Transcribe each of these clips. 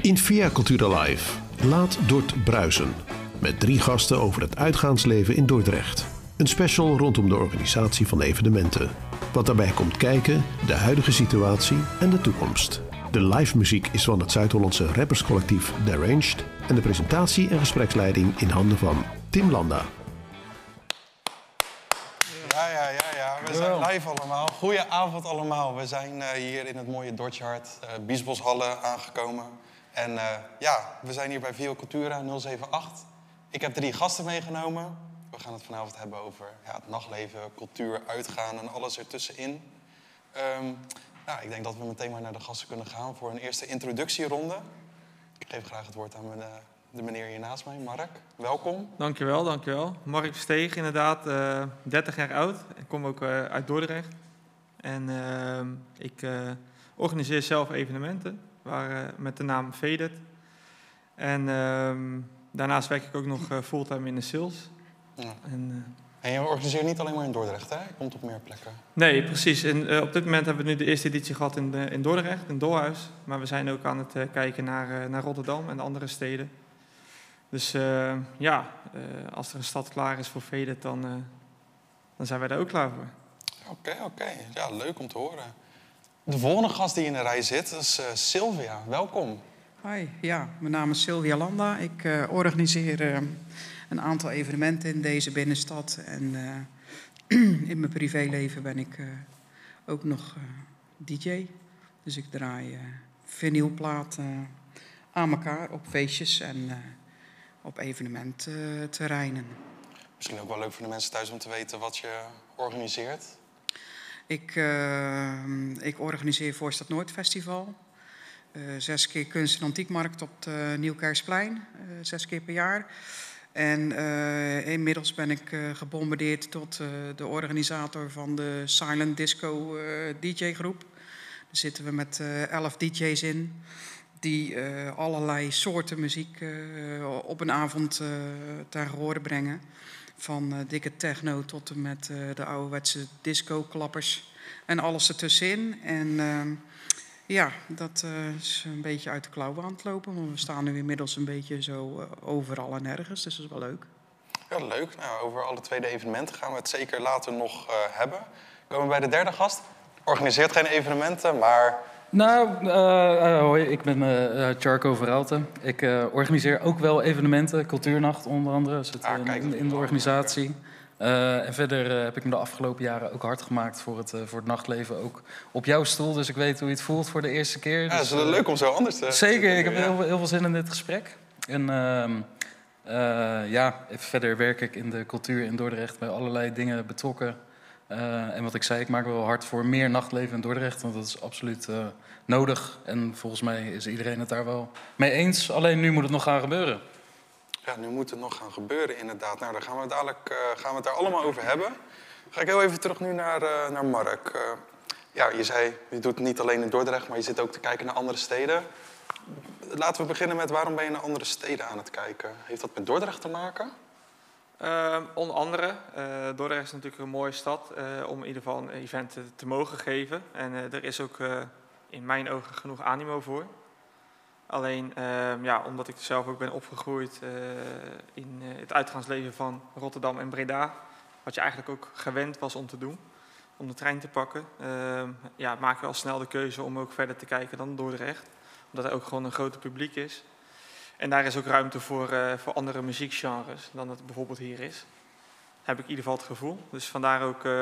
In Via Cultura Live laat Dort bruisen. Met drie gasten over het uitgaansleven in Dordrecht. Een special rondom de organisatie van evenementen. Wat daarbij komt kijken, de huidige situatie en de toekomst. De live muziek is van het Zuid-Hollandse rapperscollectief Deranged. En de presentatie en gespreksleiding in handen van Tim Landa. Ja, ja, ja, ja. We zijn live allemaal. Goedenavond allemaal. We zijn eh, hier in het mooie Dordtje uh, Biesboshalle aangekomen. En eh, ja, we zijn hier bij Vio Cultura 078. Ik heb drie gasten meegenomen. We gaan het vanavond hebben over ja, het nachtleven, cultuur, uitgaan en alles ertussenin. Um, nou, ik denk dat we meteen maar naar de gasten kunnen gaan voor een eerste introductieronde. Ik geef graag het woord aan mijn, uh, de meneer hier naast mij, Mark. Welkom. Dankjewel, dankjewel. Mark Steeg, inderdaad, uh, 30 jaar oud. Ik kom ook uh, uit Dordrecht. En ik organiseer zelf evenementen waar, met de naam Faded. En ehm, daarnaast werk ik ook nog fulltime in de sales. Ja. En, en, je organiseert niet alleen maar in Dordrecht, hè? Je komt op meer plekken. Nee, precies. En, uh, op dit moment hebben we nu de eerste editie gehad in, de, in Dordrecht, in Dolhuis. Maar we zijn ook aan het kijken naar, naar Rotterdam en andere steden. Dus ja, als er een stad klaar is voor Faded, dan, dan zijn wij daar ook klaar voor. Oké, okay, oké. Okay. Ja, leuk om te horen. De volgende gast die in de rij zit is uh, Sylvia. Welkom. Hi, ja, mijn naam is Sylvia Landa. Ik uh, organiseer uh, een aantal evenementen in deze binnenstad. En in mijn privéleven ben ik ook nog DJ. Dus ik draai vinylplaten aan elkaar op feestjes en op evenementterreinen. Misschien ook wel leuk voor de mensen thuis om te weten wat je organiseert. Ik, uh, ik organiseer Voorstad Noord Festival. Uh, zes keer kunst- en antiekmarkt op het Nieuwkersplein. Uh, zes keer per jaar. En inmiddels ben ik gebombardeerd tot de organisator van de Silent Disco DJ-groep. Daar zitten we met elf DJ's in. Die allerlei soorten muziek op een avond ter horen brengen. Van uh, dikke techno tot en met uh, de ouderwetse disco-klappers en alles ertussenin. En uh, ja, dat uh, is een beetje uit de klauwen aan het lopen. Want we staan nu inmiddels een beetje zo overal en ergens, dus dat is wel leuk. Ja, leuk. Nou, over alle tweede evenementen gaan we het zeker later nog hebben. Komen we bij de derde gast. Organiseert geen evenementen, maar nou, uh, uh, hoi, ik ben uh, Charco Verhalte. Ik organiseer ook wel evenementen, Cultuurnacht onder andere, zit ah, in, in, de organisatie. En verder heb ik me de afgelopen jaren ook hard gemaakt voor het, voor het nachtleven. Ook op jouw stoel, dus ik weet hoe je het voelt voor de eerste keer. Ja, dus, het is leuk om zo anders te Zeker, ik heb heel, heel, veel zin in dit gesprek. En ehm, ja, verder werk ik in de cultuur in Dordrecht bij allerlei dingen betrokken. Uh, en wat ik zei, ik maak wel hard voor meer nachtleven in Dordrecht, want dat is absoluut uh, nodig. En volgens mij is iedereen het daar wel mee eens. Alleen nu moet het nog gaan gebeuren. Ja, nu moet het nog gaan gebeuren, inderdaad. Nou, daar gaan we dadelijk uh, gaan we het daar allemaal over hebben. Ga ik heel even terug nu naar, naar Mark. ja, je zei, je doet het niet alleen in Dordrecht, maar je zit ook te kijken naar andere steden. Laten we beginnen met waarom ben je naar andere steden aan het kijken? Heeft dat met Dordrecht te maken? Uh, onder andere, Dordrecht is natuurlijk een mooie stad om in ieder geval een event te, te mogen geven. En er is ook in mijn ogen genoeg animo voor. Alleen, ehm, ja, omdat ik zelf ook ben opgegroeid in het uitgaansleven van Rotterdam en Breda, wat je eigenlijk ook gewend was om te doen, om de trein te pakken, ehm, ja, maak je al snel de keuze om ook verder te kijken dan Dordrecht. Omdat er ook gewoon een groter publiek is. En daar is ook ruimte voor, uh, voor andere muziekgenres dan dat bijvoorbeeld hier is. Heb ik in ieder geval het gevoel. Dus vandaar ook uh,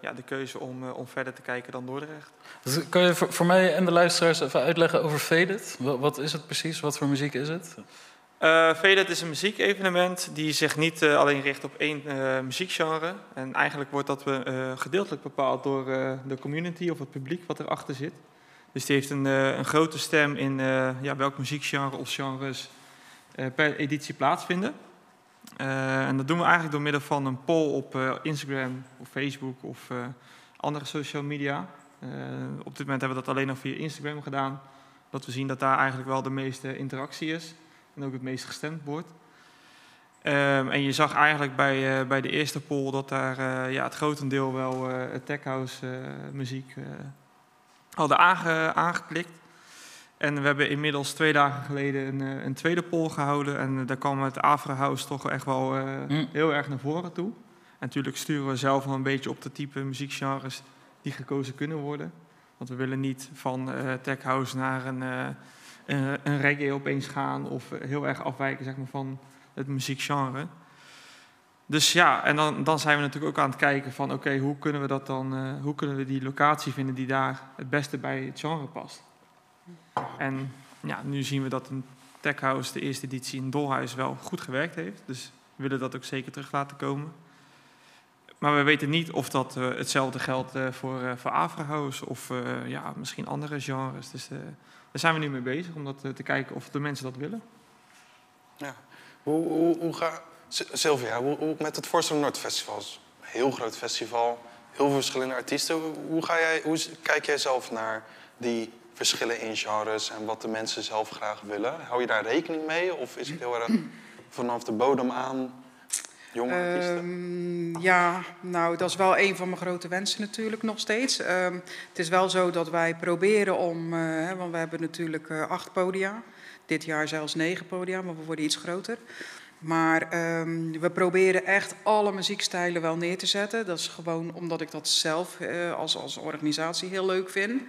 ja, de keuze om, uh, om verder te kijken dan Dordrecht. Dus kan je voor, voor, mij en de luisteraars even uitleggen over Faded? Wat, wat is het precies? Wat voor muziek is het? Uh, Faded is een muziekevenement die zich niet alleen richt op één muziekgenre. En eigenlijk wordt dat gedeeltelijk bepaald door de community of het publiek wat erachter zit. Dus die heeft een, een grote stem in ja, welk muziekgenre of genres per editie plaatsvinden. Uh, en dat doen we eigenlijk door middel van een poll op uh, Instagram of Facebook of andere social media. op dit moment hebben we dat alleen nog via Instagram gedaan. Dat we zien dat daar eigenlijk wel de meeste interactie is en ook het meest gestemd wordt. Ehm, en je zag eigenlijk bij, bij de eerste poll dat daar ja, het grotendeel wel uh, tech house muziek hadden aange, aangeklikt. En we hebben inmiddels twee dagen geleden een, een tweede poll gehouden. En daar kwam het Afro House toch echt wel mm. heel erg naar voren toe. En natuurlijk sturen we zelf wel een beetje op de type muziekgenres die gekozen kunnen worden. Want we willen niet van tech house naar een, een, een reggae opeens gaan of heel erg afwijken zeg maar, van het muziekgenre. Dus ja, en dan, dan zijn we natuurlijk ook aan het kijken van oké, hoe kunnen we dat dan, uh, hoe kunnen we die locatie vinden die daar het beste bij het genre past. En ja, nu zien we dat een Tech House, de eerste editie in Dolhuis, wel goed gewerkt heeft. Dus we willen dat ook zeker terug laten komen. Maar we weten niet of dat uh, hetzelfde geldt uh, voor, uh, voor Afro House of ja, misschien andere genres. Dus daar zijn we nu mee bezig om dat te kijken of de mensen dat willen. Ja. Hoe, hoe, hoe ga... Sylvia, hoe, hoe met het Forza Noord Festival? Een heel groot festival, heel veel verschillende artiesten. Hoe, ga jij, hoe kijk jij zelf naar die verschillen in genres en wat de mensen zelf graag willen? Hou je daar rekening mee of is het heel erg vanaf de bodem aan jonge artiesten? Um, ja, nou dat is wel een van mijn grote wensen natuurlijk nog steeds. Um, het is wel zo dat wij proberen om, uh, want we hebben natuurlijk uh, acht podia. Dit jaar zelfs negen podia, maar we worden iets groter. Maar um, we proberen echt alle muziekstijlen wel neer te zetten. Dat is gewoon omdat ik dat zelf uh, als, als organisatie heel leuk vind.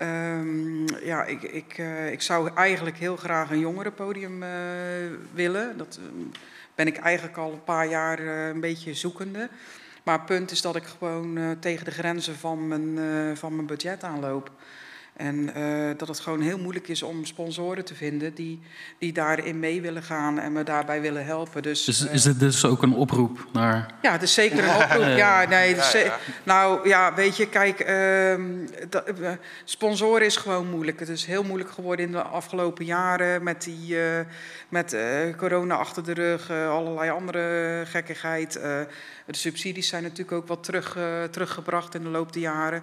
Um, ja, ik, ik, uh, ik zou eigenlijk heel graag een jongerenpodium uh, willen. Dat ben ik eigenlijk al een paar jaar een beetje zoekende. Maar het punt is dat ik gewoon tegen de grenzen van mijn, van mijn budget aanloop. En uh, dat het gewoon heel moeilijk is om sponsoren te vinden die, die daarin mee willen gaan en me daarbij willen helpen. Dus, is het dus ook een oproep naar. Ja, het is zeker een oproep. Ja, nee, dus, ja, ja. Nou ja, weet je, kijk, uh, dat, uh, sponsoren is gewoon moeilijk. Het is heel moeilijk geworden in de afgelopen jaren met, die, uh, met corona achter de rug, allerlei andere gekkigheid. de subsidies zijn natuurlijk ook wat terug, teruggebracht in de loop der jaren.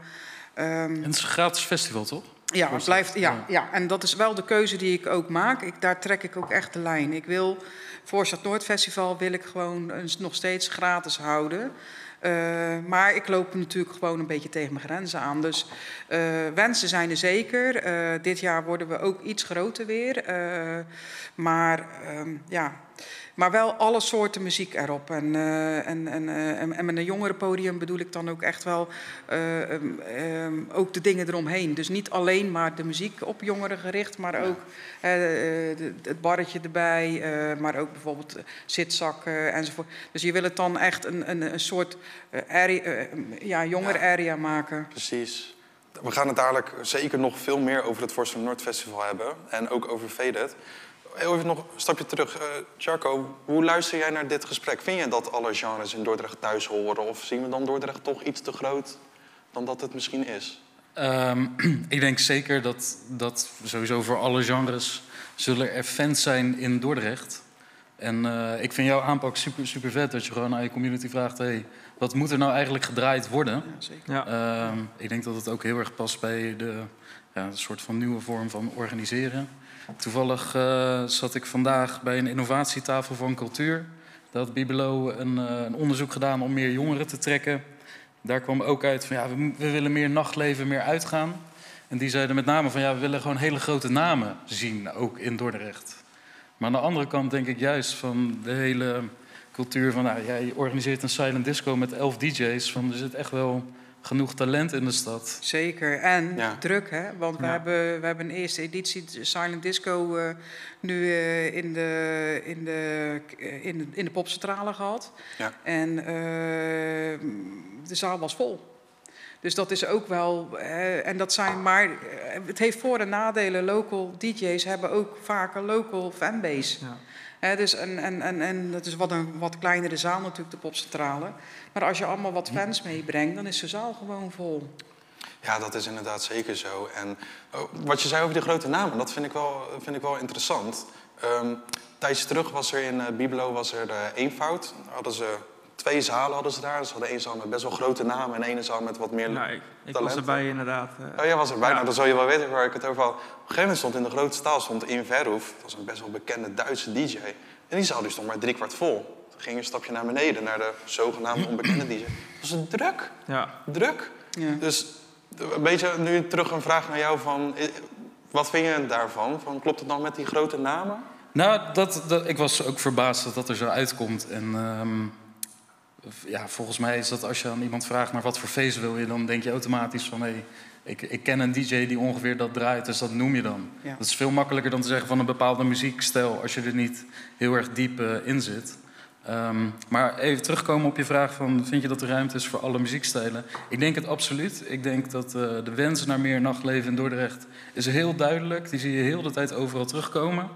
Um, en het is een gratis festival, toch? Ja, het blijft, ja, ja, en dat is wel de keuze die ik ook maak. Ik, daar trek ik ook echt de lijn. Ik wil voor Stad Noord Festival wil ik gewoon nog steeds gratis houden. Uh, maar ik loop natuurlijk gewoon een beetje tegen mijn grenzen aan. Dus uh, wensen zijn er zeker. Uh, dit jaar worden we ook iets groter weer. maar um, ja, maar wel alle soorten muziek erop. En, uh, en, en, uh, en, met een jongerenpodium bedoel ik dan ook echt wel uh, um, um, ook de dingen eromheen. Dus niet alleen maar de muziek op jongeren gericht, maar ook het barretje erbij, maar ook bijvoorbeeld zitzakken enzovoort. Dus je wil het dan echt een, een, een soort area, ja, jonger area maken. Precies. We gaan het dadelijk zeker nog veel meer over het Force Noord Festival hebben. En ook over Even nog een stapje terug. Uh, Charco, hoe luister jij naar dit gesprek? Vind je dat alle genres in Dordrecht thuis horen? Of zien we dan Dordrecht toch iets te groot dan dat het misschien is? Um, ik denk zeker dat, dat sowieso voor alle genres zullen er fans zijn in Dordrecht. En uh, ik vind jouw aanpak super, super vet. Dat je gewoon aan je community vraagt... Hey, wat moet er nou eigenlijk gedraaid worden? Ja, zeker. Ja. Um, ik denk dat het ook heel erg past bij de ja, een soort van nieuwe vorm van organiseren. Toevallig uh, zat ik vandaag bij een innovatietafel van cultuur. Daar had Bibelo een, uh, een, onderzoek gedaan om meer jongeren te trekken. Daar kwam ook uit van ja, we, we, willen meer nachtleven, meer uitgaan. En die zeiden met name van ja, we willen gewoon hele grote namen zien, ook in Dordrecht. Maar aan de andere kant denk ik juist van de hele cultuur van nou, ja, je organiseert een silent disco met elf DJ's. Van, er zit echt wel genoeg talent in de stad. Zeker. En ja. druk, hè? Want we, ja. hebben, we hebben een eerste editie Silent Disco uh, nu uh, in, de, in, de, in, de, in de popcentrale gehad. Ja. En uh, de zaal was vol. Dus dat is ook wel, en dat zijn maar, het heeft voor- en nadelen. Local DJ's hebben ook vaak een local fanbase. Ja. He, dus en, en, en, en dat is wat een wat kleinere zaal natuurlijk, de popcentrale. Maar als je allemaal wat fans meebrengt, dan is de zaal gewoon vol. Ja, dat is inderdaad zeker zo. En oh, wat je zei over die grote namen, dat vind ik wel, vind ik wel interessant. Um, tijdens terug was er in uh, Bibelo was er uh, eenvoud. Hadden ze twee zalen hadden ze daar. Ze hadden één zaal met best wel grote namen en één zaal met wat meer Ja, ik, ik was erbij inderdaad. eh. Oh, jij was erbij. Ja. Nou, dan zal je wel weten waar ik het over had. Op een gegeven moment stond in de grote zaal stond In Verhoef. Dat was een best wel bekende Duitse DJ. En die zaal die stond maar drie kwart vol. Toen ging een stapje naar beneden, naar de zogenaamde onbekende DJ. Dat was een druk. Ja. Druk. Ja. Dus een beetje nu terug een vraag naar jou van... eh, Wat vind je daarvan? Van, klopt het dan met die grote namen? Nou, dat, dat, ik was ook verbaasd dat dat er zo uitkomt. En ehm, ja, volgens mij is dat als je aan iemand vraagt naar wat voor feest wil je, dan denk je automatisch van hé, ik, ik ken een DJ die ongeveer dat draait, dus dat noem je dan. Ja. Dat is veel makkelijker dan te zeggen van een bepaalde muziekstijl als je er niet heel erg diep eh, in zit. Ehm, maar even terugkomen op je vraag van vind je dat er ruimte is voor alle muziekstijlen? Ik denk het absoluut. Ik denk dat eh, de wens naar meer nachtleven in Dordrecht is heel duidelijk. Die zie je heel de tijd overal terugkomen.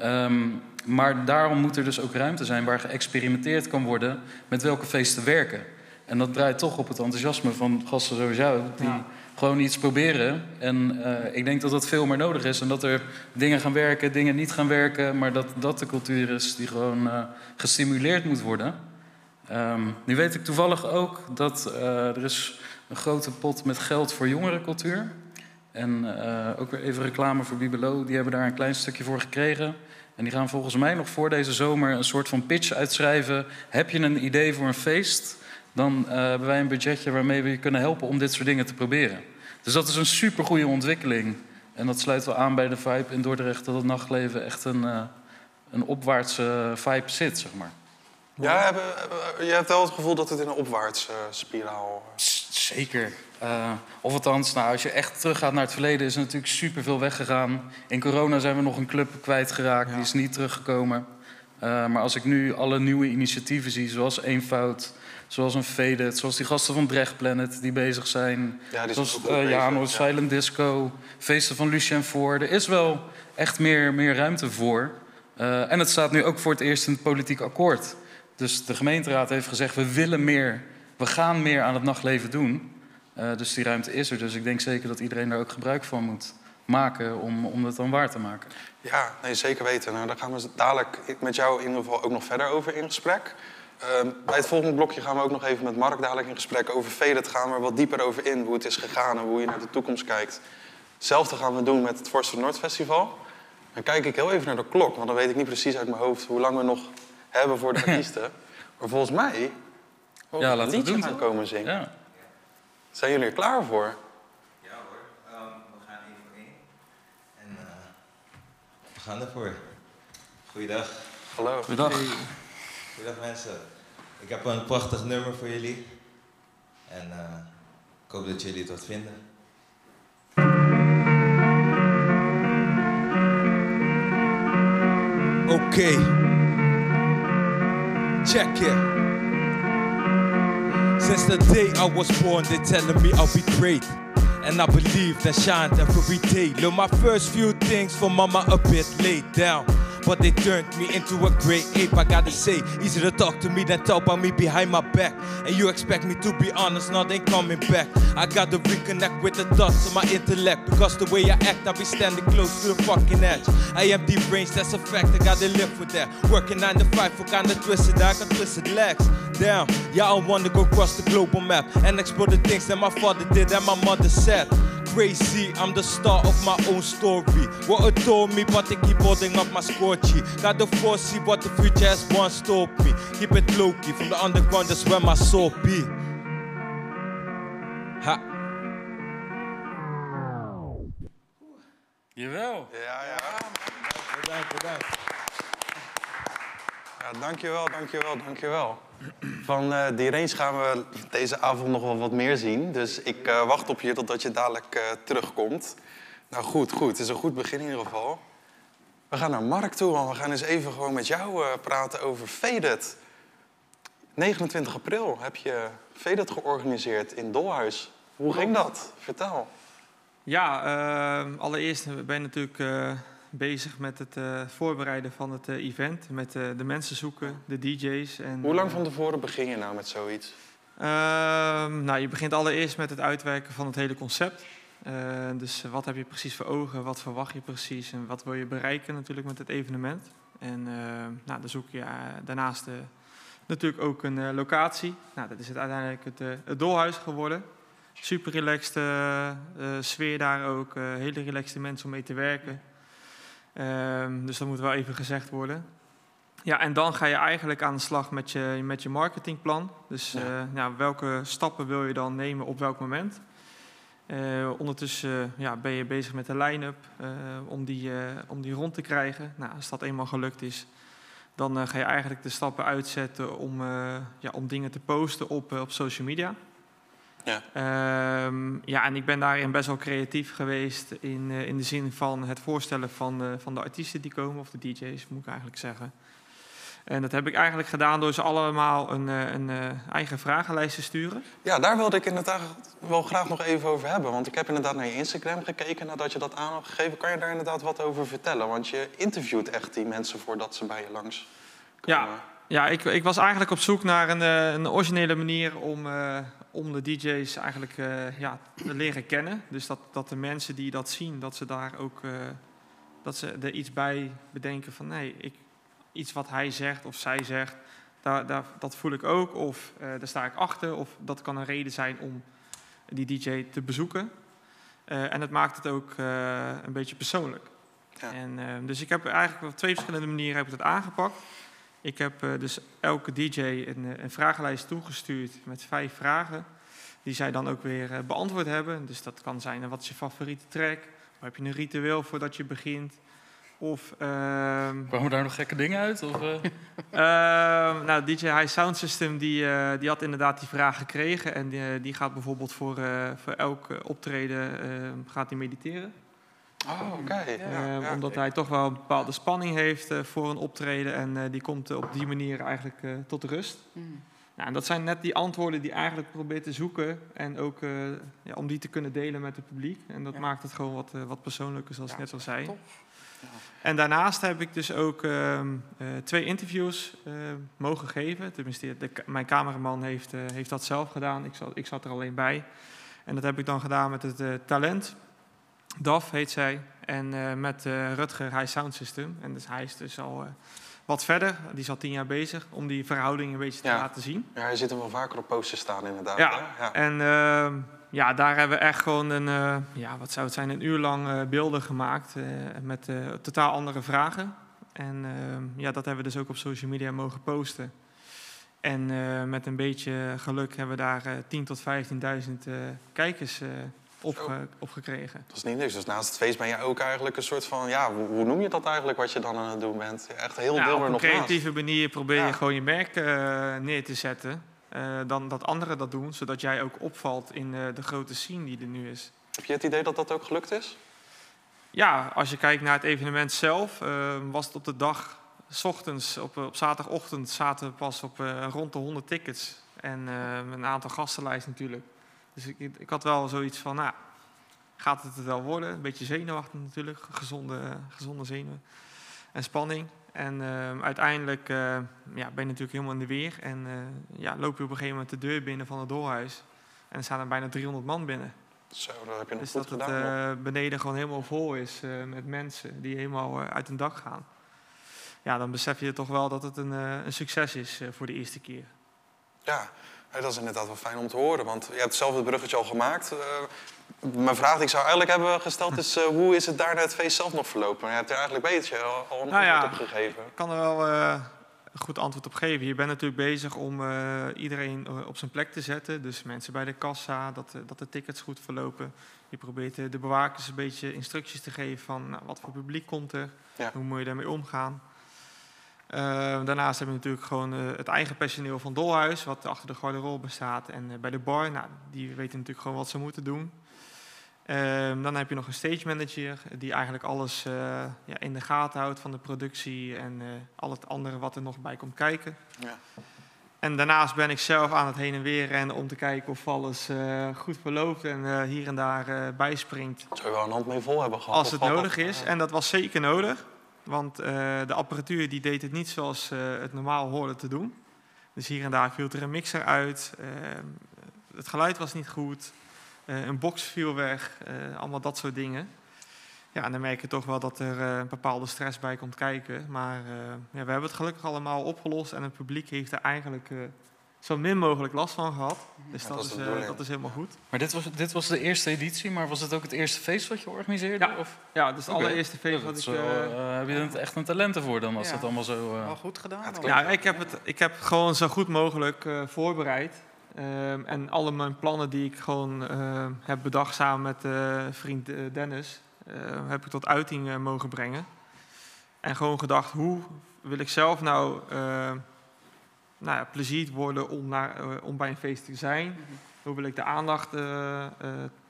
Ehm, maar daarom moet er dus ook ruimte zijn waar geëxperimenteerd kan worden met welke feesten werken. En dat draait toch op het enthousiasme van gasten zoals jou, die Ja. gewoon iets proberen. En eh, ik denk dat dat veel meer nodig is en dat er dingen gaan werken, dingen niet gaan werken, maar dat dat de cultuur is die gewoon eh, gestimuleerd moet worden. Ehm, nu weet ik toevallig ook dat eh, er is een grote pot met geld voor jongerencultuur. En ook weer even reclame voor Bibelo. Die hebben daar een klein stukje voor gekregen. En die gaan volgens mij nog voor deze zomer een soort van pitch uitschrijven. Heb je een idee voor een feest? Dan eh, hebben wij een budgetje waarmee we je kunnen helpen om dit soort dingen te proberen. Dus dat is een supergoeie ontwikkeling. En dat sluit wel aan bij de vibe in Dordrecht dat het nachtleven echt een, eh, een opwaartse vibe zit, zeg maar. Ja, hebben- je hebt wel het gevoel dat het in een opwaarts eh, spiraal... eh, Zeker. Eh, of althans, nou, als je echt teruggaat naar het verleden, is er natuurlijk superveel weggegaan. In corona zijn we nog een club kwijtgeraakt, die is niet teruggekomen. Maar als ik nu alle nieuwe initiatieven zie, zoals Eenvoud, zoals een Faded, zoals die gasten van Drecht Planet die bezig zijn. Ja, die zoals bezig, Janos, ja. Silent Disco, feesten van Lucien voor. Er is wel echt meer, meer ruimte voor. En het staat nu ook voor het eerst in het politiek akkoord. Dus de gemeenteraad heeft gezegd, we willen meer, we gaan meer aan het nachtleven doen. Eh, dus die ruimte is er. Dus ik denk zeker dat iedereen daar ook gebruik van moet maken om, om dat dan waar te maken. Ja, nee, zeker weten. Nou, daar gaan we dadelijk met jou in ieder geval ook nog verder over in gesprek. Ehm, bij het volgende blokje gaan we ook nog even met Mark dadelijk in gesprek over Vedet. Gaan we er wat dieper over in, hoe het is gegaan en hoe je naar de toekomst kijkt. Hetzelfde gaan we doen met het Forster Noord Festival. Dan kijk ik heel even naar de klok, want dan weet ik niet precies uit mijn hoofd hoe lang we nog hebben voor de artiesten. maar volgens mij wil Ja, een laten we liedje doen, gaan komen zingen. Ja. Zijn jullie er klaar voor? Ja hoor, Ehm, we gaan één voor één. En eh, we gaan ervoor. Goeiedag. Hallo. Goedendag. Goeiedag mensen. Ik heb een prachtig nummer voor jullie. En eh, ik hoop dat jullie het wat vinden. Okay. Check it. Since the day I was born, they're telling me I'll be great. And I believe that shine every day. Learn my first few things from mama a bit laid down. But they turned me into a great ape, I gotta say. Easy to talk to me than talk about me behind my back. And you expect me to be honest, now they coming back. I gotta reconnect with the thoughts of my intellect. Because the way I act, I be standing close to the fucking edge. I am deep range, that's a fact, I gotta live with that. Working 9 to 5 for kinda twisted, I got twisted legs. Damn, y'all wanna go across the global map and explore the things that my father did and my mother said. Crazy, I'm the star of my own story. What adore me, but they keep holding up my score sheet. Gotta foresee what the future has once stop me. Keep it low key, from the underground, that's where my soul be. Ha. Jawel. Ja, ja. Bedankt, bedankt. Ja, dankjewel, dankjewel, dankjewel. Van eh, die range gaan we deze avond nog wel wat meer zien. Dus ik eh, wacht op je totdat je dadelijk eh, terugkomt. Nou goed, goed. Het is een goed begin in ieder geval. We gaan naar Mark toe, want we gaan eens even gewoon met jou praten over Faded. 29 april heb je Faded georganiseerd in Dolhuis. Hoe ging dat? Vertel. Ja, ehm, allereerst ben je natuurlijk bezig met het eh, voorbereiden van het eh, event. Met eh, de mensen zoeken, de DJ's. En, Hoe lang van tevoren begin je nou met zoiets? Ehm, nou, je begint allereerst met het uitwerken van het hele concept. Dus wat heb je precies voor ogen, wat verwacht je precies en wat wil je bereiken natuurlijk met het evenement. En eh, nou, dan zoek je daarnaast Natuurlijk ook een locatie. Nou, dat is het uiteindelijk het, het doolhuis geworden. Super relaxed sfeer daar ook. hele relaxte mensen om mee te werken. Ehm, dus dat moet wel even gezegd worden. Ja, en dan ga je eigenlijk aan de slag met je, met je marketingplan. Dus ja. Nou, welke stappen wil je dan nemen op welk moment? ondertussen ja, ben je bezig met de line-up om, die, om die rond te krijgen. Nou, als dat eenmaal gelukt is, dan ga je eigenlijk de stappen uitzetten om, ja, om dingen te posten op, op social media. Ja. Um, ja, en ik ben daarin best wel creatief geweest in, in de zin van het voorstellen van, van de artiesten die komen, of de DJ's moet ik eigenlijk zeggen. En dat heb ik eigenlijk gedaan door ze allemaal een, een, eigen vragenlijst te sturen. Ja, daar wilde ik inderdaad wel graag nog even over hebben. Want ik heb inderdaad naar je Instagram gekeken nadat je dat aan had gegeven. Kan je daar inderdaad wat over vertellen? Want je interviewt echt die mensen voordat ze bij je langs ja, ja ik, ik was eigenlijk op zoek naar een, eh, een originele manier om, uh, om de DJ's eigenlijk uh, ja, te leren kennen. Dus dat, dat de mensen die dat zien, dat ze daar ook uh, dat ze er iets bij bedenken van nee, ik, iets wat hij zegt of zij zegt, daar, daar, dat voel ik ook. Of daar sta ik achter. Of dat kan een reden zijn om die DJ te bezoeken. en het maakt het ook een beetje persoonlijk. Ja. En, dus ik heb eigenlijk op twee verschillende manieren heb ik het aangepakt. Ik heb uh, dus elke DJ een, een, vragenlijst toegestuurd met vijf vragen. Die zij dan ook weer uh, beantwoord hebben. Dus dat kan zijn, wat is je favoriete track? Of heb je een ritueel voordat je begint? Of, uh, Kwamen daar nog gekke dingen uit? Of, nou, DJ High Sound System die, die had inderdaad die vraag gekregen. En die, die gaat bijvoorbeeld voor, voor elk optreden gaat die mediteren. Oh, oké. Eh, omdat hij toch wel een bepaalde spanning heeft uh, voor een optreden. En uh, die komt op die manier eigenlijk tot rust. Mm. Nou, en dat zijn net die antwoorden die eigenlijk probeert te zoeken. En ook ja, om die te kunnen delen met het publiek. En dat maakt het gewoon wat, wat persoonlijker, zoals ik net al zei. En daarnaast heb ik dus ook ehm, twee interviews mogen geven. Tenminste, de, mijn cameraman heeft, heeft dat zelf gedaan. Ik zat, ik zat er alleen bij. En dat heb ik dan gedaan met het talent. DAF heet zij. En uh, met uh, Rutger High Sound System. En dus hij is dus al uh, wat verder. Die is al tien jaar bezig om die verhouding een beetje te ja. laten zien. Ja, hij zit er wel vaker op posters staan inderdaad. Ja, ja. en ehm, ja, daar hebben we echt gewoon een, ja, wat zou het zijn, een uur lang beelden gemaakt. met totaal andere vragen. En ehm, ja, dat hebben we dus ook op social media mogen posten. En met een beetje geluk hebben we daar 10.000 tot 15.000 kijkers opge opgekregen. Dat is niet niks. Dus naast het feest ben je ook eigenlijk een soort van... Ja, hoe, hoe noem je dat eigenlijk wat je dan aan het doen bent? Echt heel ja, deel op een creatieve naast. manier probeer je gewoon je merk uh, neer te zetten. Uh, dan dat anderen dat doen, zodat jij ook opvalt in uh, de grote scene die er nu is. Heb je het idee dat dat ook gelukt is? Ja, als je kijkt naar het evenement zelf, was het op de dag... S ochtends, op, op zaterdagochtend zaten we pas op rond de 100 tickets. En een aantal gastenlijst natuurlijk. Dus ik, ik had wel zoiets van, nou, gaat het het wel worden? Een beetje zenuwachtig natuurlijk, gezonde, gezonde zenuwen en spanning. En uh, uiteindelijk uh, ja, ben je natuurlijk helemaal in de weer. En uh, ja, loop je op een gegeven moment de deur binnen van het doorhuis. En er staan er bijna 300 man binnen. Zo, dat heb je nog dus goed dat gedaan. het beneden gewoon helemaal vol is met mensen die helemaal uit een dak gaan. Ja, dan besef je toch wel dat het een, een succes is voor de eerste keer. Ja, dat is inderdaad wel fijn om te horen, want je hebt zelf het bruggetje al gemaakt. Uh, mijn vraag die ik zou eigenlijk hebben gesteld is... Uh, hoe is het daar na het feest zelf nog verlopen? Je hebt er eigenlijk een beetje al, al een nou antwoord op gegeven. Ik kan er wel uh, een goed antwoord op geven. Je bent natuurlijk bezig om iedereen op zijn plek te zetten. Dus mensen bij de kassa, dat, dat de tickets goed verlopen. Je probeert de bewakers een beetje instructies te geven van... Nou, wat voor publiek komt er, ja. hoe moet je daarmee omgaan... Uh, daarnaast hebben we natuurlijk gewoon uh, het eigen personeel van Dolhuis, wat achter de garderobe staat. En uh, bij de bar, nou, die weten natuurlijk gewoon wat ze moeten doen. Ehm, dan heb je nog een stage manager, die eigenlijk alles ja, in de gaten houdt van de productie en al het andere wat er nog bij komt kijken. Ja. En daarnaast ben ik zelf aan het heen en weer rennen om te kijken of alles goed verloopt en hier en daar bijspringt. Zou je wel een hand mee vol hebben gehad? Als het nodig is, en dat was zeker nodig. Want uh, de apparatuur die deed het niet zoals uh, het normaal hoorde te doen. Dus hier en daar viel er een mixer uit. Uh, het geluid was niet goed. een box viel weg. allemaal dat soort dingen. Ja, en dan merk je toch wel dat er eh, een bepaalde stress bij komt kijken. Maar eh, ja, we hebben het gelukkig allemaal opgelost en het publiek heeft er eigenlijk eh, zo min mogelijk last van gehad. Dus Ja, dat, dat is is, eh, dat is helemaal goed. Maar dit was, dit was de eerste editie, maar was het ook het eerste feest wat je organiseerde? Ja, Of? Ja, dus het Oké. allereerste feest wat dat ik... is eh, eh, heb je er echt een talent voor dan, als Ja. dat allemaal zo... eh, Wel goed gedaan. het. Ja, ik heb het ik heb gewoon zo goed mogelijk eh, voorbereid. Ehm, en alle mijn plannen die ik gewoon ehm, heb bedacht samen met eh, vriend Dennis, eh, heb ik tot uiting mogen brengen. En gewoon gedacht, hoe wil ik zelf nou, ehm, nou ja, plezier worden om, naar, eh, om bij een feest te zijn? Hoe wil ik de aandacht eh, eh,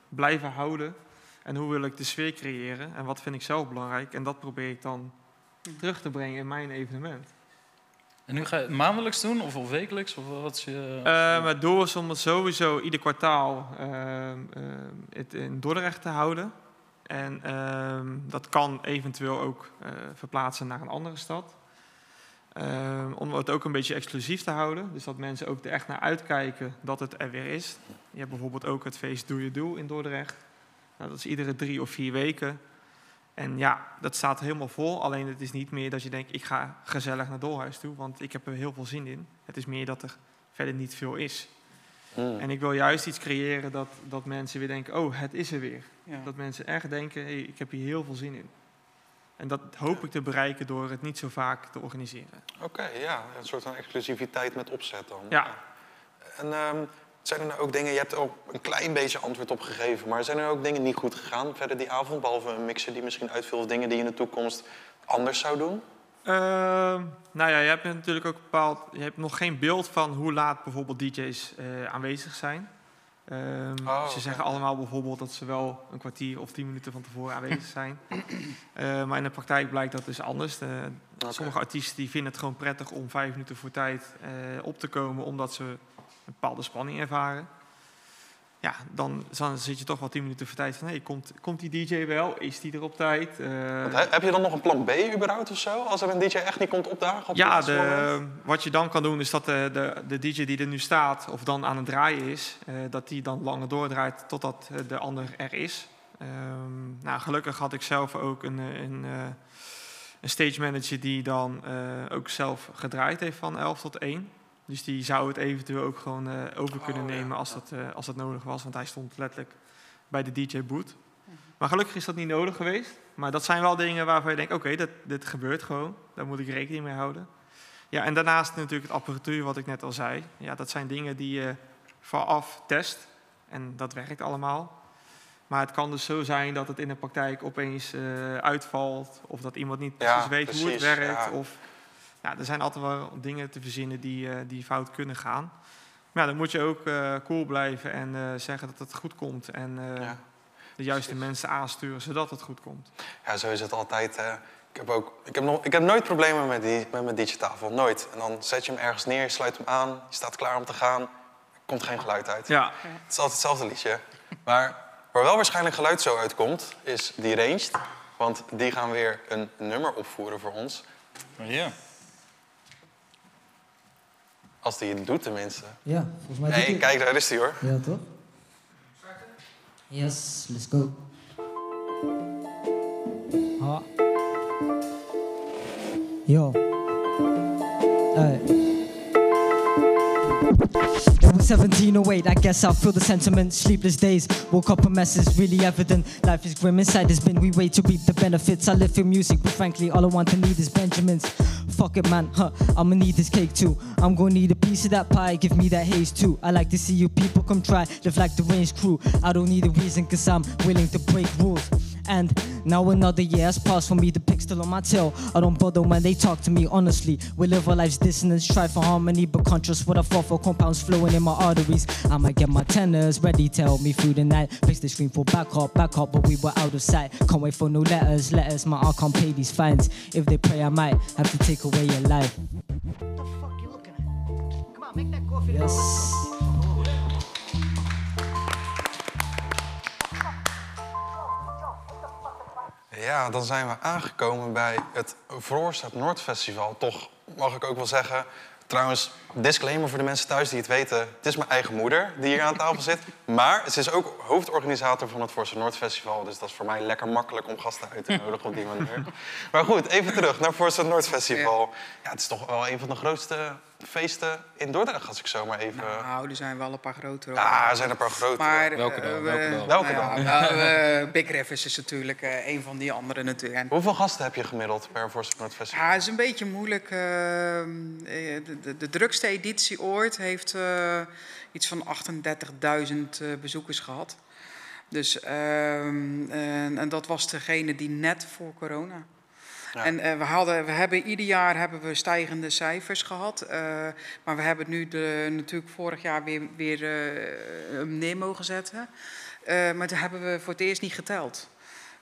blijven houden? En hoe wil ik de sfeer creëren? En wat vind ik zelf belangrijk? En dat probeer ik dan terug te brengen in mijn evenement. En nu ga je het maandelijks doen of, of wekelijks? Of wat is je... Uh, het doel is om het sowieso ieder kwartaal ehm, ehm, het in Dordrecht te houden. En ehm, dat kan eventueel ook eh, verplaatsen naar een andere stad. Ehm, om het ook een beetje exclusief te houden. Dus dat mensen ook er echt naar uitkijken dat het er weer is. Je hebt bijvoorbeeld ook het feest Doe Je Doe in Dordrecht. Nou, dat is iedere drie of vier weken. En ja, dat staat helemaal vol. Alleen het is niet meer dat je denkt, ik ga gezellig naar Dolhuis toe. Want ik heb er heel veel zin in. Het is meer dat er verder niet veel is. Mm. En ik wil juist iets creëren dat, dat mensen weer denken, oh, het is er weer. Ja. Dat mensen echt denken, hey, ik heb hier heel veel zin in. En dat hoop ik te bereiken door het niet zo vaak te organiseren. Oké, ja, een soort van exclusiviteit met opzet dan. Ja. En ehm, zijn er nou ook dingen, je hebt er ook een klein beetje antwoord op gegeven, maar zijn er ook dingen niet goed gegaan verder die avond, behalve een mixer die misschien uitviel of dingen die je in de toekomst anders zou doen? Ehm, nou ja, je hebt natuurlijk ook bepaald, je hebt nog geen beeld van hoe laat bijvoorbeeld DJ's eh, aanwezig zijn. Ehm, Oh, ze zeggen allemaal bijvoorbeeld dat ze wel een kwartier of tien minuten van tevoren aanwezig zijn. Eh, maar in de praktijk blijkt dat dus anders. Sommige artiesten die vinden het gewoon prettig om vijf minuten voor tijd eh, op te komen, omdat ze een bepaalde spanning ervaren. Ja, dan, dan zit je toch wel tien minuten voor tijd van, hey, komt, komt die DJ wel? Is die er op tijd? Eh, Want heb je dan nog een plan B überhaupt of zo? Als er een DJ echt niet komt opdagen? Op ja, de, wat je dan kan doen is dat de, de, de DJ die er nu staat of dan aan het draaien is, eh, dat die dan langer doordraait totdat eh, de ander er is. Ehm, nou, gelukkig had ik zelf ook een, een, een stage manager die dan ook zelf gedraaid heeft van 11 tot 1. Dus die zou het eventueel ook gewoon eh, over kunnen Oh, ja. nemen als, dat, eh, als dat nodig was, want hij stond letterlijk bij de DJ-boot. Maar gelukkig is dat niet nodig geweest. Maar dat zijn wel dingen waarvan je denkt, oké, dat dit gebeurt gewoon. Daar moet ik rekening mee houden. Ja, en daarnaast natuurlijk het apparatuur, wat ik net al zei. Ja, dat zijn dingen die je vooraf test. En dat werkt allemaal. Maar het kan dus zo zijn dat het in de praktijk opeens eh, uitvalt. Of dat iemand niet Ja, precies weet hoe het werkt. ja. Of, ja, er zijn altijd wel dingen te verzinnen die, eh, die fout kunnen gaan. Maar ja, dan moet je ook eh, cool blijven en eh, zeggen dat het goed komt. En eh, Ja. de juiste mensen aansturen zodat het goed komt. Ja, zo is het altijd. Ik heb, ook, ik, heb nog, ik heb nooit problemen met, die, met mijn digitafel. Nooit. En dan zet je hem ergens neer, je sluit hem aan, je staat klaar om te gaan. Er komt geen geluid uit. Ja, Het is altijd hetzelfde liedje. Maar waar wel waarschijnlijk geluid zo uitkomt, is die ranged. Want die gaan weer een nummer opvoeren voor ons. Ja. Als die het doet tenminste. Ja, volgens mij Nee, kijk, daar is die hoor. hij- Ja, toch? Yes, let's go. Ha. Yo. Hey. It was 1708, I guess I'll feel the sentiment. Sleepless days, woke up a mess is really evident. Life is grim inside this bin, we wait to reap the benefits. I live for music, but frankly, all I want to need is Benjamins. Fuck it, man, huh? I'ma need this cake too. I'm gonna need a piece of that pie, give me that haze too. I like to see you people come try, live like the range crew. I don't need a reason, cause I'm willing to break rules. And now another year has passed for me, the pick still on my tail. I don't bother when they talk to me, honestly. We live our lives dissonance, strive for harmony, but contrast what I fall for compounds flowing in my arteries. I'ma get my tenors ready, tell me through the night. Fix the screen for back up, back up, but we were out of sight. Can't wait for no letters, letters, my I can't pay these fines. If they pray, I might have to take away your life. Yes. Ja, dan zijn we aangekomen bij het Vroorstad Noordfestival. Toch mag ik ook wel zeggen, Trouwens, disclaimer voor de mensen thuis die het weten. Het is mijn eigen moeder die hier aan tafel zit. Maar ze is ook hoofdorganisator van het Forza Noord Festival. Dus dat is voor mij lekker makkelijk om gasten uit te nodigen op die manier. Maar goed, even terug naar Forza Noord Festival. Ja, het is toch wel een van de grootste feesten in Dordrecht, als ik zo maar even... Nou, er zijn wel een paar grotere. Ja, er zijn een paar grote. Maar, Welke eh, dan? we- Welke dan? Welke nou ja, nou, eh, Big Rivers is natuurlijk eh, een van die andere natuurlijk. Hoeveel gasten heb je gemiddeld per Forza Noord Festival? Ja, het is een beetje moeilijk. ehm, eh, de, de, de drukste editie ooit heeft eh, iets van 38.000 eh, bezoekers gehad. Dus, ehm, en, en dat was degene die net voor corona. Ja. En eh, we, hadden, we hebben ieder jaar hebben we stijgende cijfers gehad. eh, maar we hebben nu de, natuurlijk vorig jaar weer, weer een zetten. Eh, maar toen hebben we voor het eerst niet geteld.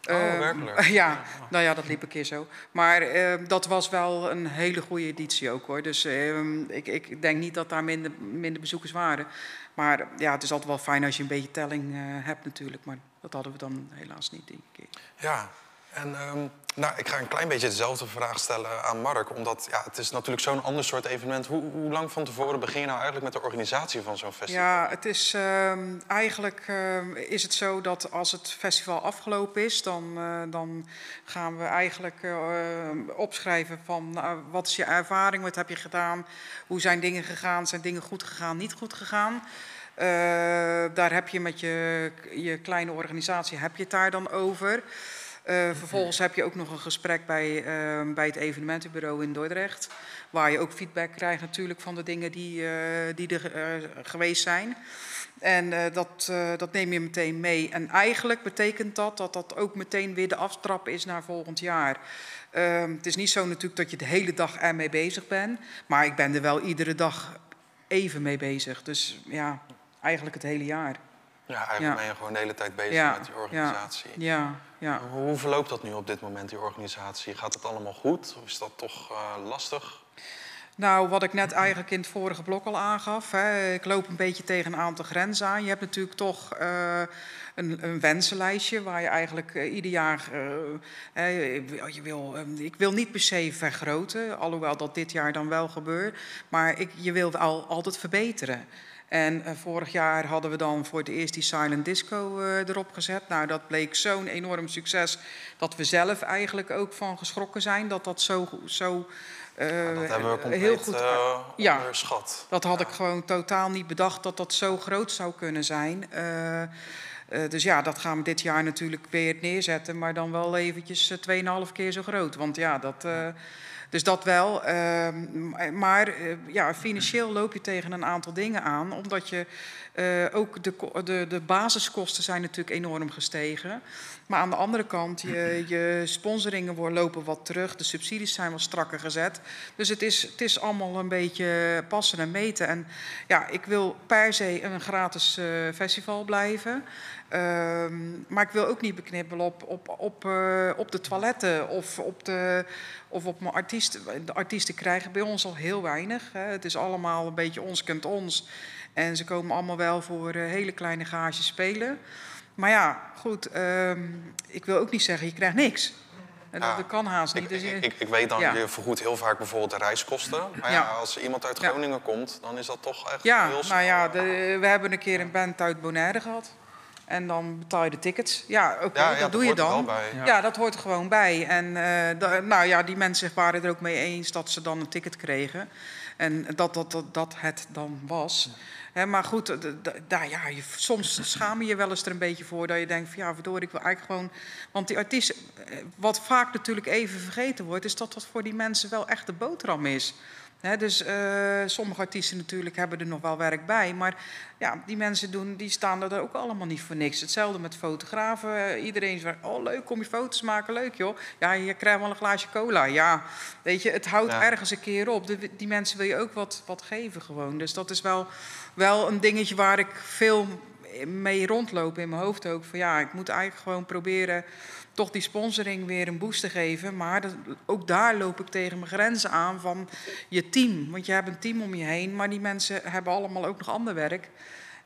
Oh, Ehm, werkelijk? Ja, nou ja, dat liep een keer zo. Maar eh, dat was wel een hele goede editie ook hoor. Dus ehm, ik, ik denk niet dat daar minder, minder bezoekers waren. Maar ja, het is altijd wel fijn als je een beetje telling eh, hebt natuurlijk. Maar dat hadden we dan helaas niet die keer. Ja, en ehm, nou, ik ga een klein beetje dezelfde vraag stellen aan Mark. Omdat ja, het is natuurlijk zo'n ander soort evenement. Hoe, hoe lang van tevoren begin je nou eigenlijk met de organisatie van zo'n festival? Ja, het is ehm, eigenlijk ehm, is het zo dat als het festival afgelopen is, dan, eh, dan gaan we eigenlijk eh, opschrijven van nou, wat is je ervaring, wat heb je gedaan, hoe zijn dingen gegaan, zijn dingen goed gegaan, niet goed gegaan. Eh, daar heb je met je, je kleine organisatie heb je het daar dan over. Eh, vervolgens heb je ook nog een gesprek bij, ehm, bij het evenementenbureau in Dordrecht. Waar je ook feedback krijgt natuurlijk van de dingen die, eh, die er eh, geweest zijn. En dat, dat neem je meteen mee. En eigenlijk betekent dat dat dat ook meteen weer de aftrap is naar volgend jaar. Ehm, het is niet zo natuurlijk dat je de hele dag ermee bezig bent. Maar ik ben er wel iedere dag even mee bezig. Dus ja, eigenlijk het hele jaar. Ja, eigenlijk ben je gewoon de hele tijd bezig met die organisatie. Ja, ja. Hoe verloopt dat nu op dit moment, die organisatie? Gaat het allemaal goed of is dat toch eh, lastig? Nou, wat ik net eigenlijk in het vorige blok al aangaf. Hè, ik loop een beetje tegen een aantal grenzen aan. Je hebt natuurlijk toch eh, een, een wensenlijstje waar je eigenlijk eh, ieder jaar. je wil, eh, ik wil niet per se vergroten, alhoewel dat dit jaar dan wel gebeurt. Maar ik, je wil al, altijd verbeteren. En eh, vorig jaar hadden we dan voor het eerst die silent disco eh, erop gezet. Nou, dat bleek zo'n enorm succes dat we zelf eigenlijk ook van geschrokken zijn dat dat zo, zo eh, Dat hebben we compleet heel goed. eh, ja. onderschat. Dat had ik gewoon totaal niet bedacht dat dat zo groot zou kunnen zijn. Dus ja, dat gaan we dit jaar natuurlijk weer neerzetten, maar dan wel eventjes eh, 2,5 keer zo groot. Want ja, dat. Dus dat wel. ehm, maar eh, ja, financieel loop je tegen een aantal dingen aan. Omdat je eh, ook de, de, de basiskosten zijn natuurlijk enorm gestegen. Maar aan de andere kant, je, je sponsoringen lopen wat terug. De subsidies zijn wat strakker gezet. Dus het is, het is allemaal een beetje passen en meten. En ja, ik wil per se een gratis eh, festival blijven. Ehm, maar ik wil ook niet beknibbelen op, op, op, eh, op de toiletten of op, de, of op mijn artiesten. De artiesten krijgen bij ons al heel weinig. Hè. Het is allemaal een beetje ons kent ons. En ze komen allemaal wel voor eh, hele kleine gages spelen. Maar ja, goed, ehm, ik wil ook niet zeggen, je krijgt niks. En dat, Ah, dat kan haast niet. Ik, Dus je- ik, ik, ik weet dan, Ja. je vergoedt heel vaak bijvoorbeeld de reiskosten. Maar ja, Ja. als iemand uit. Groningen komt, dan is dat toch echt heel snel. nou ja, de, we hebben een keer een band uit Bonaire gehad. En dan betaal je de tickets. Ja, oké, Ja, ja, dat dat doe je hoort er dan. wel bij. Ja. dat hoort er gewoon bij. En eh, nou ja, die mensen waren er ook mee eens dat ze dan een ticket kregen. En dat, dat, dat, dat het dan was. Hè, maar goed, d- d- nou ja, je, soms schaam je je wel eens er een beetje voor dat je denkt van ja, verdorie, ik wil eigenlijk gewoon. Want die artiesten, eh, wat vaak natuurlijk even vergeten wordt, is dat dat voor die mensen wel echt de boterham is. Dus eh, sommige artiesten natuurlijk hebben er nog wel werk bij. Maar ja, die mensen doen, die staan er ook allemaal niet voor niks. Hetzelfde met fotografen. Eh, iedereen zegt, oh leuk, kom je foto's maken, leuk joh. Ja, je krijgt wel een glaasje cola. Ja, weet je, het houdt Ja. ergens een keer op. De- die mensen wil je ook wat, wat geven gewoon. Dus dat is wel, wel een dingetje waar ik veel mee rondloop in mijn hoofd ook. Van ja, ik moet eigenlijk gewoon proberen toch die sponsoring weer een boost te geven. Maar dat, ook daar loop ik tegen mijn grenzen aan van je team. Want je hebt een team om je heen, maar die mensen hebben allemaal ook nog ander werk.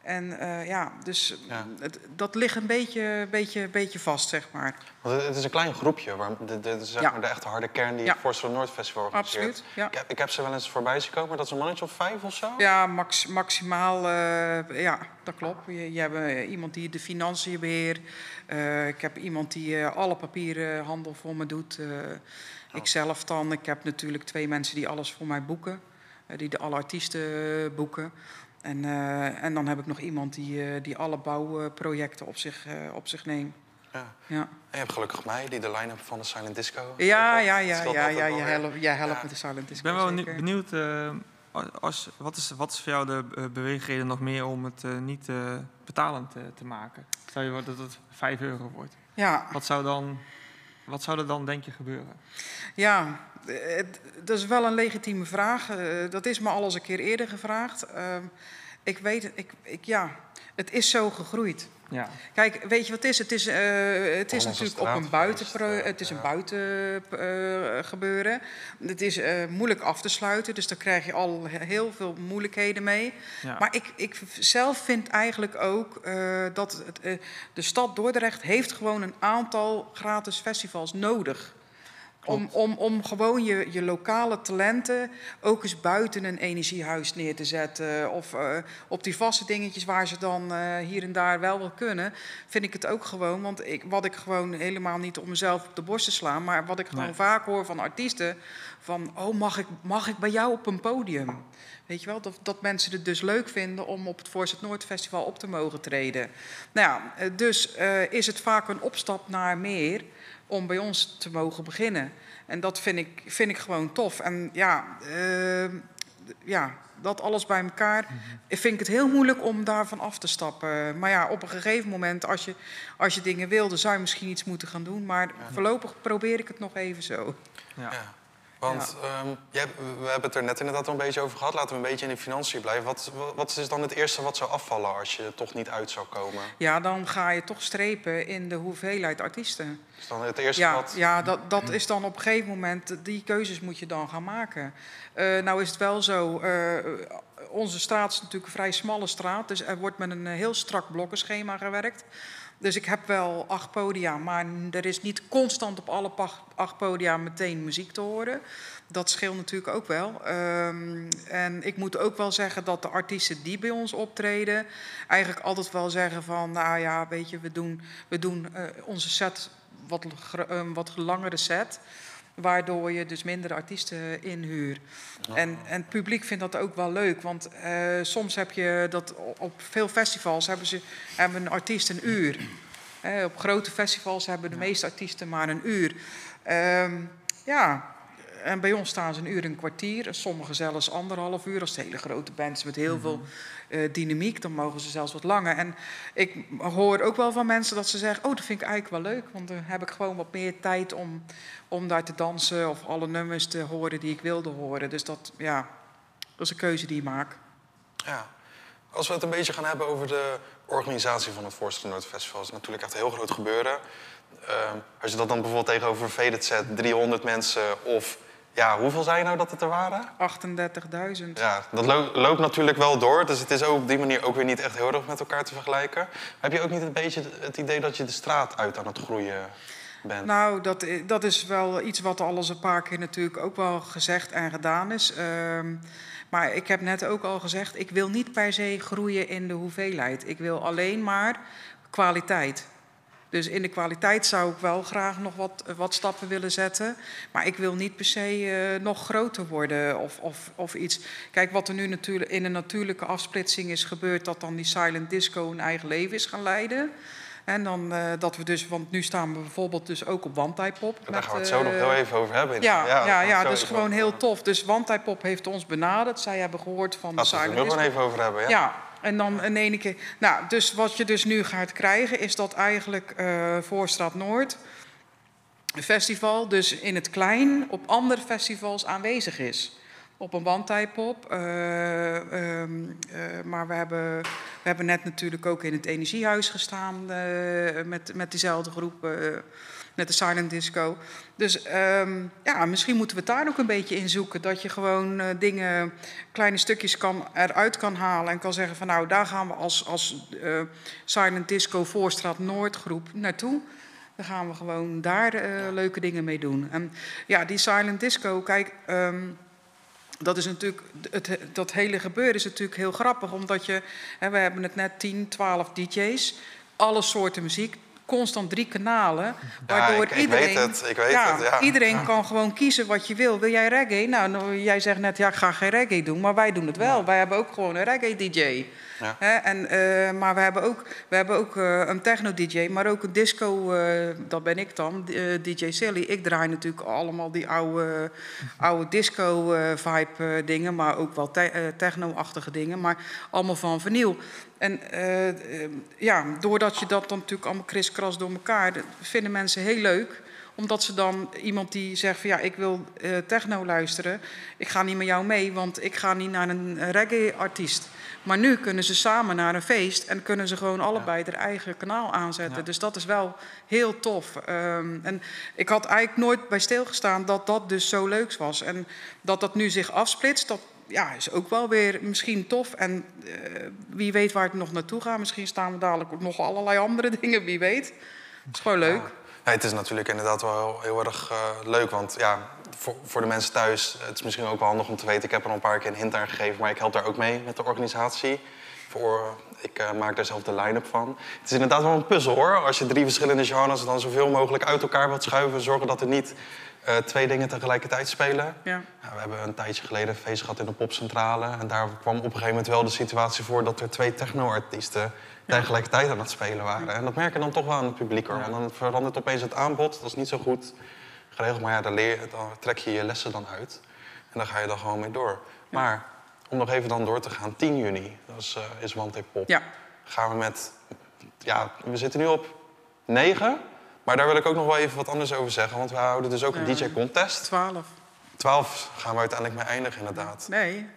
En eh, ja, dus Ja. Het, dat ligt een beetje, beetje, beetje vast, zeg maar. Want het- is een klein groepje. Waar, dit, dit is zeg Ja. maar de echte harde kern die Ja. het Forster Noord Festival organiseert. Absoluut, ja. Ik, heb, ik heb ze wel eens voorbij zien komen. Dat is een mannetje of vijf of zo? Ja, max, maximaal, eh, ja, dat klopt. Je, je hebt eh, iemand die de financiën beheert. Eh, ik heb iemand die alle papierenhandel voor me doet. Eh Ikzelf dan. Ik heb natuurlijk twee mensen die alles voor mij boeken. die de alle artiesten boeken. En, eh, en dan heb ik nog iemand die, eh, die alle bouwprojecten op zich, eh, op zich neemt. Ja. Ja, En je hebt gelukkig mij, die de line-up van de Silent Disco. ja, ja, ja, ja, ja, helpt, jij helpt Ja. met de silent Ik disco. ben wel zeker. benieuwd, eh, als, wat, is, wat is voor jou de beweegreden nog meer om het eh, niet eh, betalend te maken? Stel je dat het 5 euro wordt. Ja, Wat zou, dan, wat zou er dan, denk je, gebeuren? Ja, het- dat is wel een legitieme vraag. Eh, Dat is me al eens een keer eerder gevraagd. Ehm, Ik weet ik, ik, ja, het is zo gegroeid. Ja. Kijk, weet je wat het is? Het is, eh, het is natuurlijk op een buitenpro eh, het is een ja. buiten eh, gebeuren. Het is moeilijk af te sluiten, dus daar krijg je al heel veel moeilijkheden mee. Ja. Maar ik, ik zelf vind eigenlijk ook dat het, de stad Dordrecht heeft gewoon een aantal gratis festivals nodig. Om, om, om gewoon je, je lokale talenten ook eens buiten een energiehuis neer te zetten. Of eh, op die vaste dingetjes waar ze dan eh, hier en daar wel wel kunnen. Vind ik het ook gewoon. Want ik, wat ik gewoon helemaal niet om mezelf op de borst te slaan. Maar wat ik gewoon Nee. vaak hoor van artiesten. Van, oh mag ik, mag ik bij jou op een podium? Weet je wel, dat, dat mensen het dus leuk vinden om op het Voorzet Noord Festival op te mogen treden. Nou ja, eh, dus is het vaak een opstap naar meer om bij ons te mogen beginnen. En dat vind ik, vind ik gewoon tof. En ja, eh, ja, dat alles bij elkaar vind ik het heel moeilijk om daarvan af te stappen. Maar ja, op een gegeven moment, als je, als je dingen wilde, zou je misschien iets moeten gaan doen. Maar voorlopig probeer ik het nog even zo. Ja. Want ehm, we hebben het er net inderdaad al een beetje over gehad. Laten we een beetje in de financiën blijven. Wat, wat is dan het eerste wat zou afvallen als je er toch niet uit zou komen? Ja, dan ga je toch strepen in de hoeveelheid artiesten. Is dan het eerste Ja, wat... ja dat, dat is dan op een gegeven moment, die keuzes moet je dan gaan maken. Eh, nou is het wel zo, eh, onze straat is natuurlijk een vrij smalle straat, dus er wordt met een eh, heel strak blokkenschema gewerkt. Dus ik heb wel acht podia, maar er is niet constant op alle acht podia meteen muziek te horen. Dat scheelt natuurlijk ook wel. Ehm, en ik moet ook wel zeggen dat de artiesten die bij ons optreden, eigenlijk altijd wel zeggen van, nou ja, weet je, we doen, we doen eh, onze set wat, een wat langere set. Waardoor je dus minder artiesten inhuurt. En, en het publiek vindt dat ook wel leuk. Want eh, soms heb je dat op veel festivals hebben ze hebben een artiest een uur. Eh, op grote festivals hebben de meeste artiesten maar een uur. Ehm, ja, en bij ons staan ze een uur en een kwartier. Sommigen zelfs anderhalf uur. Als het hele grote bands met heel veel eh, dynamiek, dan mogen ze zelfs wat langer. En ik hoor ook wel van mensen dat ze zeggen: Oh, dat vind ik eigenlijk wel leuk. Want dan heb ik gewoon wat meer tijd om, om daar te dansen of alle nummers te horen die ik wilde horen. Dus dat, ja, dat is een keuze die je maakt. Ja. Als we het een beetje gaan hebben over de organisatie van het Forster Noord Festival... is natuurlijk echt een heel groot gebeuren. Ehm, als je dat dan bijvoorbeeld tegenover Faded Set, 300 mensen of... Ja, hoeveel zei je nou dat het er waren? 38.000. Ja, dat lo- loopt natuurlijk wel door. Dus het is ook op die manier ook weer niet echt heel erg met elkaar te vergelijken. Heb je ook niet een beetje het idee dat je de straat uit aan het groeien bent? Nou, dat, i- dat is wel iets wat al eens een paar keer natuurlijk ook wel gezegd en gedaan is. Ehm, maar ik heb net ook al gezegd, ik wil niet per se groeien in de hoeveelheid. Ik wil alleen maar kwaliteit. Dus in de kwaliteit zou ik wel graag nog wat, wat stappen willen zetten. Maar ik wil niet per se eh, nog groter worden of, of, of iets. Kijk, wat er nu natuurlijk in een natuurlijke afsplitsing is gebeurd... dat dan die silent disco een eigen leven is gaan leiden. En dan eh, dat we dus... Want nu staan we bijvoorbeeld dus ook op Wandtijpop. Daar gaan we het zo nog eh, heel even over hebben. ja, ja, ja, dat even gewoon heel tof. Dus Wandtijpop heeft ons benaderd. Zij hebben gehoord van de Laten we het er disco. even over hebben. Ja? Ja, en dan in ene keer. Nou, dus wat je dus nu gaat krijgen, is dat eigenlijk eh Voorstraat Noord festival, dus in het klein, op andere festivals aanwezig is. Op een wandtijpop. eh, ehm, eh, maar we hebben, we hebben net natuurlijk ook in het energiehuis gestaan met, met diezelfde groep. Eh. net de silent disco. Dus ehm, ja, misschien moeten we het daar ook een beetje in zoeken. Dat je gewoon uh, dingen, kleine stukjes kan, eruit kan halen en kan zeggen van nou, daar gaan we als, als uh, silent disco Voorstraat Noordgroep naartoe. Dan gaan we gewoon daar uh, leuke dingen mee doen. En ja, die silent disco, kijk. Um, dat is natuurlijk, het, dat hele gebeuren is natuurlijk heel grappig, omdat je, hè, we hebben het net 10, 12 DJ's, alle soorten muziek, constant drie kanalen. Waardoor ja, ik, iedereen, weet het, ik weet ja, het. Ja. Iedereen kan gewoon kiezen wat je wil. Wil jij reggae? Nou, nou, jij zegt net, ja, ik ga geen reggae doen, maar wij doen het wel. Wij hebben ook gewoon een reggae-dj. Ja. en, uh, maar we hebben ook, we hebben ook uh, een techno-dj, maar ook een disco, uh, dat ben ik dan, DJ Silly. Ik draai natuurlijk allemaal die oude, oude disco-vibe dingen, maar ook wel te techno-achtige dingen, maar allemaal van vinyl. En ja, doordat je dat dan natuurlijk allemaal kriskras door elkaar, vinden mensen heel leuk omdat ze dan iemand die zegt van ja, ik wil techno luisteren. Ik ga niet met jou mee, want ik ga niet naar een reggae-artiest. Maar nu kunnen ze samen naar een feest en kunnen ze gewoon allebei ja. eigen kanaal aanzetten. Ja. Dus dat is wel heel tof. Um, en ik had eigenlijk nooit bij stilgestaan dat dat dus zo leuk was. En dat dat nu zich afsplitst, dat ja, is ook wel weer misschien tof. En uh, wie weet waar het nog naartoe gaat. Misschien staan we dadelijk ook nog allerlei andere dingen, wie weet. Het is gewoon leuk. Ja. Het is natuurlijk inderdaad wel heel erg uh, leuk. Want ja, voor, voor, de mensen thuis, het is misschien ook wel handig om te weten. Ik heb er al een paar keer een hint aan gegeven, maar ik help daar ook mee met de organisatie. Voor, ik uh, maak daar zelf de line-up van. Het is inderdaad wel een puzzel hoor. Als je drie verschillende genres dan zoveel mogelijk uit elkaar wilt schuiven, zorgen dat er niet uh, twee dingen tegelijkertijd spelen. Ja. Ja, we hebben een tijdje geleden een feest gehad in de popcentrale. En daar kwam op een gegeven moment wel de situatie voor dat er twee techno-artiesten tegelijkertijd aan het spelen waren. En dat merk je dan toch wel aan het publiek hoor. Want dan verandert opeens het aanbod. Dat is niet zo goed geregeld. Maar ja, dan, leer, dan trek je je lessen dan uit. En dan ga je dan gewoon mee door. Maar om nog even dan door te gaan, 10 juni, dat is, uh, is One Pop. Ja. Gaan we met, ja, we zitten nu op 9. Maar daar wil ik ook nog wel even wat anders over zeggen. Want we houden dus ook een DJ-contest. 12. 12 gaan we uiteindelijk mee eindigen, inderdaad. Nee,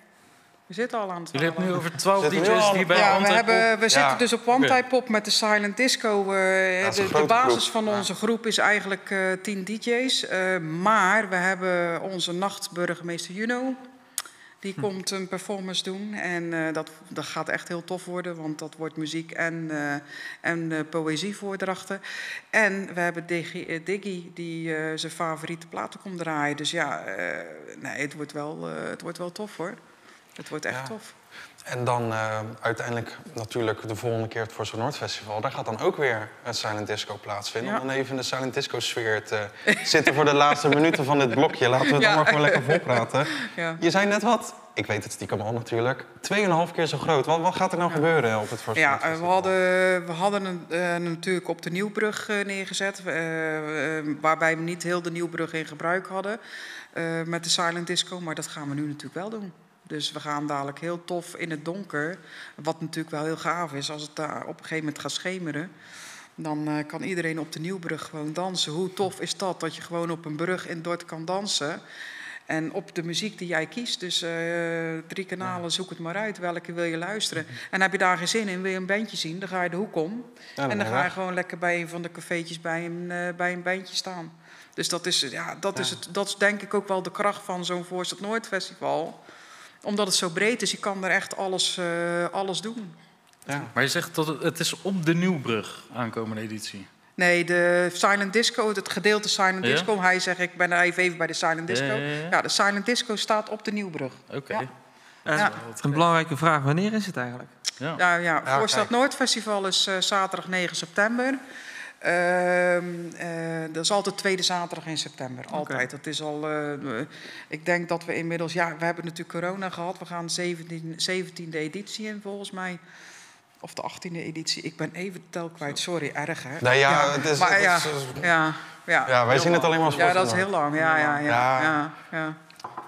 we zitten al aan het Jullie hebben nu over 12 DJ's die bij Ja, we, hebben, we zitten dus op One Type Pop met de Silent Disco. Uh, de, de, basis groep. van onze groep is eigenlijk uh, 10 DJ's. Uh, maar we hebben onze nachtburgemeester Juno. Die hm. komt een performance doen. En uh, dat, dat gaat echt heel tof worden, want dat wordt muziek en, en poëzievoordrachten. En we hebben Diggy, Diggy die zijn favoriete platen komt draaien. Dus ja, nee, het, wordt wel, het wordt wel tof hoor. Het wordt echt ja. tof. En dan uh, uiteindelijk natuurlijk de volgende keer het Forza Noord Festival. Daar gaat dan ook weer een Silent Disco plaatsvinden. Ja. Om dan even in de Silent Disco sfeer te zitten voor de laatste minuten van dit blokje. Laten we het ja. dan maar gewoon lekker volpraten. Ja. Je zei net wat. Ik weet het stiekem al natuurlijk. Tweeënhalf keer zo groot. Wat, wat gaat er nou gebeuren op het Forza Ja, Noord Festival? we hadden, we hadden een, uh, natuurlijk op de Nieuwbrug uh, neergezet. waarbij we niet heel de Nieuwbrug in gebruik hadden. met de Silent Disco. Maar dat gaan we nu natuurlijk wel doen. Dus we gaan dadelijk heel tof in het donker. Wat natuurlijk wel heel gaaf is als het daar op een gegeven moment gaat schemeren. Dan uh, kan iedereen op de Nieuwbrug gewoon dansen. Hoe tof is dat? Dat je gewoon op een brug in Dort kan dansen. En op de muziek die jij kiest. Dus uh, drie kanalen, zoek het maar uit. Welke wil je luisteren? En heb je daar geen zin in, wil je een bandje zien? Dan ga je de hoek om. Ja, en dan ga je gewoon lekker bij een van de cafeetjes bij een, uh, bij een bandje staan. Dus dat is, ja, dat, ja. Is het, dat is denk ik ook wel de kracht van zo'n Voorstad Noord Festival omdat het zo breed is, je kan er echt alles, uh, alles doen. Ja. Maar je zegt dat het, het is op de Nieuwbrug aankomende editie. Nee, de Silent Disco, het gedeelte Silent ja? Disco. Hij zegt, ik ben even bij de Silent Disco. Ja, ja, ja, de Silent Disco staat op de Nieuwbrug. Oké. Okay. Ja. Een belangrijke vraag, wanneer is het eigenlijk? Ja, ja, ja. Voorstad Noordfestival is uh, zaterdag 9 september. Uh, uh, dat is altijd tweede zaterdag in september. Altijd. Okay. Dat is al. Uh, ik denk dat we inmiddels. Ja, we hebben natuurlijk corona gehad. We gaan 17, 17e editie in volgens mij. Of de 18e editie. Ik ben even de tel kwijt. Sorry, erg hè. Nee, ja, ja. het is. Maar, het ja, is, ja, ja, ja, wij zien lang. het alleen maar als Ja, dat is heel lang. Ja, ja, ja. ja. ja, ja.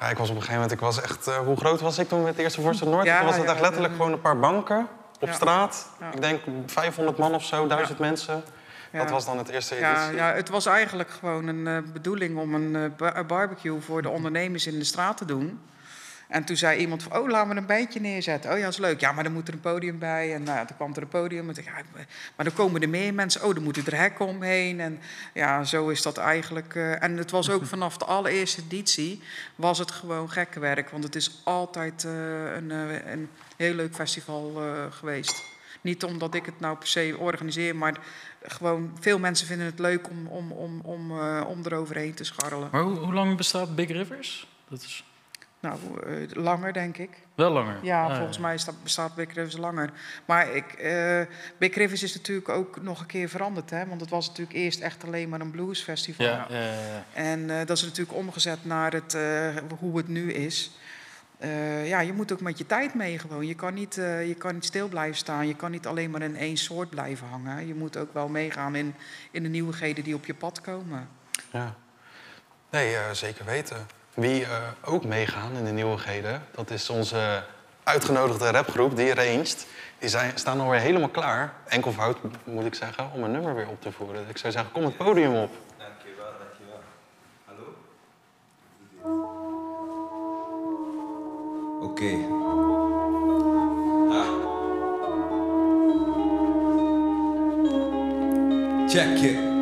ja ik was op een gegeven moment. Ik was echt. hoe groot was ik toen met de eerste Voorstel Noord? toen was het echt letterlijk gewoon een paar banken op straat. Ik denk 500 man of zo, 1000 mensen. Ja. Dat was dan het eerste editie? Ja, ja, het was eigenlijk gewoon een uh, bedoeling om een uh, barbecue voor de ondernemers in de straat te doen. En toen zei iemand van, oh, laten we een bandje neerzetten. Oh ja, dat is leuk. Ja, maar dan moet er een podium bij. En nou, toen kwam er een podium. En ja, maar dan komen er meer mensen. Oh, dan moeten er hekken omheen. En ja, zo is dat eigenlijk. Uh, en het was ook vanaf de allereerste editie, was het gewoon gekkenwerk. Want het is altijd uh, een, uh, een heel leuk festival geweest. Niet omdat ik het nou per se organiseer, maar gewoon veel mensen vinden het leuk om, om, om, om, om eroverheen te scharrelen. Maar hoe, hoe lang bestaat Big Rivers? Dat is... Nou, uh, langer denk ik. Wel langer? Ja, ah, volgens ja. mij staat, bestaat Big Rivers langer. Maar ik, uh, Big Rivers is natuurlijk ook nog een keer veranderd. Hè? Want het was natuurlijk eerst echt alleen maar een bluesfestival. Ja, ja, ja, En uh, dat is natuurlijk omgezet naar het, hoe het nu is. Ja, je moet ook met je tijd mee. Je kan, niet, je kan niet stil blijven staan. Je kan niet alleen maar in één soort blijven hangen. Je moet ook wel meegaan in, in de nieuwigheden die op je pad komen. Ja, nee, zeker weten. Wie ook meegaan in de nieuwigheden, dat is onze uitgenodigde rapgroep, die Ranged. Die zijn, staan alweer helemaal klaar, enkelvoud moet ik zeggen, om een nummer weer op te voeren. Ik zou zeggen, kom het podium op. Okay. Ah. Check it.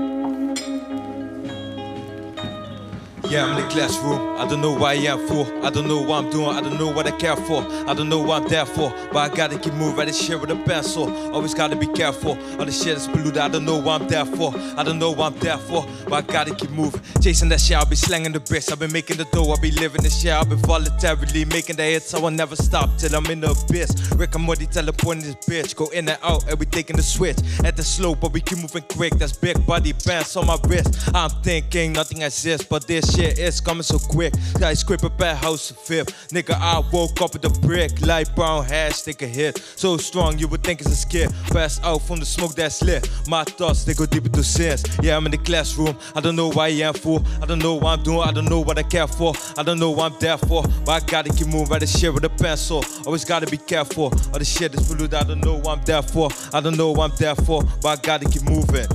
Yeah, I'm in the classroom. I don't know why I am for. I don't know what I'm doing. I don't know what I care for. I don't know what I'm there for. But I gotta keep moving. Write this shit with a pencil. Always gotta be careful. All the shit is polluted. I don't know what I'm there for. I don't know what I'm there for. But I gotta keep moving. Chasing that shit. I'll be slanging the bricks. I've been making the dough. I'll be living the shit. I've been voluntarily making the hits. I will never stop till I'm in the abyss. Rick and Morty teleporting this bitch. Go in and out. And we taking the switch. At the slope, but we keep moving quick. That's big body bands on my wrist. I'm thinking nothing exists, but this shit is coming so quick. Skyscraper bad house fifth. Nigga, I woke up with a brick. Light brown hair, stick a hit. So strong, you would think it's a skit. Fast out from the smoke that's lit. My thoughts, they go deep into sense. Yeah, I'm in the classroom. I don't know why I am for. I don't know what I'm doing. I don't know what I care for. I don't know what I'm there for. But I gotta keep moving. The shit with a pencil. Always gotta be careful. All the shit is polluted. I don't know what I'm there for. I don't know what I'm there for. But I gotta keep moving.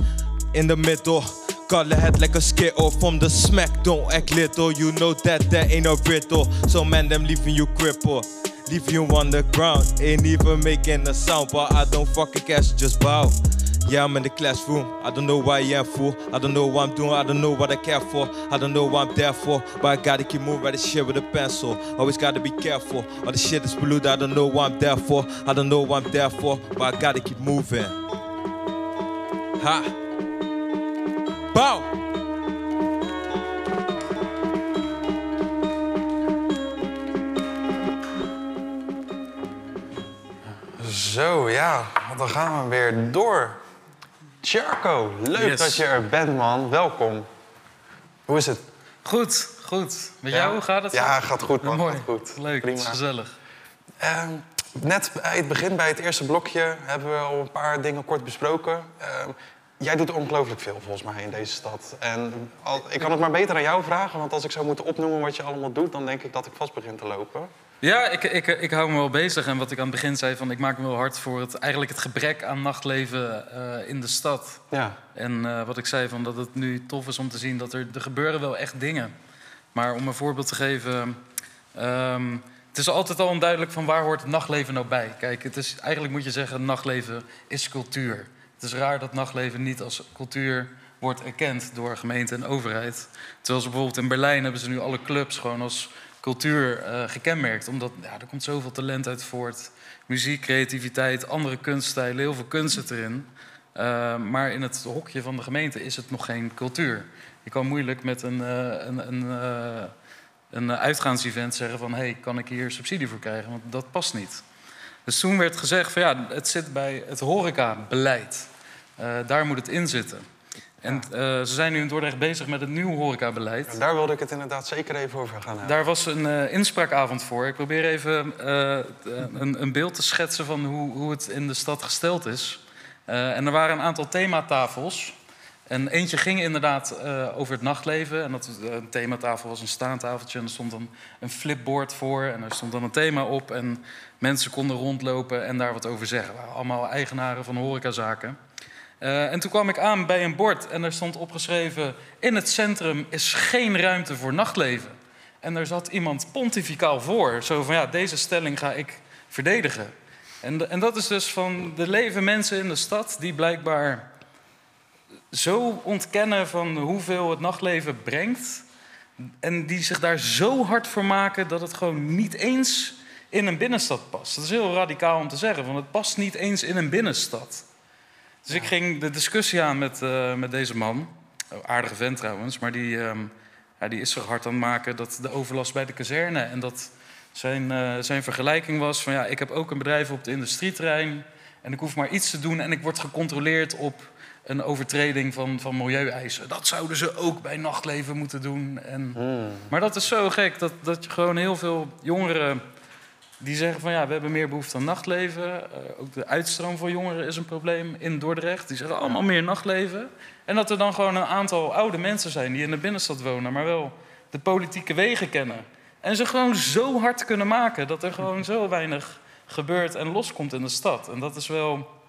In the middle. Call head like a skittle from the smack. Don't act little, you know that that ain't a riddle. So man, them leaving you cripple. Leave you on the ground, ain't even making a sound. But I don't fucking cash, just bow. Yeah, I'm in the classroom. I don't know why I am for. I don't know what I'm doing. I don't know what I care for. I don't know what I'm there for. But I gotta keep moving right this shit with a pencil. Always gotta be careful. All the shit is polluted. I don't know what I'm there for. I don't know what I'm there for. But I gotta keep moving. Ha! Bow! Zo, ja, dan gaan we weer door. Charco, leuk Yes. dat je er bent, man. Welkom. Hoe is het? Goed, goed. Met Ja? jou, hoe gaat het? Ja, gaat goed, man. Mooi. Gaat goed. Leuk, Prima. het is gezellig. Ehm, net bij het begin, bij het eerste blokje, hebben we al een paar dingen kort besproken. Ehm, jij doet ongelooflijk veel, volgens mij, in deze stad. En al, ik kan het maar beter aan jou vragen, want als ik zou moeten opnoemen wat je allemaal doet... dan denk ik dat ik vast begin te lopen. Ja, ik, ik, ik hou me wel bezig. En wat ik aan het begin zei, van, ik maak me wel hard voor het, eigenlijk het gebrek aan nachtleven eh, in de stad. Ja. En eh, wat ik zei, van dat het nu tof is om te zien dat er, er gebeuren wel echt dingen. Maar om een voorbeeld te geven... ehm, het is altijd al onduidelijk van waar hoort het nachtleven nou bij. Kijk, het is, eigenlijk moet je zeggen, nachtleven is cultuur. Het is raar dat nachtleven niet als cultuur wordt erkend door gemeente en overheid. Terwijl ze bijvoorbeeld in Berlijn hebben ze nu alle clubs gewoon als cultuur eh, gekenmerkt. Omdat ja, er komt zoveel talent uit voort. Muziek, creativiteit, andere kunststijlen, heel veel kunst zit erin. Uh, maar in het hokje van de gemeente is het nog geen cultuur. Je kan moeilijk met een, uh, een, een, een uitgaansevent zeggen van... hé, hey, kan ik hier subsidie voor krijgen? Want dat past niet. Dus toen werd gezegd van ja, het zit bij het horecabeleid. Daar moet het in zitten. En ze zijn nu in Dordrecht bezig met het nieuw horecabeleid. En daar wilde ik het inderdaad zeker even over gaan hebben. Daar was een inspraakavond voor. Ik probeer even een, een beeld te schetsen van hoe, hoe het in de stad gesteld is... Uh, en er waren een aantal thematafels. En eentje ging inderdaad uh, over het nachtleven. En dat, uh, een thematafel was een staantafeltje. En er stond dan een flipboard voor. En er stond dan een thema op. En mensen konden rondlopen en daar wat over zeggen. We waren allemaal eigenaren van horecazaken. En toen kwam ik aan bij een bord. En er stond opgeschreven... In het centrum is geen ruimte voor nachtleven. En er zat iemand pontificaal voor. Zo van ja, deze stelling ga ik verdedigen. En, en dat is dus van de leven mensen in de stad die blijkbaar zo ontkennen van hoeveel het nachtleven brengt. En die zich daar zo hard voor maken dat het gewoon niet eens in een binnenstad past. Dat is heel radicaal om te zeggen, want het past niet eens in een binnenstad. Dus ik ging de discussie aan met, uh, met deze man. Aardige vent trouwens, maar die, uh, ja, die is zich hard aan het maken dat de overlast bij de kazerne en dat zijn, uh, zijn vergelijking was van ja, ik heb ook een bedrijf op het industrieterrein en ik hoef maar iets te doen en ik word gecontroleerd op een overtreding van, van milieueisen. Dat zouden ze ook bij nachtleven moeten doen. En, hmm. Maar dat is zo gek dat, dat je gewoon heel veel jongeren die zeggen van ja, we hebben meer behoefte aan nachtleven. Uh, ook de uitstroom van jongeren is een probleem in Dordrecht. Die zeggen allemaal meer nachtleven. En dat er dan gewoon een aantal oude mensen zijn die in de binnenstad wonen, maar wel de politieke wegen kennen. En ze gewoon zo hard kunnen maken dat er gewoon zo weinig gebeurt en loskomt in de stad. En dat is wel.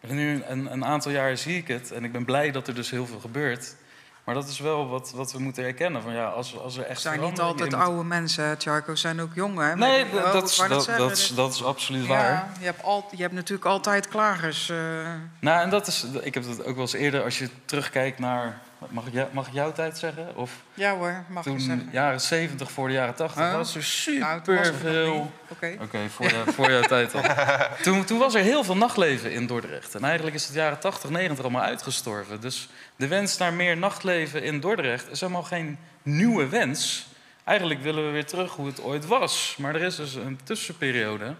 Nu een, een aantal jaar zie ik het en ik ben blij dat er dus heel veel gebeurt. Maar dat is wel wat, wat we moeten erkennen. Van ja, als, als er echt zijn niet altijd oude mensen, Charco, zijn ook jongen. Nee, dat, dat, is, dat, dat, dat, is absoluut waar. Ja, je, hebt al, je hebt natuurlijk altijd klagers. Uh... Nou, en dat is, ik heb het ook wel eens eerder, als je terugkijkt naar Mag ik, mag ik jouw tijd zeggen? Of ja hoor, mag toen, je zeggen. jaren 70 voor de jaren 80 was er super nou, veel... Oké, okay. voor, voor jouw tijd al. Toen, toen was er heel veel nachtleven in Dordrecht. En eigenlijk is het jaren 80, 90 allemaal uitgestorven. Dus de wens naar meer nachtleven in Dordrecht is helemaal geen nieuwe wens. Eigenlijk willen we weer terug hoe het ooit was. Maar er is dus een tussenperiode...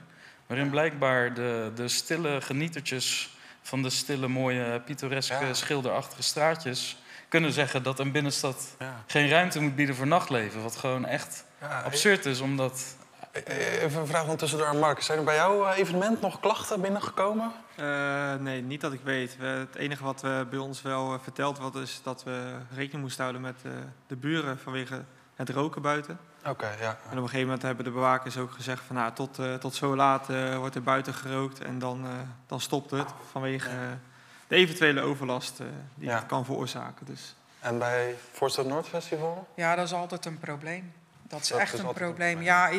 waarin blijkbaar de, de stille genietertjes van de stille, mooie, pittoreske, schilderachtige straatjes kunnen zeggen dat een binnenstad geen ruimte moet bieden voor nachtleven. Wat gewoon echt absurd is, omdat... E- e- even een vraag van tussendoor aan Mark. Zijn er bij jouw eh, evenement nog klachten binnengekomen? Uh, nee, niet dat ik weet. het enige wat we bij ons wel verteld wordt... is dat we rekening moesten houden met de buren vanwege het roken buiten. Oké, ja. En op een gegeven moment hebben de bewakers ook gezegd... van nou, tot, tot zo laat wordt er buiten gerookt en dan, dan stopt het vanwege de eventuele overlast uh, die het kan veroorzaken. Dus. En bij Forza Noord Festival? Ja, dat is altijd een probleem. Dat is echt een probleem. Ja,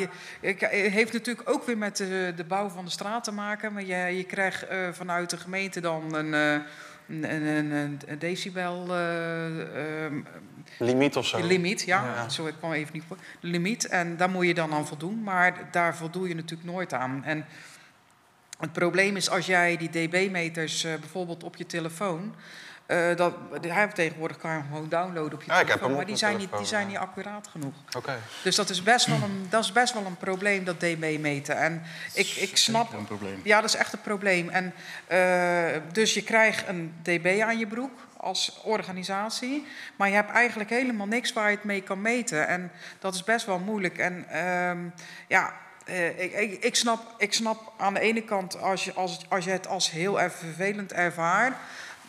het heeft natuurlijk ook weer met de, de, bouw van de straat te maken. Maar je, je krijgt uh, vanuit de gemeente dan een, een, een, een, decibel... Uh, limiet of zo? Limiet, ja. ja. Zo, ik kwam even niet voor. Limiet. En daar moet je dan aan voldoen. Maar daar voldoe je natuurlijk nooit aan. En het probleem is als jij die dB-meters uh, bijvoorbeeld op je telefoon. Uh, dat, hij tegenwoordig kan je hem gewoon downloaden op je ja, telefoon. maar die zijn, niet, die zijn niet accuraat genoeg. Okay. Dus dat is, best wel een, dat is best wel een probleem, dat dB-meten. En ik, ik snap. Een probleem. Ja, dat is echt een probleem. En, uh, dus je krijgt een dB aan je broek als organisatie. Maar je hebt eigenlijk helemaal niks waar je het mee kan meten. En dat is best wel moeilijk. En uh, ja, uh, ik, ik, ik, snap, ik snap aan de ene kant als je, als, als je het als heel erg vervelend ervaart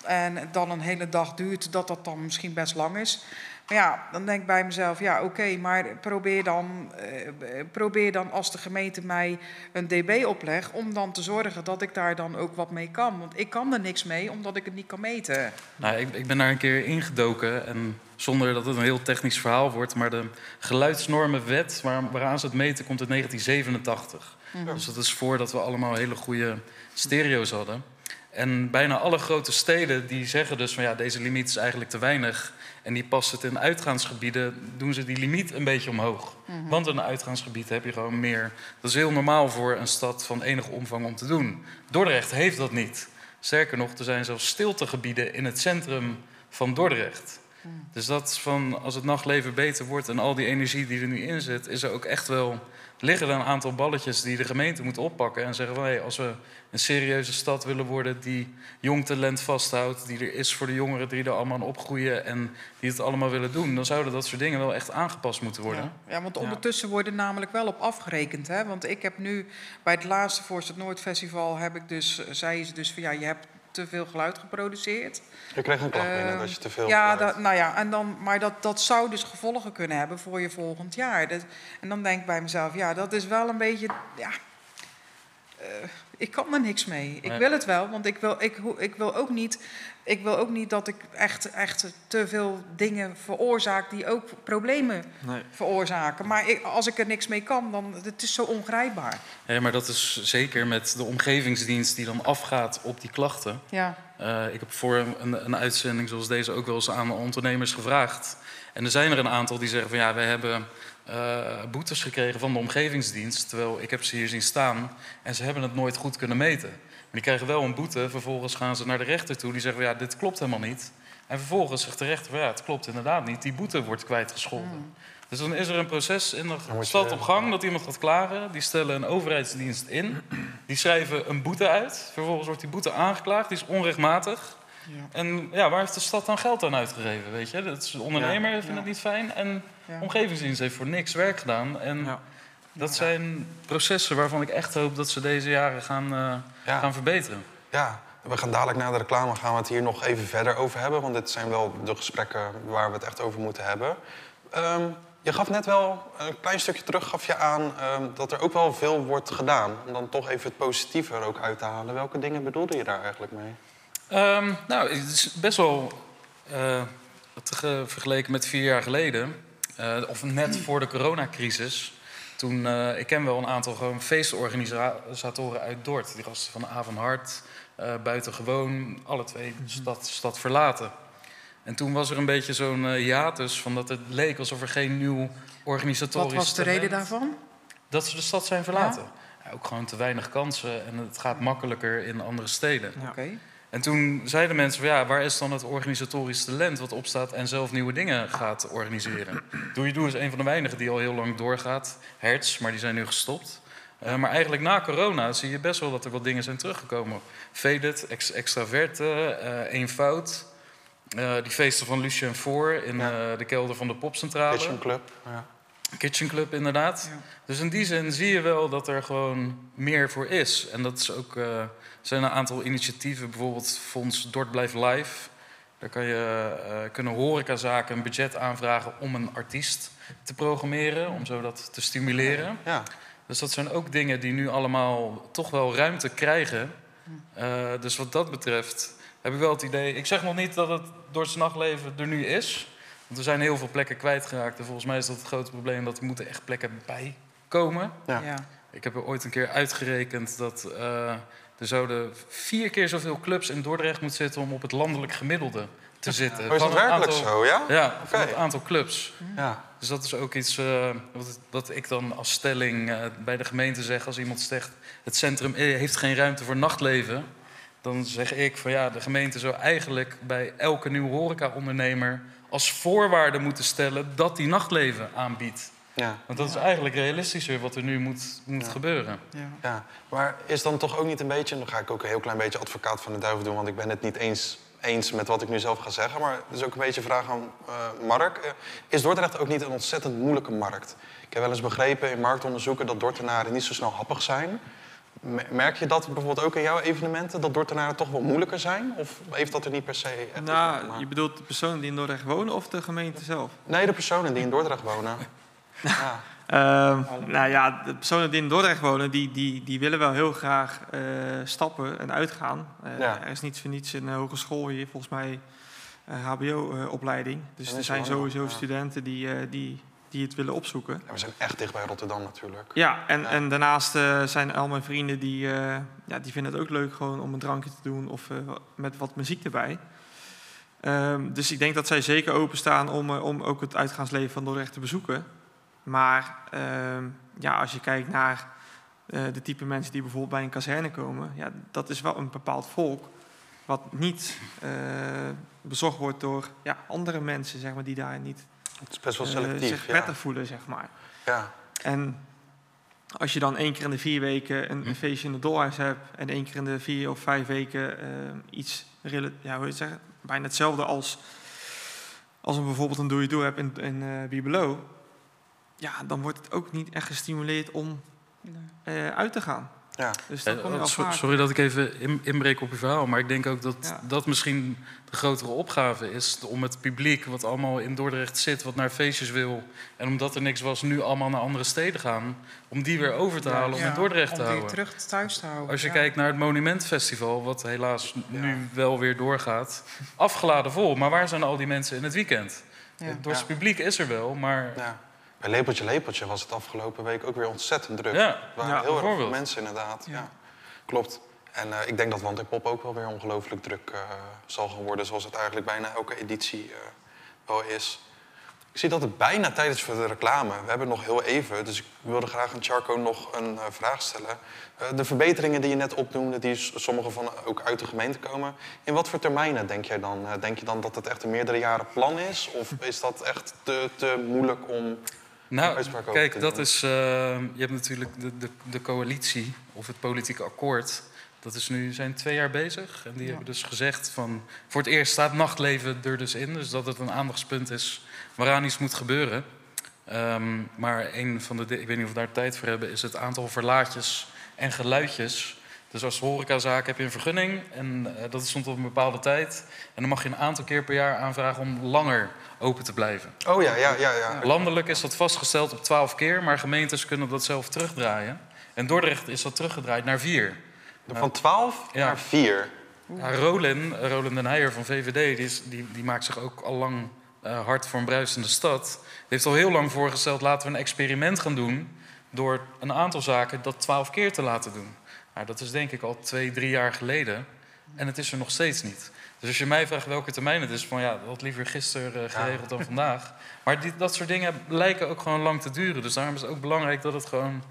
en dan een hele dag duurt, dat dat dan misschien best lang is. Maar ja, dan denk ik bij mezelf, ja oké, maar probeer dan, uh, probeer dan als de gemeente mij een dB oplegt... om dan te zorgen dat ik daar dan ook wat mee kan. Want ik kan er niks mee, omdat ik het niet kan meten. Nou, ik, ik ben daar een keer ingedoken en zonder dat het een heel technisch verhaal wordt... maar de geluidsnormenwet waar, waaraan ze het meten komt uit 1987. Mm Dus dat is voordat we allemaal hele goede stereo's hadden... En bijna alle grote steden die zeggen dus van ja, deze limiet is eigenlijk te weinig. En die passen het in uitgaansgebieden, doen ze die limiet een beetje omhoog. Mhm. Want in een uitgaansgebied heb je gewoon meer. Dat is heel normaal voor een stad van enige omvang om te doen. Dordrecht heeft dat niet. Sterker nog, er zijn zelfs stiltegebieden in het centrum van Dordrecht. Dus dat is van als het nachtleven beter wordt en al die energie die er nu in zit, is er ook echt wel liggen er een aantal balletjes die de gemeente moet oppakken en zeggen: hey, als we een serieuze stad willen worden die jong talent vasthoudt, die er is voor de jongeren die er allemaal opgroeien en die het allemaal willen doen, dan zouden dat soort dingen wel echt aangepast moeten worden. Ja, ja want ondertussen worden namelijk wel op afgerekend. Hè? Want ik heb nu bij het laatste Voorstad Noord Festival heb ik dus, zei ze dus van ja, je hebt te veel geluid geproduceerd. Je kreeg een klacht binnen uh, dat je te veel. Ja, dat, nou ja, en dan, maar dat, dat zou dus gevolgen kunnen hebben voor je volgend jaar. Dat, en dan denk ik bij mezelf, ja, dat is wel een beetje. Ja, ik kan er niks mee. Ik wil het wel, want ik wil, ik, ik wil ook niet... Ik wil ook niet dat ik echt, echt te veel dingen veroorzaak die ook problemen Nee. veroorzaken. Maar ik, als ik er niks mee kan, dan het is zo ongrijpbaar. Ja, maar dat is zeker met de omgevingsdienst die dan afgaat op die klachten. Ja, Eh, ik heb voor een, een uitzending zoals deze ook wel eens aan ondernemers gevraagd. En er zijn er een aantal die zeggen van ja, wij hebben eh, boetes gekregen van de omgevingsdienst. Terwijl ik heb ze hier zien staan en ze hebben het nooit goed kunnen meten. Maar die krijgen wel een boete, vervolgens gaan ze naar de rechter toe. Die zeggen van ja, dit klopt helemaal niet. En vervolgens zegt de rechter van ja, het klopt inderdaad niet. Die boete wordt kwijtgescholden. Dus dan is er een proces in de stad op gang dat iemand gaat klagen. Die stellen een overheidsdienst in. Die schrijven een boete uit. Vervolgens wordt die boete aangeklaagd. Die is onrechtmatig. ja, En ja, waar heeft de stad dan geld aan uitgegeven? Weet je? Dat is, de ondernemer vindt Ja. het niet fijn. En omgevingsdienst heeft voor niks werk gedaan. En Ja. Dat zijn processen waarvan ik echt hoop dat ze deze jaren gaan, eh, gaan verbeteren. Ja, we gaan dadelijk na de reclame gaan we het hier nog even verder over hebben. Want dit zijn wel de gesprekken waar we het echt over moeten hebben. Ehm, je gaf net wel een klein stukje terug gaf je aan ehm, dat er ook wel veel wordt gedaan. Om dan toch even het positieve er ook uit te halen. Welke dingen bedoelde je daar eigenlijk mee? Ehm, nou, het is best wel eh, vergeleken met vier jaar geleden. eh, of net voor de coronacrisis. Toen, eh, ik ken wel een aantal gewoon feestorganisatoren uit Dordt. Die gasten van Avon Hart, eh buitengewoon, alle twee de stad, stad verlaten. En toen was er een beetje zo'n eh, hiatus van dat het leek alsof er geen nieuw organisatorisch Wat was de reden daarvan? Dat ze de stad zijn verlaten. Ja, ook gewoon te weinig kansen en het gaat makkelijker in andere steden. Ja. Oké. En toen zeiden mensen van ja, waar is dan het organisatorisch talent wat opstaat en zelf nieuwe dingen gaat organiseren? Doe je Doe is een van de weinigen die al heel lang doorgaat. Hertz, maar die zijn nu gestopt. Eh, maar eigenlijk na corona zie je best wel dat er wat dingen zijn teruggekomen. Faded, ex Extraverte, eh Eenvoud. Eh, die feesten van Lucien Voor in Ja. eh, de kelder van de popcentrale. Kitchen Club. Ja. Kitchen Club, inderdaad. Ja. Dus in die zin zie je wel dat er gewoon meer voor is. En dat is ook, eh, zijn een aantal initiatieven, bijvoorbeeld Fonds Dort Blijft Live. Daar kan je, eh, kunnen horecazaken een budget aanvragen om een artiest te programmeren, om zo dat te stimuleren. ja. Dus dat zijn ook dingen die nu allemaal toch wel ruimte krijgen. Eh, dus wat dat betreft heb ik wel het idee... Ik zeg nog niet dat het Dordtse nachtleven er nu is. Want er zijn heel veel plekken kwijtgeraakt. En volgens mij is dat het grote probleem dat er moeten echt plekken bij komen. Ja. Ja. Ik heb er ooit een keer uitgerekend dat eh, er zouden vier keer zoveel clubs in Dordrecht moeten zitten... om op het landelijk gemiddelde te zitten. Oh, is dat werkelijk aantal- zo, ja? Ja, van Oké. het aantal clubs. Ja. Dus dat is ook iets eh, wat, wat ik dan als stelling eh, bij de gemeente zeg. Als iemand zegt, het centrum heeft geen ruimte voor nachtleven. Dan zeg ik van ja, de gemeente zou eigenlijk bij elke nieuwe horecaondernemer als voorwaarde moeten stellen dat die nachtleven aanbiedt. Ja. Want dat is eigenlijk realistischer wat er nu moet, moet gebeuren. Ja. Ja, maar is dan toch ook niet een beetje... en dan ga ik ook een heel klein beetje advocaat van de duivel doen... want ik ben het niet eens, eens met wat ik nu zelf ga zeggen... maar het is ook een beetje een vraag aan eh, Mark. Eh, is Dordrecht ook niet een ontzettend moeilijke markt? Ik heb wel eens begrepen in marktonderzoeken... dat Dordtenaren niet zo snel happig zijn. Me- Merk je dat bijvoorbeeld ook in jouw evenementen... dat Dordtenaren toch wel moeilijker zijn? Of heeft dat er niet per se echt Nou, je bedoelt de personen die in Dordrecht wonen of de gemeente zelf? Nee, de personen die in Dordrecht wonen. ja. Ehm, nou ja, de personen die in Dordrecht wonen, die, die, die willen wel heel graag eh, stappen en uitgaan. Eh, Ja. Er is niet voor niets een hogeschool hier, volgens mij een hbo-opleiding. dus er zijn sowieso ja. studenten die, eh, die, die het willen opzoeken. Ja, we zijn echt dicht bij Rotterdam natuurlijk. Ja, en, Ja. en daarnaast eh, zijn al mijn vrienden die, eh, ja, die vinden het ook leuk gewoon om een drankje te doen of eh, met wat muziek erbij. Ehm, dus ik denk dat zij zeker openstaan om, om ook het uitgaansleven van Dordrecht te bezoeken. Maar ehm, ja, als je kijkt naar de type mensen die bijvoorbeeld bij een kazerne komen, ja, dat is wel een bepaald volk wat niet bezocht wordt door ja, andere mensen, zeg maar, die daar niet Het is best wel eh, selectief. zich ja. prettig voelen, zeg maar. Ja. En als je dan één keer in de vier weken een, Hm. een feestje in het Dolhuis hebt en één keer in de vier of vijf weken eh, iets, ja, hoe je het zeggen, bijna hetzelfde als, als een bijvoorbeeld een doe-je-doe hebt in, in eh Below, ja, dan wordt het ook niet echt gestimuleerd om Nee. eh, uit te gaan. Ja. Dus dan Eh, kom je al so- vaak. sorry dat ik even in- inbreek op je verhaal, maar ik denk ook dat Ja. dat misschien de grotere opgave is om het publiek wat allemaal in Dordrecht zit, wat naar feestjes wil en omdat er niks was, nu allemaal naar andere steden gaan, om die weer over te halen om in Dordrecht te om die houden. terug thuis te houden. Als je ja. kijkt naar het Monumentfestival, wat helaas nu wel weer doorgaat, afgeladen vol. Maar waar zijn al die mensen in het weekend? Ja. Het Dordtse publiek is er wel, maar Ja. Bij Lepeltje Lepeltje was het afgelopen week ook weer ontzettend druk. Ja, Er waren ja, heel erg veel mensen inderdaad. Ja. Ja. Klopt. En eh, ik denk dat Want Pop ook wel weer ongelooflijk druk eh, zal gaan worden... zoals het eigenlijk bijna elke editie eh, wel is. Ik zie dat het bijna tijdens voor de reclame. We hebben nog heel even, dus ik wilde graag aan Charco nog een eh, vraag stellen. Eh, de verbeteringen die je net opnoemde, die sommige van ook uit de gemeente komen. In wat voor termijnen denk jij dan? Eh, denk je dan dat het echt een meerdere jaren plan is? Of is dat echt te, te moeilijk om Nou, kijk, dat is. eh, je hebt natuurlijk de, de, de coalitie of het politieke akkoord. Dat is nu zijn twee jaar bezig. En die hebben dus gezegd van. Voor het eerst staat nachtleven er dus in. Dus dat het een aandachtspunt is waaraan iets moet gebeuren. Ehm, maar een van de. Ik weet niet of we daar tijd voor hebben. Is het aantal verlaatjes en geluidjes. Dus als horecazaak heb je een vergunning. En eh, dat stond op een bepaalde tijd. En dan mag je een aantal keer per jaar aanvragen om langer open te blijven. Oh ja, ja, ja. ja. Landelijk is dat vastgesteld op 12 keer, maar gemeentes kunnen dat zelf terugdraaien. En Dordrecht is dat teruggedraaid naar 4. Van 12 Ja. naar 4. Ja, Rolin, Rolin den Heijer van VVD, die, is, die, die maakt zich ook al lang eh, hard voor een bruisende stad. Die heeft al heel lang voorgesteld, laten we een experiment gaan doen... door een aantal zaken dat 12 keer te laten doen. Nou, dat is denk ik al twee, drie jaar geleden. En het is er nog steeds niet. Dus als je mij vraagt welke termijn het is, van ja, dat had liever gisteren eh, geregeld dan vandaag. Maar die, dat soort dingen lijken ook gewoon lang te duren. Dus daarom is het ook belangrijk dat het gewoon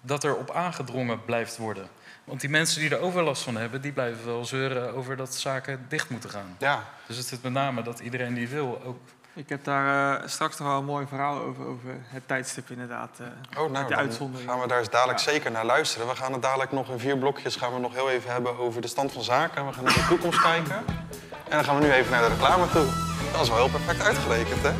dat er op aangedrongen blijft worden. Want die mensen die er overlast van hebben, die blijven wel zeuren over dat zaken dicht moeten gaan. Ja. Dus het is met name dat iedereen die wil ook. Ik heb daar eh, straks nog wel een mooi verhaal over, over het tijdstip inderdaad. eh, Oh, nou, dan uitzondering. gaan we daar eens dadelijk Ja. zeker naar luisteren. We gaan het dadelijk nog in vier blokjes gaan we nog heel even hebben over de stand van zaken. We gaan naar de toekomst kijken. En dan gaan we nu even naar de reclame toe. Dat is wel heel perfect uitgerekend, hè?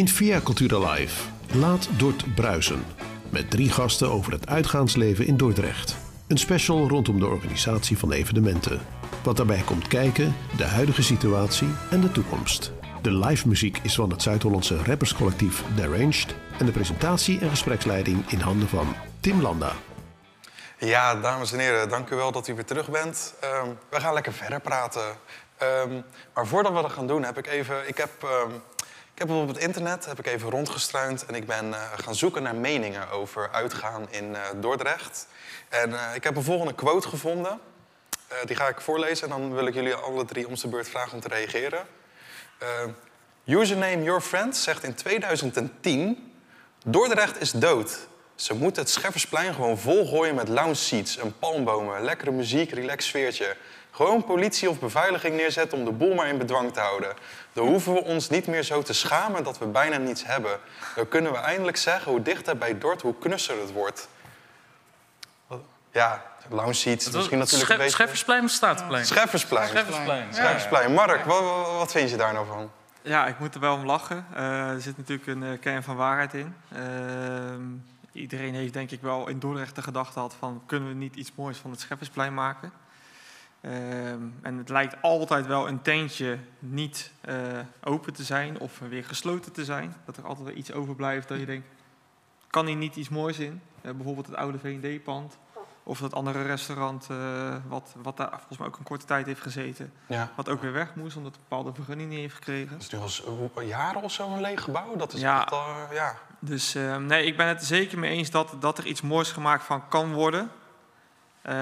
In Via Cultura Live laat Dort bruisen. Met drie gasten over het uitgaansleven in Dordrecht. Een special rondom de organisatie van evenementen. Wat daarbij komt kijken, de huidige situatie en de toekomst. De live muziek is van het Zuid-Hollandse rapperscollectief Deranged. En de presentatie en gespreksleiding in handen van Tim Landa. Ja, dames en heren, dank u wel dat u weer terug bent. Ehm, we gaan lekker verder praten. Ehm, maar voordat we dat gaan doen, heb ik even... Ik heb, ehm, ik heb op het internet heb ik even rondgestruind... en ik ben eh, gaan zoeken naar meningen over uitgaan in eh, Dordrecht. En eh, ik heb een volgende quote gevonden. Die ga ik voorlezen en dan wil ik jullie alle drie om de beurt vragen om te reageren. Username Your Friend zegt in 2010... Dordrecht is dood. Ze moeten het Scheffersplein gewoon volgooien met lounge seats en palmbomen, lekkere muziek, relax sfeertje. Gewoon politie of beveiliging neerzetten om de boel maar in bedwang te houden. Dan hoeven we ons niet meer zo te schamen dat we bijna niets hebben. Dan kunnen we eindelijk zeggen hoe dichter bij Dort, hoe knusser het wordt. Ja, lounge seats, misschien natuurlijk een beetje... Scheffersplein of Statenplein? Scheffersplein. Scheffersplein. Ja, ja. Scheffersplein. Mark, wat, wat- vind je daar nou van? Ja, ik moet er wel om lachen. Uh, er zit natuurlijk een uh, kern van waarheid in. Uh, iedereen heeft denk ik wel in Dordrecht de gedachte gehad van... kunnen we niet iets moois van het Scheppersplein maken? Ehm, en het lijkt altijd wel een tentje niet uh, open te zijn of weer gesloten te zijn. Dat er altijd wel iets overblijft dat je denkt, kan hier niet iets moois in? Uh, bijvoorbeeld het oude V&D-pand of dat andere restaurant uh, wat, wat daar volgens mij ook een korte tijd heeft gezeten. Ja. Wat ook weer weg moest omdat het een bepaalde vergunning niet heeft gekregen. Dat is nu al jaren of zo een leeg gebouw? Dat is ja. echt ja. Dus ehm, nee, ik ben het er zeker mee eens dat, dat er iets moois gemaakt van kan worden. Uh,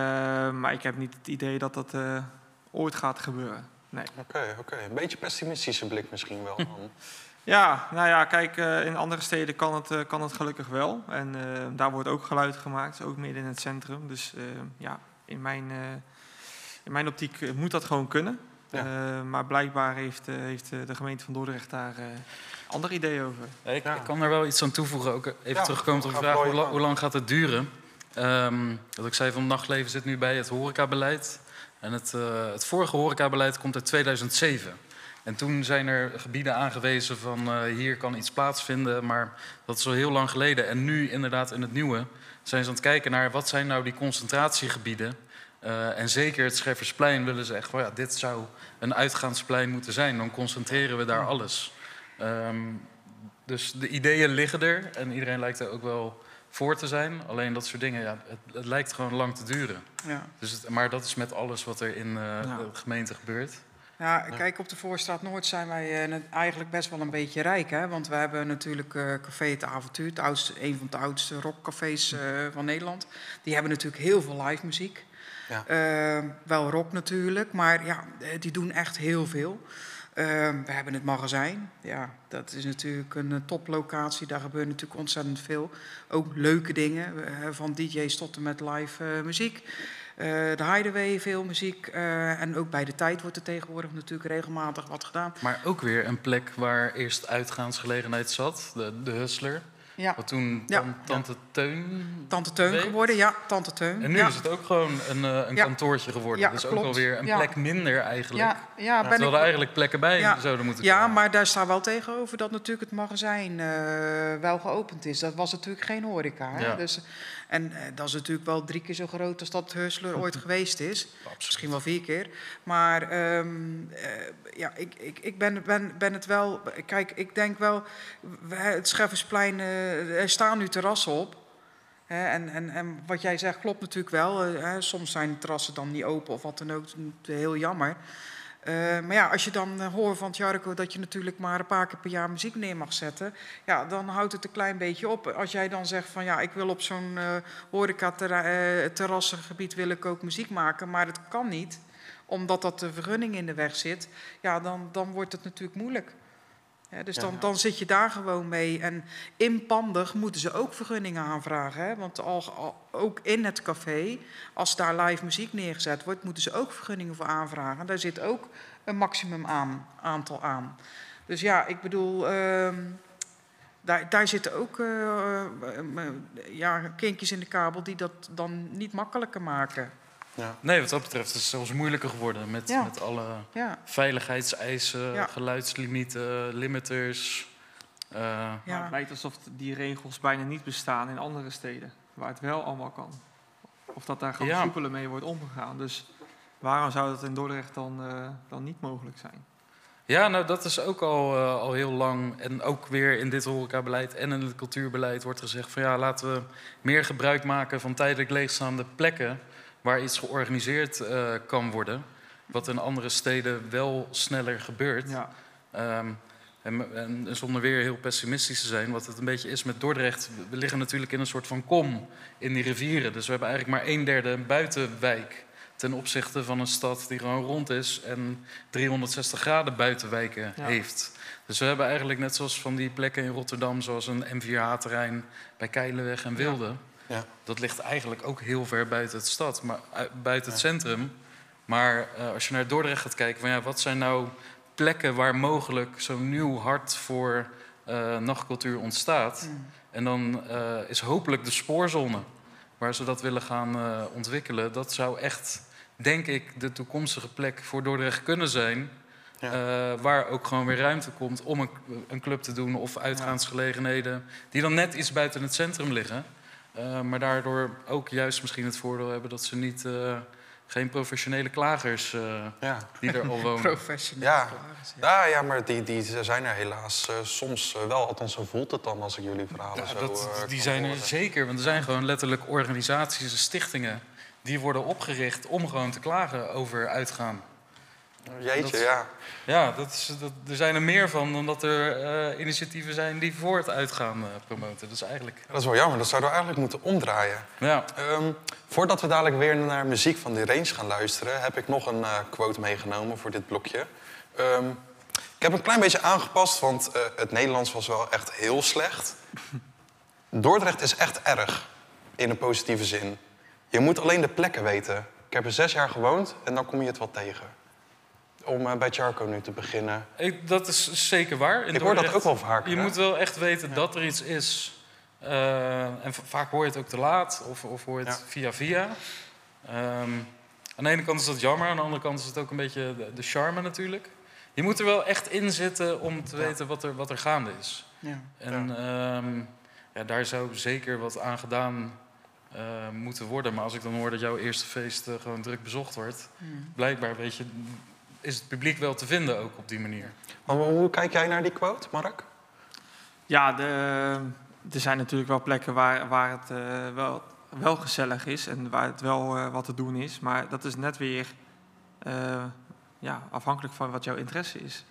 maar ik heb niet het idee dat dat uh, ooit gaat gebeuren. Nee. Oké, okay, oké. Okay. Een beetje pessimistische blik misschien wel. ja, nou ja, kijk, uh, in andere steden kan het, kan het gelukkig wel. En daar wordt ook geluid gemaakt, ook midden in het centrum. Dus ja, in mijn, in mijn optiek moet dat gewoon kunnen. Ja. maar blijkbaar heeft, heeft de gemeente van Dordrecht daar andere ideeën over. Ik, ja. ik, kan er wel iets aan toevoegen. Ook even ja, terugkomen op de vraag, hoe, hoe lang gaat het duren? Um, wat ik zei van nachtleven zit nu bij het horecabeleid. En het, uh, het vorige horecabeleid komt uit 2007. En toen zijn er gebieden aangewezen van uh, hier kan iets plaatsvinden, maar dat is al heel lang geleden. En nu inderdaad in het nieuwe zijn ze aan het kijken naar wat zijn nou die concentratiegebieden. Uh, en zeker het Scheffersplein willen ze echt, well, ja, dit zou een uitgaansplein moeten zijn. Dan concentreren we daar alles. Um, dus de ideeën liggen er en iedereen lijkt er ook wel voor te zijn. Alleen dat soort dingen, ja, het, het lijkt gewoon lang te duren. Ja. Dus het, maar dat is met alles wat er in uh, ja. de gemeente gebeurt. Ja, kijk, op de Voorstraat Noord zijn wij uh, eigenlijk best wel een beetje rijk. Hè? Want we hebben natuurlijk uh, Café Het Avontuur, het oudste, een van de oudste rockcafés van Nederland. Die hebben natuurlijk heel veel live muziek. Ja. wel rock natuurlijk, maar ja, die doen echt heel veel. Uh, we hebben het magazijn. Ja, dat is natuurlijk een uh, toplocatie. Daar gebeurt natuurlijk ontzettend veel. Ook leuke dingen, uh, van DJ's tot met live muziek. de Hideaway, veel muziek. en ook bij de tijd wordt er tegenwoordig natuurlijk regelmatig wat gedaan. Maar ook weer een plek waar eerst uitgaansgelegenheid zat, de, de Hustler. Ja. Wat toen ja. Tante Teun. Tante Teun weet. geworden, ja, Tante Teun. En nu ja. is het ook gewoon een, uh, een Ja. kantoortje geworden. Ja, dus klopt. ook alweer een Ja. plek minder eigenlijk. Ja, ja ben Terwijl ik, er eigenlijk plekken bij Ja. zouden moeten ja, komen. maar daar staat wel tegenover dat natuurlijk het magazijn eh, wel geopend is. Dat was natuurlijk geen horeca. Hè? Ja. Dus, en eh, dat is natuurlijk wel drie keer zo groot als dat Hustler ooit geweest is. Misschien wel vier keer. Maar ehm, eh, ja, ik, ik, ik ben, ben, ben het wel... Kijk, ik denk wel... we- Het Scheffersplein, eh, er staan nu terrassen op. En, en, en wat jij zegt klopt natuurlijk wel. Soms zijn de terrassen dan niet open of wat dan ook. Heel jammer. Eh, maar ja, als je dan eh, hoort van Jarko dat je natuurlijk maar een paar keer per jaar muziek neer mag zetten, ja, dan houdt het een klein beetje op. Als jij dan zegt van ja, ik wil op zo'n eh horeca-terrassengebied wil ik ook muziek maken, maar het kan niet, omdat dat de vergunning in de weg zit, ja, dan, dan wordt het natuurlijk moeilijk. Ja, dus dan, dan zit je daar gewoon mee. En inpandig moeten ze ook vergunningen aanvragen. Hè? Want al, al- ook in het café, als daar live muziek neergezet wordt, moeten ze ook vergunningen voor aanvragen. Daar zit ook een maximum aan, aantal aan. Dus ja, ik bedoel, ehm, daar, daar zitten ook eh, ja, kinkjes in de kabel die dat dan niet makkelijker maken. Nee, wat dat betreft is het zelfs moeilijker geworden. Met, Ja. met alle Ja, veiligheidseisen, Ja. geluidslimieten, limiters. Eh, Maar ja. het lijkt alsof die regels bijna niet bestaan in andere steden, waar het wel allemaal kan. Of dat daar gewoon Ja. soepeler mee wordt omgegaan. Dus waarom zou dat in Dordrecht dan, eh, dan niet mogelijk zijn? Ja, nou dat is ook al, eh, al heel lang. En ook weer in dit horecabeleid en in het cultuurbeleid wordt gezegd van ja, laten we meer gebruik maken van tijdelijk leegstaande plekken waar iets georganiseerd eh, kan worden. Wat in andere steden wel sneller gebeurt. Ja. Ehm, en, en zonder weer heel pessimistisch te zijn, wat het een beetje is met Dordrecht. We liggen natuurlijk in een soort van kom in die rivieren. Dus we hebben eigenlijk maar een derde buitenwijk. Ten opzichte van een stad die gewoon rond is en 360 graden buitenwijken Ja. heeft. Dus we hebben eigenlijk net zoals van die plekken in Rotterdam, zoals een M4H-terrein bij Keilenweg en Wilde. Ja. Dat ligt eigenlijk ook heel ver buiten het stad, maar ui- buiten het centrum. Maar eh, als je naar Dordrecht gaat kijken, van ja, wat zijn nou plekken waar mogelijk zo'n nieuw hart voor eh, nachtcultuur ontstaat? En dan eh, is hopelijk de spoorzone waar ze dat willen gaan eh, ontwikkelen. Dat zou echt, denk ik, de toekomstige plek voor Dordrecht kunnen zijn. Uh, waar ook gewoon weer ruimte komt om een, een club te doen of uitgaansgelegenheden. Die dan net iets buiten het centrum liggen. Uh, maar daardoor ook juist misschien het voordeel hebben dat ze niet uh, geen professionele klagers uh, ja. die er al wonen. professionele ja. klagers. Ja. ja, maar die, die zijn er helaas soms wel. Althans, zo voelt het dan als ik jullie verhalen ja, zo dat, Die zijn er zeker, want er zijn gewoon letterlijk organisaties en stichtingen... die worden opgericht om gewoon te klagen over uitgaan. Jeetje, dat, ja. Ja, dat is, dat, er zijn er meer van dan dat er uh, initiatieven zijn die voor het uitgaan uh, promoten. Dat is eigenlijk... Dat is wel jammer, dat zouden we eigenlijk moeten omdraaien. Ja. Um, voordat we dadelijk weer naar muziek van de range gaan luisteren... heb ik nog een uh, quote meegenomen voor dit blokje. Um, ik heb een klein beetje aangepast, want het Nederlands was wel echt heel slecht. Dordrecht is echt erg, in een positieve zin. Je moet alleen de plekken weten. Ik heb er zes jaar gewoond en dan kom je het wel tegen om uh, bij Charco nu te beginnen. Ik, dat is zeker waar. Ik hoor dat ook wel vaak. Je moet wel echt weten ja. dat er iets is. Uh, en vaak hoor je het ook te laat of, of hoor je het ja. via via. Um, aan de ene kant is dat jammer, aan de andere kant is het ook een beetje de, de charme natuurlijk. Je moet er wel echt in zitten om te weten wat er, wat er gaande is. En um, daar zou zeker wat aan gedaan uh, moeten worden. Maar als ik dan hoor dat jouw eerste feest uh, gewoon druk bezocht wordt, mm. blijkbaar weet je, is het publiek wel te vinden ook op die manier. Maar hoe kijk jij naar die quote, Mark? Ja, de, er zijn natuurlijk wel plekken waar, waar het uh, wel, wel gezellig is en waar het wel uh, wat te doen is. Maar dat is net weer uh, ja, afhankelijk van wat jouw interesse is.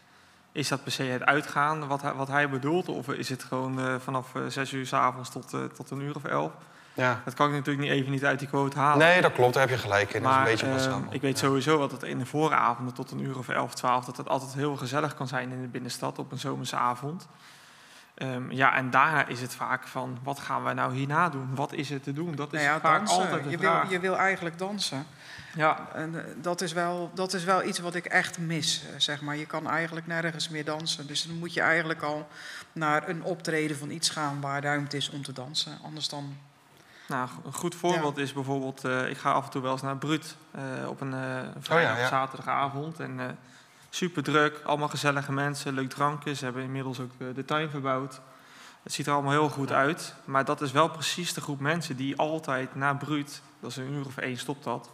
Is dat per se het uitgaan wat hij, wat hij bedoelt? Of is het gewoon vanaf zes uur s avonds tot, tot een uur of elf? Ja. Dat kan ik natuurlijk niet even niet uit die quote halen. Nee, dat klopt, daar heb je gelijk in. Maar, dat is een beetje uh, ik weet sowieso dat het in de vooravonden tot een uur of 11, 12... dat het altijd heel gezellig kan zijn in de binnenstad op een zomerse avond. Um, ja, en daarna is het vaak van, wat gaan we nou hierna doen? Wat is er te doen? Dat is nou ja, vaak dansen. altijd de je vraag. Wil, je wil eigenlijk dansen. Ja. En uh, dat, is wel, dat is wel iets wat ik echt mis, uh, zeg maar. Je kan eigenlijk nergens meer dansen. Dus dan moet je eigenlijk al naar een optreden van iets gaan... waar ruimte is om te dansen. Anders dan nou, een goed voorbeeld ja. is bijvoorbeeld, uh, ik ga af en toe wel eens naar Brut uh, op een uh, vrijdag oh ja, ja. zaterdagavond. En super druk, allemaal gezellige mensen, leuk drankje. Ze hebben inmiddels ook de tuin verbouwd. Het ziet er allemaal heel goed uit. Maar dat is wel precies de groep mensen die altijd na Brut, dat is een uur of één stopt dat,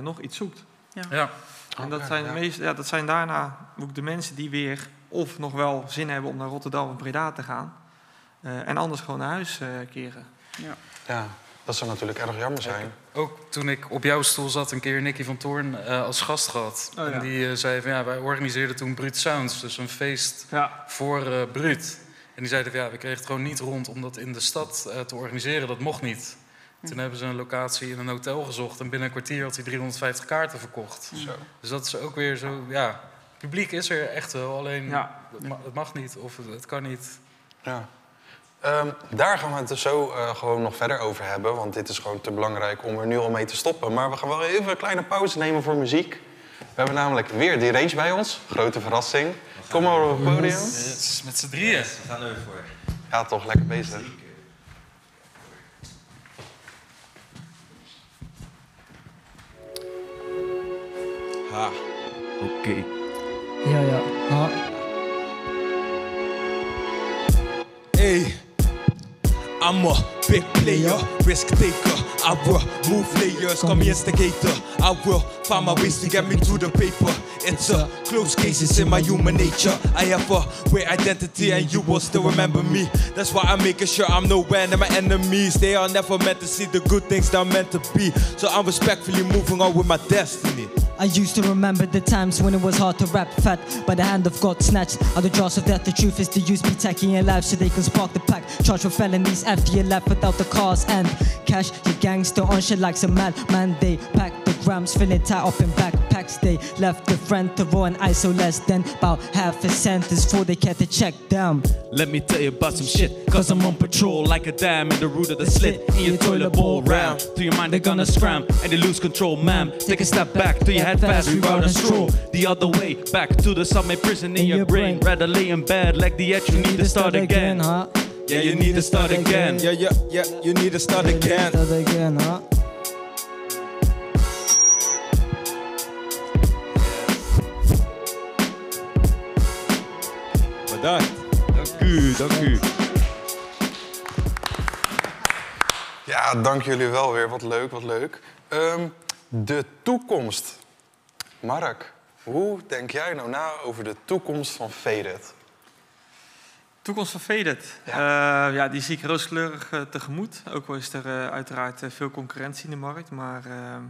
nog iets zoekt. Ja. ja. En dat zijn, de meest, ja, dat zijn daarna ook de mensen die weer of nog wel zin hebben om naar Rotterdam of Breda te gaan. en anders gewoon naar huis keren. Ja. Ja, dat zou natuurlijk erg jammer zijn. Ook toen ik op jouw stoel zat, een keer Nicky van Toorn uh, als gast gehad. Oh, ja. En die uh, zei van ja, wij organiseerden toen Brut Sounds, dus een feest ja. voor uh, Brut. En die zeiden van ja, we kregen het gewoon niet rond om dat in de stad te organiseren, dat mocht niet. Hm. Toen hebben ze een locatie in een hotel gezocht en binnen een kwartier had hij 350 kaarten verkocht. Zo. Dus dat is ook weer zo, ja, het publiek is er echt wel, alleen ja. het, mag, het mag niet of het, het kan niet. Ja. Um, daar gaan we het dus zo uh, gewoon nog verder over hebben. Want dit is gewoon te belangrijk om er nu al mee te stoppen. Maar we gaan wel even een kleine pauze nemen voor muziek. We hebben namelijk weer die range bij ons. Grote verrassing. Kom maar op het podium. Met z'n drieën. Yes, we gaan er voor. Ja, toch lekker bezig. Ha. Oké. Okay. Ja, ja. Ha. Hey. I'm a big player, risk taker. I will move layers, come instigator. I will find my ways to get me to the paper. It's a close case, it's in my human nature. I have a weird identity and you will still remember me. That's why I'm making sure I'm nowhere near my enemies. They are never meant to see the good things they're meant to be. So I'm respectfully moving on with my destiny. I used to remember the times when it was hard to rap fat by the hand of God snatched out the jaws of death. The truth is the use be taking your life so they can spark the pack. Charged for felonies after you left without the cars and cash. Your gangster on shit like some mad man. They pack the grams, filling tight up in backpacks. They left the friend to raw and ISO less than about half a sentence before they get to check them. Let me tell you about some shit. Cause I'm on patrol like a dam in the root of the slit. In your toilet bowl round. To your mind, they're gonna scram and they lose control, ma'am. Take a step back to your head fast, reroute and stroll. The other way, back to the summit prison in, in your, your brain. brain. Rather lay in bed like the edge, you, you need to start, start again. huh? Yeah, you need to start again. Yeah, yeah, yeah, you need to start again. Start again, huh? U, dank u. Ja, dank jullie wel weer. Wat leuk, wat leuk. Ehm, de toekomst. Mark, hoe denk jij nou na over de toekomst van Faded? Toekomst van Faded. Ja. ja, die zie ik rooskleurig uh, tegemoet. Ook al is er uh, uiteraard uh, veel concurrentie in de markt. Maar ehm,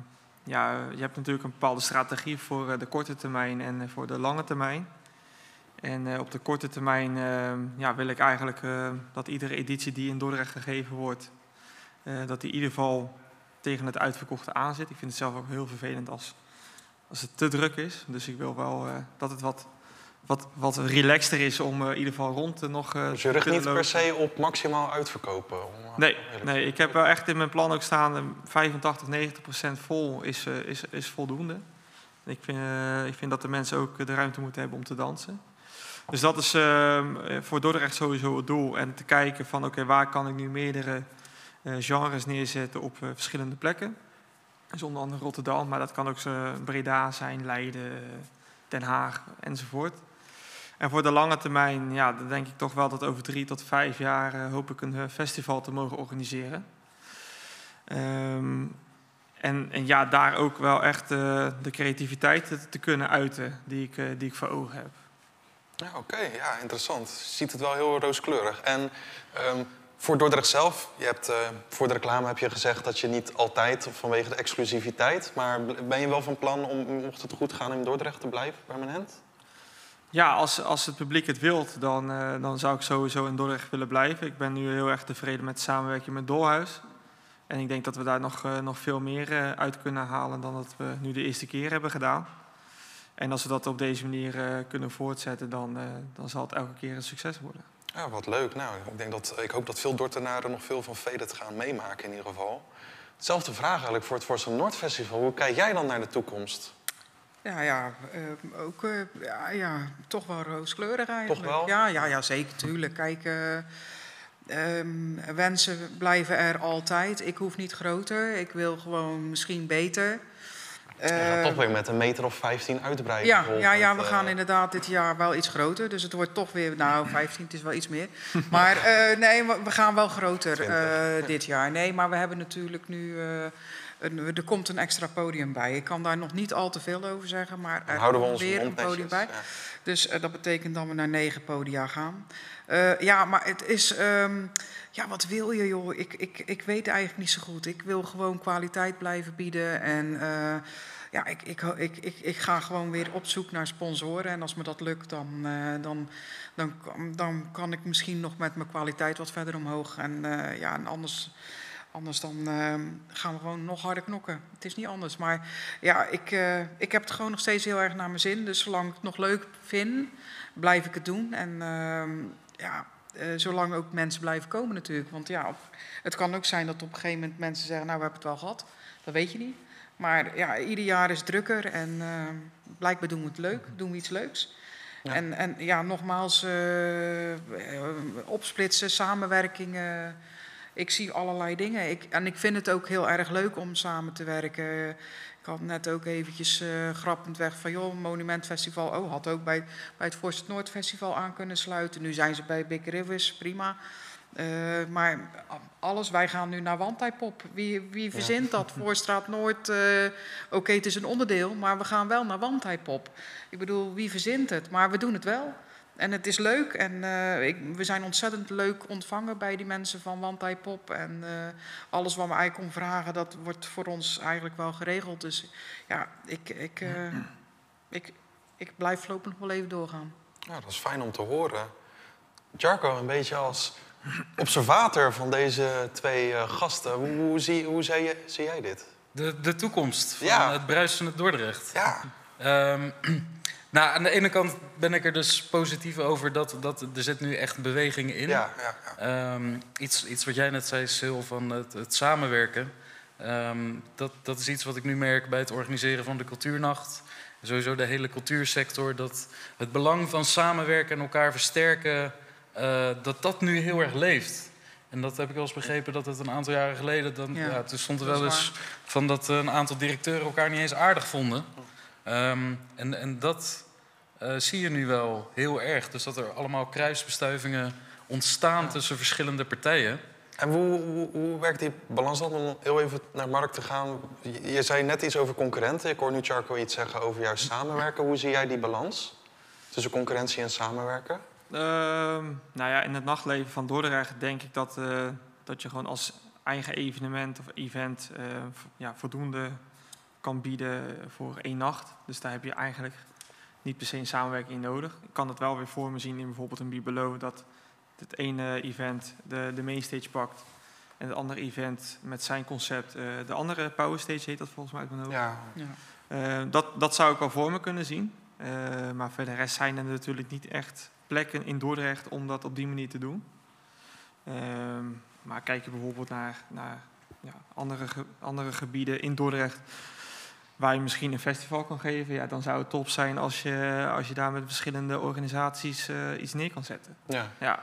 ja, je hebt natuurlijk een bepaalde strategie voor de korte termijn en voor de lange termijn. En op de korte termijn ehm, ja, wil ik eigenlijk dat iedere editie die in Dordrecht gegeven wordt, dat die in ieder geval tegen het uitverkochte aan zit. Ik vind het zelf ook heel vervelend als, als het te druk is. Dus ik wil wel dat het wat wat, wat relaxter is om uh, in ieder geval rond te nog uh, Dus je richt niet per se op maximaal uitverkopen? Om, nee, nee, ik heb wel echt in mijn plan ook staan... 85, 90 procent vol is, is, is voldoende. Ik vind, ik vind dat de mensen ook de ruimte moeten hebben om te dansen. Dus dat is voor Dordrecht sowieso het doel. En te kijken van oké, waar kan ik nu meerdere genres neerzetten op verschillende plekken. Dus onder andere Rotterdam, maar dat kan ook Breda zijn, Leiden, Den Haag enzovoort. En voor de lange termijn, ja, dan denk ik toch wel dat over drie tot vijf jaar hoop ik een festival te mogen organiseren. Um, en, ja, daar ook wel echt de creativiteit te, te, kunnen uiten die ik, die ik voor ogen heb. Ja, Oké, ja, interessant. Ziet het wel heel rooskleurig. En um, voor Dordrecht zelf, je hebt, voor de reclame heb je gezegd dat je niet altijd vanwege de exclusiviteit, maar ben je wel van plan om, mocht het goed gaan, in Dordrecht te blijven permanent? Ja, als, als het publiek het wilt, dan, uh, dan zou ik sowieso in Dordrecht willen blijven. Ik ben nu heel erg tevreden met de samenwerking met Dolhuis. En ik denk dat we daar nog, uh, nog veel meer uit kunnen halen dan dat we nu de eerste keer hebben gedaan. En als we dat op deze manier kunnen voortzetten, dan, dan zal het elke keer een succes worden. Ja, wat leuk. Nou, ik, denk dat, ik hoop dat veel Dortenaren nog veel van Vedet gaan meemaken in ieder geval. Hetzelfde vraag eigenlijk voor het Forza Noord Festival. Hoe kijk jij dan naar de toekomst? Ja, ja, uh, ook uh, ja, ja, toch wel rooskleurig eigenlijk. Toch wel? Ja, ja, ja zeker, tuurlijk. Kijk, uh, um, wensen blijven er altijd. Ik hoef niet groter, ik wil gewoon misschien beter. Je gaat toch weer met een meter of 15 uitbreiden. Ja, ja, ja we gaan inderdaad dit jaar wel iets groter. Dus het wordt toch weer, nou, 15 het is wel iets meer. Maar nee, we gaan wel groter dit jaar. Nee, maar we hebben natuurlijk nu er komt een extra podium bij. Ik kan daar nog niet al te veel over zeggen, maar er komt weer een podium bij. Dus dat betekent dat we naar negen podia gaan. Ja, maar het is. Um, ja, wat wil je, joh? Ik, ik, ik weet eigenlijk niet zo goed. Ik wil gewoon kwaliteit blijven bieden. En uh, ja, ik, ik, ik, ik, ik ga gewoon weer op zoek naar sponsoren. En als me dat lukt, dan, dan, dan, dan kan ik misschien nog met mijn kwaliteit wat verder omhoog. En ja, en anders Anders dan uh, gaan we gewoon nog harder knokken. Het is niet anders. Maar ja, ik, ik heb het gewoon nog steeds heel erg naar mijn zin. Dus zolang ik het nog leuk vind, blijf ik het doen. En uh, ja, zolang ook mensen blijven komen natuurlijk. Want ja, het kan ook zijn dat op een gegeven moment mensen zeggen... nou, we hebben het wel gehad. Dat weet je niet. Maar ja, ieder jaar is drukker en ehm, blijkbaar doen we het leuk. Doen we iets leuks. Ja. En, en ja, nogmaals, eh, opsplitsen, samenwerkingen ik zie allerlei dingen. Ik, en ik vind het ook heel erg leuk om samen te werken. Ik had net ook eventjes uh, grappend weg van, joh, Monumentfestival, oh, had ook bij, bij het Forst Noord Festival aan kunnen sluiten. Nu zijn ze bij Big Rivers, prima. Uh, maar alles, wij gaan nu naar Wandtijpop. Wie, wie verzint dat? Voorstraat Noord, uh, oké, okay, het is een onderdeel, maar we gaan wel naar Wandtijpop. Ik bedoel, wie verzint het? Maar we doen het wel. En het is leuk en uh, ik, we zijn ontzettend leuk ontvangen bij die mensen van Wantai Pop. En uh, alles wat we eigenlijk om vragen, dat wordt voor ons eigenlijk wel geregeld. Dus ja, ik, ik, uh, ik, ik blijf voorlopig nog wel even doorgaan. Ja, dat is fijn om te horen. Jarko, een beetje als observator van deze twee gasten. Hoe, hoe, zie, hoe zie, je, zie jij dit? De, de toekomst van ja. het bruisende Dordrecht. Ja. Um, Nou, aan de ene kant ben ik er dus positief over dat, dat er zit nu echt beweging in. Ja, ja, ja. Um, iets, iets wat jij net zei, Sil, van het, het samenwerken. Um, dat, dat is iets wat ik nu merk bij het organiseren van de cultuurnacht. Sowieso de hele cultuursector. Dat het belang van samenwerken en elkaar versterken, uh, dat dat nu heel erg leeft. En dat heb ik wel eens begrepen dat het een aantal jaren geleden... Dan, ja, ja toen stond er wel eens van dat een aantal directeuren elkaar niet eens aardig vonden... Um, en, en dat uh, zie je nu wel heel erg. Dus dat er allemaal kruisbestuivingen ontstaan tussen verschillende partijen. En hoe, hoe, hoe, werkt die balans dan? Om heel even naar Mark te gaan. Je, je zei net iets over concurrenten. Ik hoor nu Charco iets zeggen over juist samenwerken. Hoe zie jij die balans tussen concurrentie en samenwerken? Ehm, nou ja, in het nachtleven van Dordrecht denk ik dat, uh, dat je gewoon als eigen evenement of event uh, ja, voldoende kan bieden voor één nacht. Dus daar heb je eigenlijk niet per se een samenwerking in nodig. Ik kan het wel weer voor me zien in bijvoorbeeld een Bibelo dat het ene event de, de mainstage pakt en het andere event met zijn concept uh, de andere power stage heet dat volgens mij uit mijn hoofd. Ja. ja. dat, dat zou ik wel voor me kunnen zien. maar voor de rest zijn er natuurlijk niet echt plekken in Dordrecht om dat op die manier te doen. Ehm, maar kijk je bijvoorbeeld naar, naar ja, andere, andere gebieden in Dordrecht waar je misschien een festival kan geven, ja, dan zou het top zijn als je, als je daar met verschillende organisaties uh, iets neer kan zetten. Ja. Ja.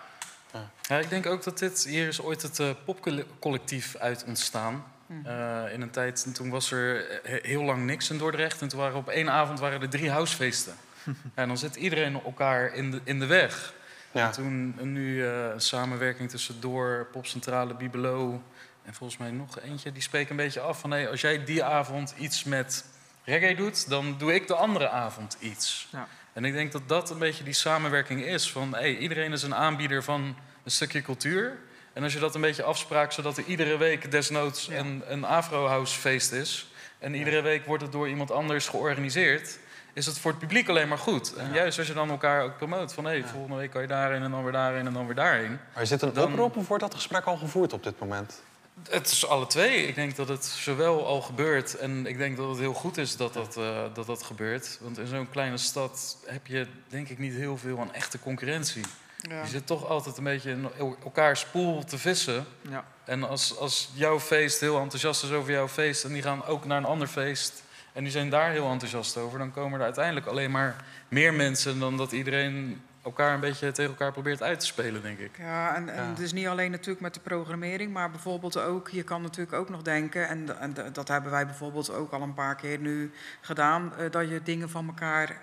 ja. ik denk ook dat dit hier is ooit het uh, popcollectief uit ontstaan. Mm. Uh, in een tijd, toen was er heel lang niks in Dordrecht. En toen waren op één avond waren er drie housefeesten. en dan zit iedereen elkaar in de, in de weg. Ja. En toen nu uh, een samenwerking tussen Door, Popcentrale, Bibelo en volgens mij nog eentje. Die spreken een beetje af van hey, als jij die avond iets met reggae doet, dan doe ik de andere avond iets. Ja. En ik denk dat dat een beetje die samenwerking is. Van hey, iedereen is een aanbieder van een stukje cultuur. En als je dat een beetje afspraakt, zodat er iedere week desnoods ja. een, een Afro-house feest is. En iedere week wordt het door iemand anders georganiseerd is het voor het publiek alleen maar goed. En juist als je dan elkaar ook promoot van... hé, hey, volgende week kan je daarin en dan weer daarin en dan weer daarin. Maar is dit een dan... oproep of wordt dat gesprek al gevoerd op dit moment? Het is alle twee. Ik denk dat het zowel al gebeurt... en ik denk dat het heel goed is dat dat, uh, dat, dat gebeurt. Want in zo'n kleine stad heb je denk ik niet heel veel aan echte concurrentie. Ja. Je zit toch altijd een beetje in elkaars pool te vissen. Ja. En als, als jouw feest heel enthousiast is over jouw feest... en die gaan ook naar een ander feest en die zijn daar heel enthousiast over, dan komen er uiteindelijk alleen maar meer mensen dan dat iedereen elkaar een beetje tegen elkaar probeert uit te spelen, denk ik. Ja, en, en het is niet alleen natuurlijk met de programmering, maar bijvoorbeeld ook, je kan natuurlijk ook nog denken, en, en dat hebben wij bijvoorbeeld ook al een paar keer nu gedaan, uh, dat je dingen van elkaar uh,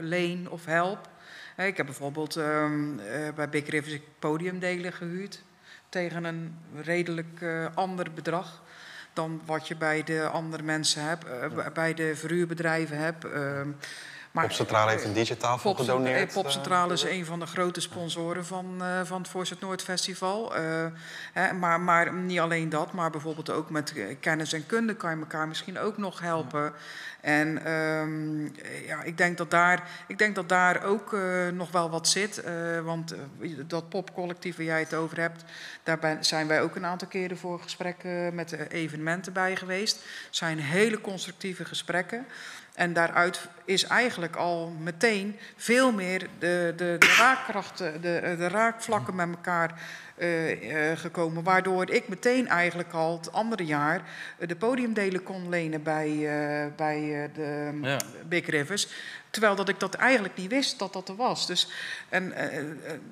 leen of help. Hey, ik heb bijvoorbeeld um, uh, bij Big Rivers podiumdelen gehuurd tegen een redelijk ander bedrag dan wat je bij de andere mensen hebt, bij de verhuurbedrijven hebt. Maar, Popcentrale heeft een DJ-tafel gedoneerd. Popcentrale is een van de grote sponsoren van, van het Voice Noord Festival. Hè, maar, maar niet alleen dat, maar bijvoorbeeld ook met kennis en kunde kan je elkaar misschien ook nog helpen. En um, ja, ik denk dat daar, ik denk dat daar ook uh, nog wel wat zit. Uh, want dat popcollectief waar jij het over hebt, daar zijn wij ook een aantal keren voor gesprekken met evenementen bij geweest. Het zijn hele constructieve gesprekken. En daaruit is eigenlijk al meteen veel meer de, de, de raakkrachten, de, de raakvlakken met elkaar uh, uh, gekomen. Waardoor ik meteen eigenlijk al het andere jaar de podiumdelen kon lenen bij, bij de ja. Big Rivers. Terwijl dat ik dat eigenlijk niet wist dat dat er was. Dus, en,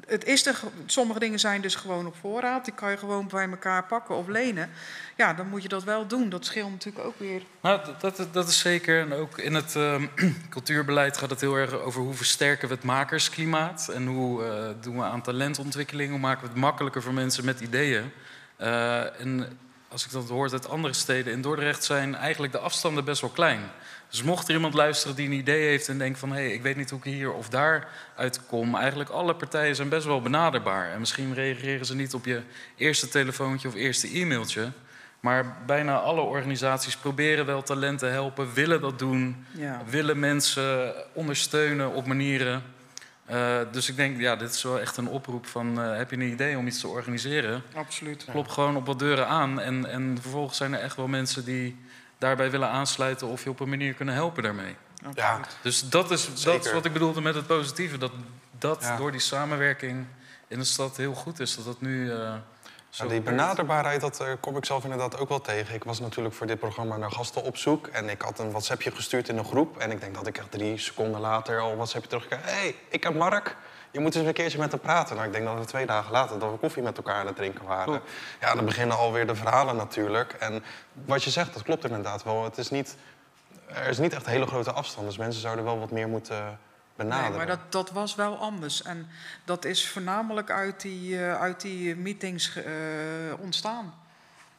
het is er, sommige dingen zijn dus gewoon op voorraad. Die kan je gewoon bij elkaar pakken of lenen. Ja, dan moet je dat wel doen. Dat scheelt natuurlijk ook weer. Nou, dat, dat, is zeker. En ook in het ehm, cultuurbeleid gaat het heel erg over hoe versterken we het makersklimaat. En hoe doen we aan talentontwikkeling. Hoe maken we het makkelijker voor mensen met ideeën. En als ik dat hoor uit andere steden, in Dordrecht zijn eigenlijk de afstanden best wel klein. Dus mocht er iemand luisteren die een idee heeft en denkt van... hé, hey, ik weet niet hoe ik hier of daar uitkom... eigenlijk alle partijen zijn best wel benaderbaar. En misschien reageren ze niet op je eerste telefoontje of eerste e-mailtje... maar bijna alle organisaties proberen wel talenten helpen, willen dat doen... Ja. willen mensen ondersteunen op manieren... Uh, dus ik denk, ja, dit is wel echt een oproep van... Uh, heb je een idee om iets te organiseren? Absoluut. Klop gewoon op wat deuren aan. En, en vervolgens zijn er echt wel mensen die daarbij willen aansluiten... of je op een manier kunnen helpen daarmee. Ja. Dus dat is, dat is wat ik bedoelde met het positieve. Dat dat ja. door die samenwerking in de stad heel goed is. Dat dat nu... Uh, ja, die benaderbaarheid, dat uh, kom ik zelf inderdaad ook wel tegen. Ik was natuurlijk voor dit programma naar gasten op zoek. En ik had een WhatsAppje gestuurd in een groep. En ik denk dat ik echt drie seconden later al een WhatsAppje terugkrijg. Hé, hey, ik heb Mark. Je moet eens een keertje met hem praten. Nou, ik denk dat we twee dagen later dat we koffie met elkaar aan het drinken waren. Ja, dan beginnen alweer de verhalen natuurlijk. En wat je zegt, dat klopt inderdaad wel. Het is niet, er is niet echt hele grote afstand. Dus mensen zouden wel wat meer moeten benaderen. Nee, maar dat, dat was wel anders. En dat is voornamelijk uit die, uh, uit die meetings uh, ontstaan.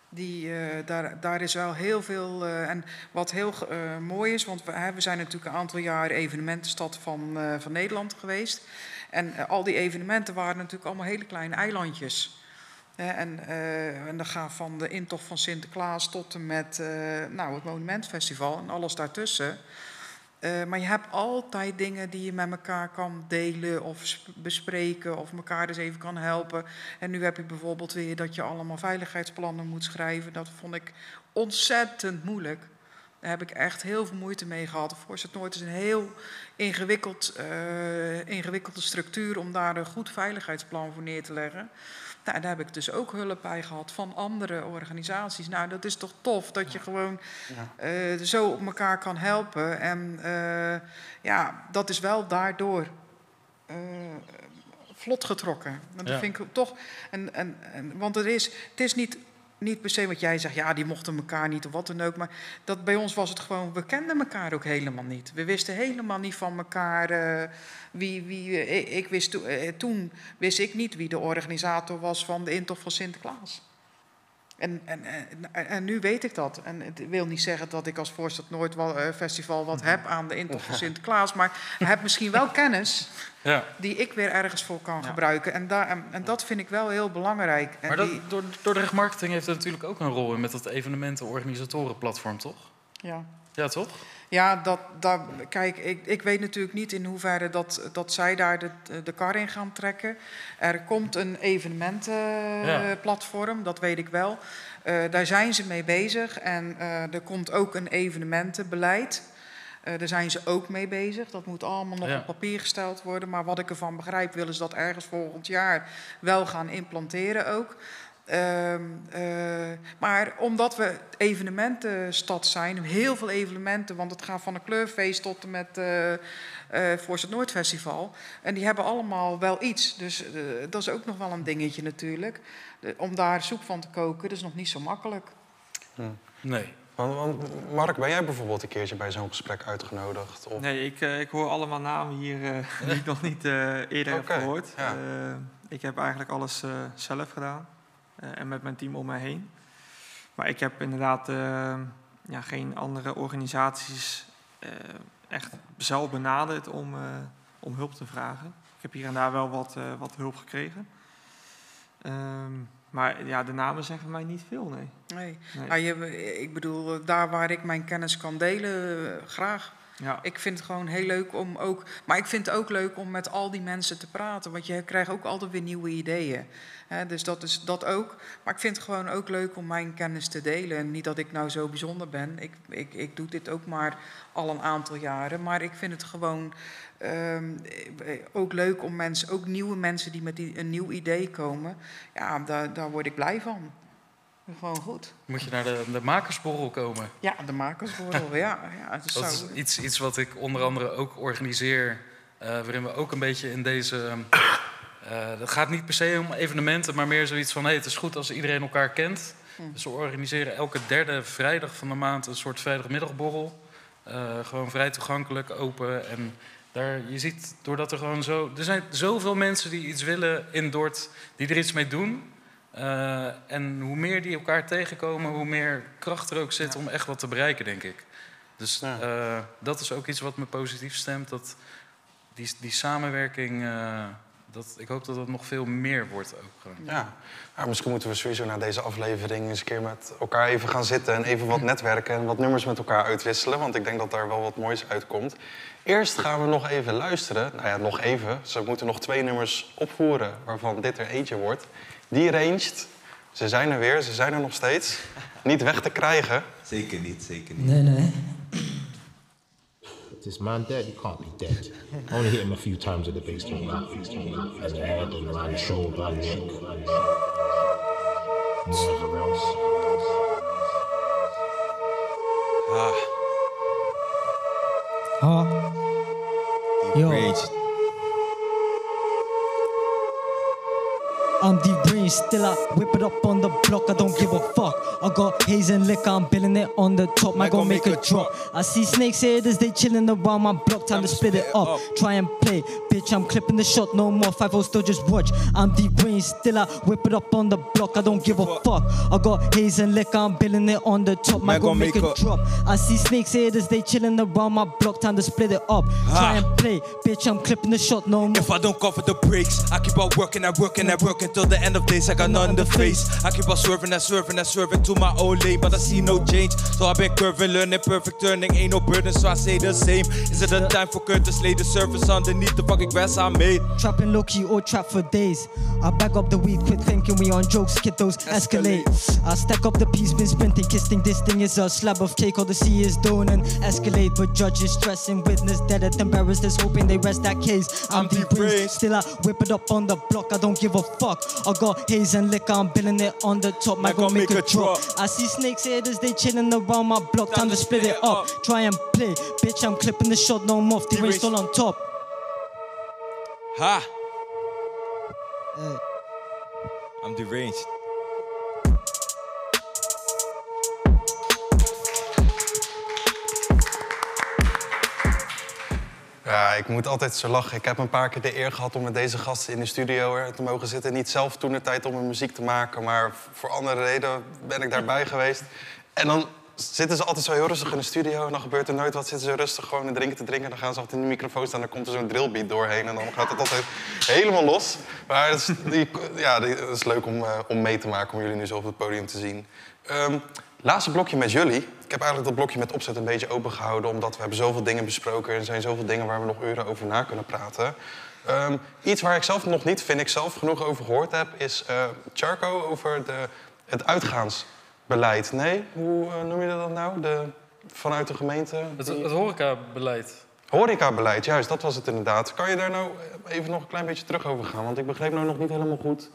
Die, uh, daar, daar is wel heel veel. en wat heel mooi is, want we, we, zijn natuurlijk een aantal jaar evenementenstad van, van Nederland geweest. En al die evenementen waren natuurlijk allemaal hele kleine eilandjes. En, uh, en dat gaat van de intocht van Sinterklaas tot en met uh, nou, het Monumentfestival en alles daartussen. Maar je hebt altijd dingen die je met elkaar kan delen of bespreken of elkaar dus even kan helpen. En nu heb je bijvoorbeeld weer dat je allemaal veiligheidsplannen moet schrijven. Dat vond ik ontzettend moeilijk. Daar heb ik echt heel veel moeite mee gehad. Voorzet Noord is een heel ingewikkeld, uh, ingewikkelde structuur om daar een goed veiligheidsplan voor neer te leggen. Nou, daar heb ik dus ook hulp bij gehad van andere organisaties. Nou, dat is toch tof dat je gewoon ja. uh, zo op elkaar kan helpen. En uh, ja, dat is wel daardoor vlot getrokken. Dat ja. vind ik toch. En, en, en, want het is, het is niet niet per se wat jij zegt, ja, die mochten elkaar niet of wat dan ook. Maar dat bij ons was het gewoon, we kenden elkaar ook helemaal niet. We wisten helemaal niet van elkaar uh, wie. wie uh, ik wist uh, toen wist ik niet wie de organisator was van de intocht van Sinterklaas. En, en, en, en, nu weet ik dat. En het wil niet zeggen dat ik als Voorstad Noord Festival wat heb aan de intocht van Sinterklaas. Maar heb misschien wel kennis ja. die ik weer ergens voor kan ja. gebruiken. En, daar, en, dat vind ik wel heel belangrijk. En maar dat, die... door, Dordrecht Marketing heeft er natuurlijk ook een rol in met dat evenementen-organisatorenplatform, toch? Ja. Ja, toch? Ja, dat, dat, kijk, ik, ik weet natuurlijk niet in hoeverre dat, dat zij daar de, de kar in gaan trekken. Er komt een evenementenplatform, ja. dat weet ik wel. Uh, daar zijn ze mee bezig en uh, er komt ook een evenementenbeleid. Uh, daar zijn ze ook mee bezig. Dat moet allemaal nog ja. op papier gesteld worden. Maar wat ik ervan begrijp, willen ze dat ergens volgend jaar wel gaan implanteren ook. Uh, uh, maar omdat we evenementenstad zijn, heel veel evenementen, want het gaat van een kleurfeest tot en met uh, uh, Voorzet Noordfestival. En die hebben allemaal wel iets. Dus uh, dat is ook nog wel een dingetje natuurlijk. Om daar soep van te koken, dat is nog niet zo makkelijk. Nee. Want, want, Mark, ben jij bijvoorbeeld een keertje bij zo'n gesprek uitgenodigd? Of? Nee, ik, ik hoor allemaal namen hier die ik nog niet eerder okay. heb gehoord. Ja. ik heb eigenlijk alles zelf gedaan. Uh, en met mijn team om mij heen. Maar ik heb inderdaad uh, ja, geen andere organisaties uh, echt zelf benaderd om, om hulp te vragen. Ik heb hier en daar wel wat, wat hulp gekregen. Um, maar ja, de namen zeggen mij niet veel, nee. Nee, nee. Nou, je, ik bedoel, daar waar ik mijn kennis kan delen, graag. Ja. Ik vind het gewoon heel leuk om ook. Maar ik vind het ook leuk om met al die mensen te praten. Want je krijgt ook altijd weer nieuwe ideeën. Dus dat is dat ook. Maar ik vind het gewoon ook leuk om mijn kennis te delen. En niet dat ik nou zo bijzonder ben. Ik, ik, ik doe dit ook maar al een aantal jaren. Maar ik vind het gewoon um, ook leuk om mensen, ook nieuwe mensen die met een nieuw idee komen. Ja, daar, daar word ik blij van. Gewoon goed. Moet je naar de, de makersborrel komen? Ja, de makersborrel, ja. ja dat is iets, iets wat ik onder andere ook organiseer. Uh, waarin we ook een beetje in deze... Uh, dat gaat niet per se om evenementen, maar meer zoiets van... Hey, het is goed als iedereen elkaar kent. Hm. Dus we organiseren elke derde vrijdag van de maand een soort vrijdagmiddagborrel. Uh, gewoon vrij toegankelijk, open. En daar, je ziet, doordat er gewoon zo... Er zijn zoveel mensen die iets willen in Dort, die er iets mee doen... Uh, en hoe meer die elkaar tegenkomen, hoe meer kracht er ook zit ja. om echt wat te bereiken, denk ik. Dus ja. uh, dat is ook iets wat me positief stemt. Dat die, die samenwerking, uh, dat, ik hoop dat dat nog veel meer wordt ook. Ja, ja misschien moeten we sowieso na deze aflevering eens een keer met elkaar even gaan zitten... en even wat netwerken en wat nummers met elkaar uitwisselen. Want ik denk dat daar wel wat moois uitkomt. Eerst gaan we nog even luisteren. Nou ja, nog even. Ze moeten nog twee nummers opvoeren, waarvan dit er eentje wordt... Die ranged, ze zijn er weer, ze zijn er nog steeds. Niet weg te krijgen. Zeker niet, zeker niet. Nee, nee. This man dead, he can't be dead. I only hit him a few times with the bass drum, in the head and around the shoulder and neck. Else. Ah. Ah. He raged. I'm deep green still I whip it up on the block. I don't give a fuck. I got haze and liquor, I'm billing it on the top. I gon' make a drop. I see snakes here as they chilling around my block. Time to split it up. Try and play, bitch. I'm clipping the shot, no more. Five oh still just watch. I'm deranged, still I whip it up on the block. I don't give a fuck. I got haze and liquor, I'm billing it on the top. I gon' make a drop. I see snakes here as they chilling around my block. Time to split it up. Try and play, bitch. I'm clipping the shot, no more. If I don't go for the breaks, I keep on working and working and working till the end of days. I got in the face. I keep on swerving and swerving and swerving to my own lane, but I see no change. So I've been curving, learning perfect turning. Ain't no burden, so I say the same. Is it a time for Curtis lay the surface underneath the fucking grass I made? Trapping low key or trap for days. I bag up the weed, quit thinking we on jokes, get those escalate. I stack up the piece, been sprinting, kissing. This thing is a slab of cake, all the sea is doing and escalate. But judges stressing, witness dead at embarrassed, hoping they rest that case. I'm deep brain, still I whip it up on the block, I don't give a fuck. I got haze and liquor, I'm billing it on the top, I gon' make a drop. I see snakes here as they chilling around my block, time to split it up. Try and play, bitch, I'm clipping the shot, no more, the race all on top. Ha! Hey. I'm deranged. Ja, ik moet altijd zo lachen. Ik heb een paar keer de eer gehad om met deze gasten in de studio te mogen zitten. Niet zelf toen de tijd om mijn muziek te maken, maar voor andere redenen ben ik daarbij geweest. En dan zitten ze altijd zo heel rustig in de studio en dan gebeurt er nooit wat. Zitten ze rustig gewoon een drinken te drinken. Dan gaan ze altijd in de microfoon staan. Dan komt er zo'n drillbeat doorheen en dan gaat het altijd helemaal los. Maar het is, die, ja, die- het is leuk om, eh, om mee te maken, om jullie nu zo op het podium te zien. Ehm, laatste blokje met jullie. Ik heb eigenlijk dat blokje met opzet een beetje open gehouden, omdat we hebben zoveel dingen besproken. Er zijn zoveel dingen waar we nog uren over na kunnen praten. Ehm, iets waar ik zelf nog niet, vind ik zelf, genoeg over gehoord heb, is eh Charco over de, het uitgaansbeleid. Nee, hoe eh, noem je dat nou? De, vanuit de gemeente? Het, het horecabeleid. Horecabeleid, juist, dat was het inderdaad. Kan je daar nou even nog een klein beetje terug over gaan? Want ik begreep nou nog niet helemaal goed.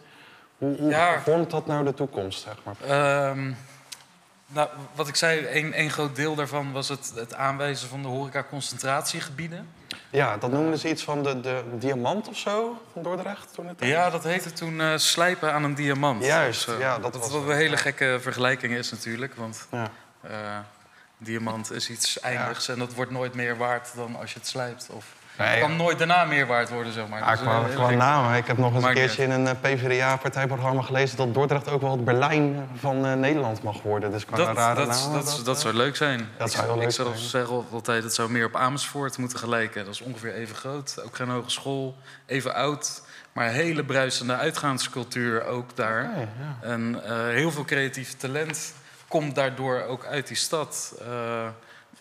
Hoe, hoe Ja. vormt dat nou de toekomst, zeg maar? Ehm, nou, wat ik zei, één één groot deel daarvan was het, het aanwijzen van de horeca-concentratiegebieden. Ja, dat noemden ze iets van de, de diamant of zo van Dordrecht toen het? Ja, dat heette toen eh, slijpen aan een diamant. Juist, ja, dat dat was wat een hele gekke vergelijking is natuurlijk. Want Ja. eh, diamant is iets eindigs en dat wordt nooit meer waard dan als je het slijpt. Of Nee, het kan nooit daarna meer waard worden, zeg maar. Ja, Dat een qua, qua namen. Ik heb nog eens een keertje in een eh, PvdA-partijprogramma gelezen... dat Dordrecht ook wel het Berlijn van eh, Nederland mag worden. Dus qua Dat, rare dat, dat, dat, zou leuk zijn. Dat ik, zou heel ik leuk zou zijn. zeggen altijd, het zou meer op Amersfoort moeten gelijken. Dat is ongeveer even groot. Ook geen hogeschool, even oud. Maar hele bruisende uitgaanscultuur ook daar. Ja. En eh, heel veel creatief talent komt daardoor ook uit die stad. Eh, bijvoorbeeld,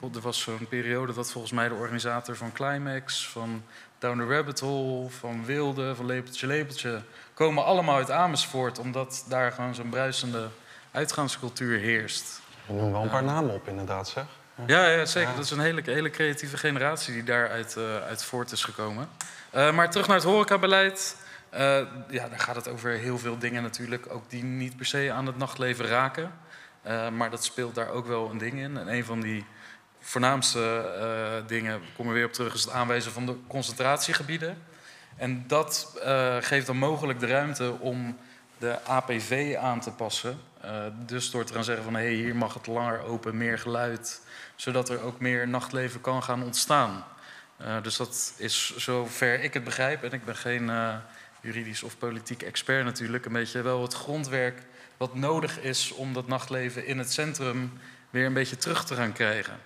er was zo'n periode dat volgens mij de organisator van Climax, van Down the Rabbit Hole, van Wilde, van Lepeltje Lepeltje, komen allemaal uit Amersfoort, omdat daar gewoon zo'n bruisende uitgaanscultuur heerst. Je noemt wel een paar namen op, inderdaad, zeg. Ja, ja zeker. Dat is een hele, hele creatieve generatie die daaruit eh, uit voort is gekomen. Eh, maar terug naar het horecabeleid. Eh, ja, daar gaat het over heel veel dingen natuurlijk. Ook die niet per se aan het nachtleven raken. Maar dat speelt daar ook wel een ding in. En een van die voornaamste eh, dingen, kom er weer op terug, is het aanwijzen van de concentratiegebieden. En dat eh, geeft dan mogelijk de ruimte om de APV aan te passen. Eh, dus door te gaan zeggen van hé, hey, hier mag het langer open, meer geluid, zodat er ook meer nachtleven kan gaan ontstaan. Dus dat is zover ik het begrijp, en ik ben geen juridisch of politiek expert natuurlijk, een beetje wel het grondwerk wat nodig is om dat nachtleven in het centrum weer een beetje terug te gaan krijgen.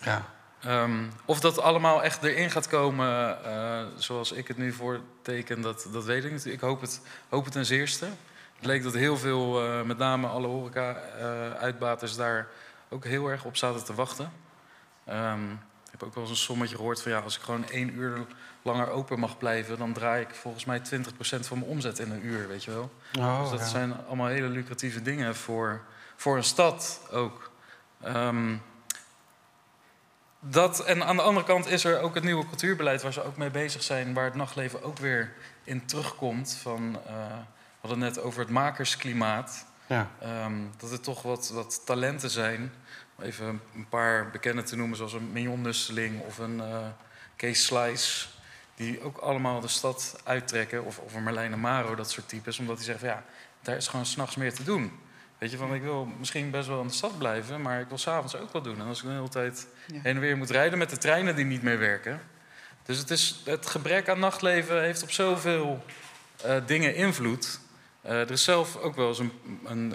Ja. Ehm, of dat allemaal echt erin gaat komen eh, zoals ik het nu voorteken, dat, dat weet ik niet. Ik hoop het, hoop het ten zeerste. Het leek dat heel veel, eh, met name alle horeca-uitbaters, daar ook heel erg op zaten te wachten. Ehm, ik heb ook wel eens een sommetje gehoord van ja, als ik gewoon één uur langer open mag blijven, dan draai ik volgens mij 20% van mijn omzet in een uur, weet je wel. Oh, dus dat ja. zijn allemaal hele lucratieve dingen voor, voor een stad ook. Ehm, dat, en aan de andere kant is er ook het nieuwe cultuurbeleid waar ze ook mee bezig zijn, waar het nachtleven ook weer in terugkomt. Van, eh, we hadden het net over het makersklimaat. Ja. Ehm, dat er toch wat, wat talenten zijn. Om Even een paar bekende te noemen, zoals een Mignon Nusseling of een eh Kees Slice. die ook allemaal de stad uittrekken. Of, of een Merlijn en Maro, dat soort types. Omdat die zeggen van ja, daar is gewoon s'nachts meer te doen. Weet je, van ik wil misschien best wel in de stad blijven, maar ik wil s'avonds ook wat doen. En als ik de hele tijd Heen en weer moet rijden met de treinen die niet meer werken. Dus het, is, het gebrek aan nachtleven heeft op zoveel eh, dingen invloed. Eh, er is zelf ook wel eens een,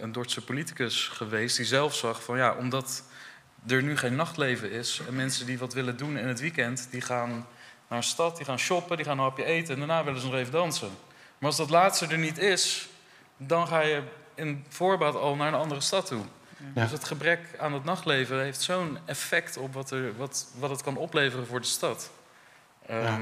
een, politicus geweest die zelf zag van ja, omdat er nu geen nachtleven is en mensen die wat willen doen in het weekend, die gaan naar een stad, die gaan shoppen, die gaan een hapje eten en daarna willen ze nog even dansen. Maar als dat laatste er niet is, dan ga je in voorbaat al naar een andere stad toe. Ja. Dus het gebrek aan het nachtleven heeft zo'n effect op wat, er, wat, wat het kan opleveren voor de stad. Ehm,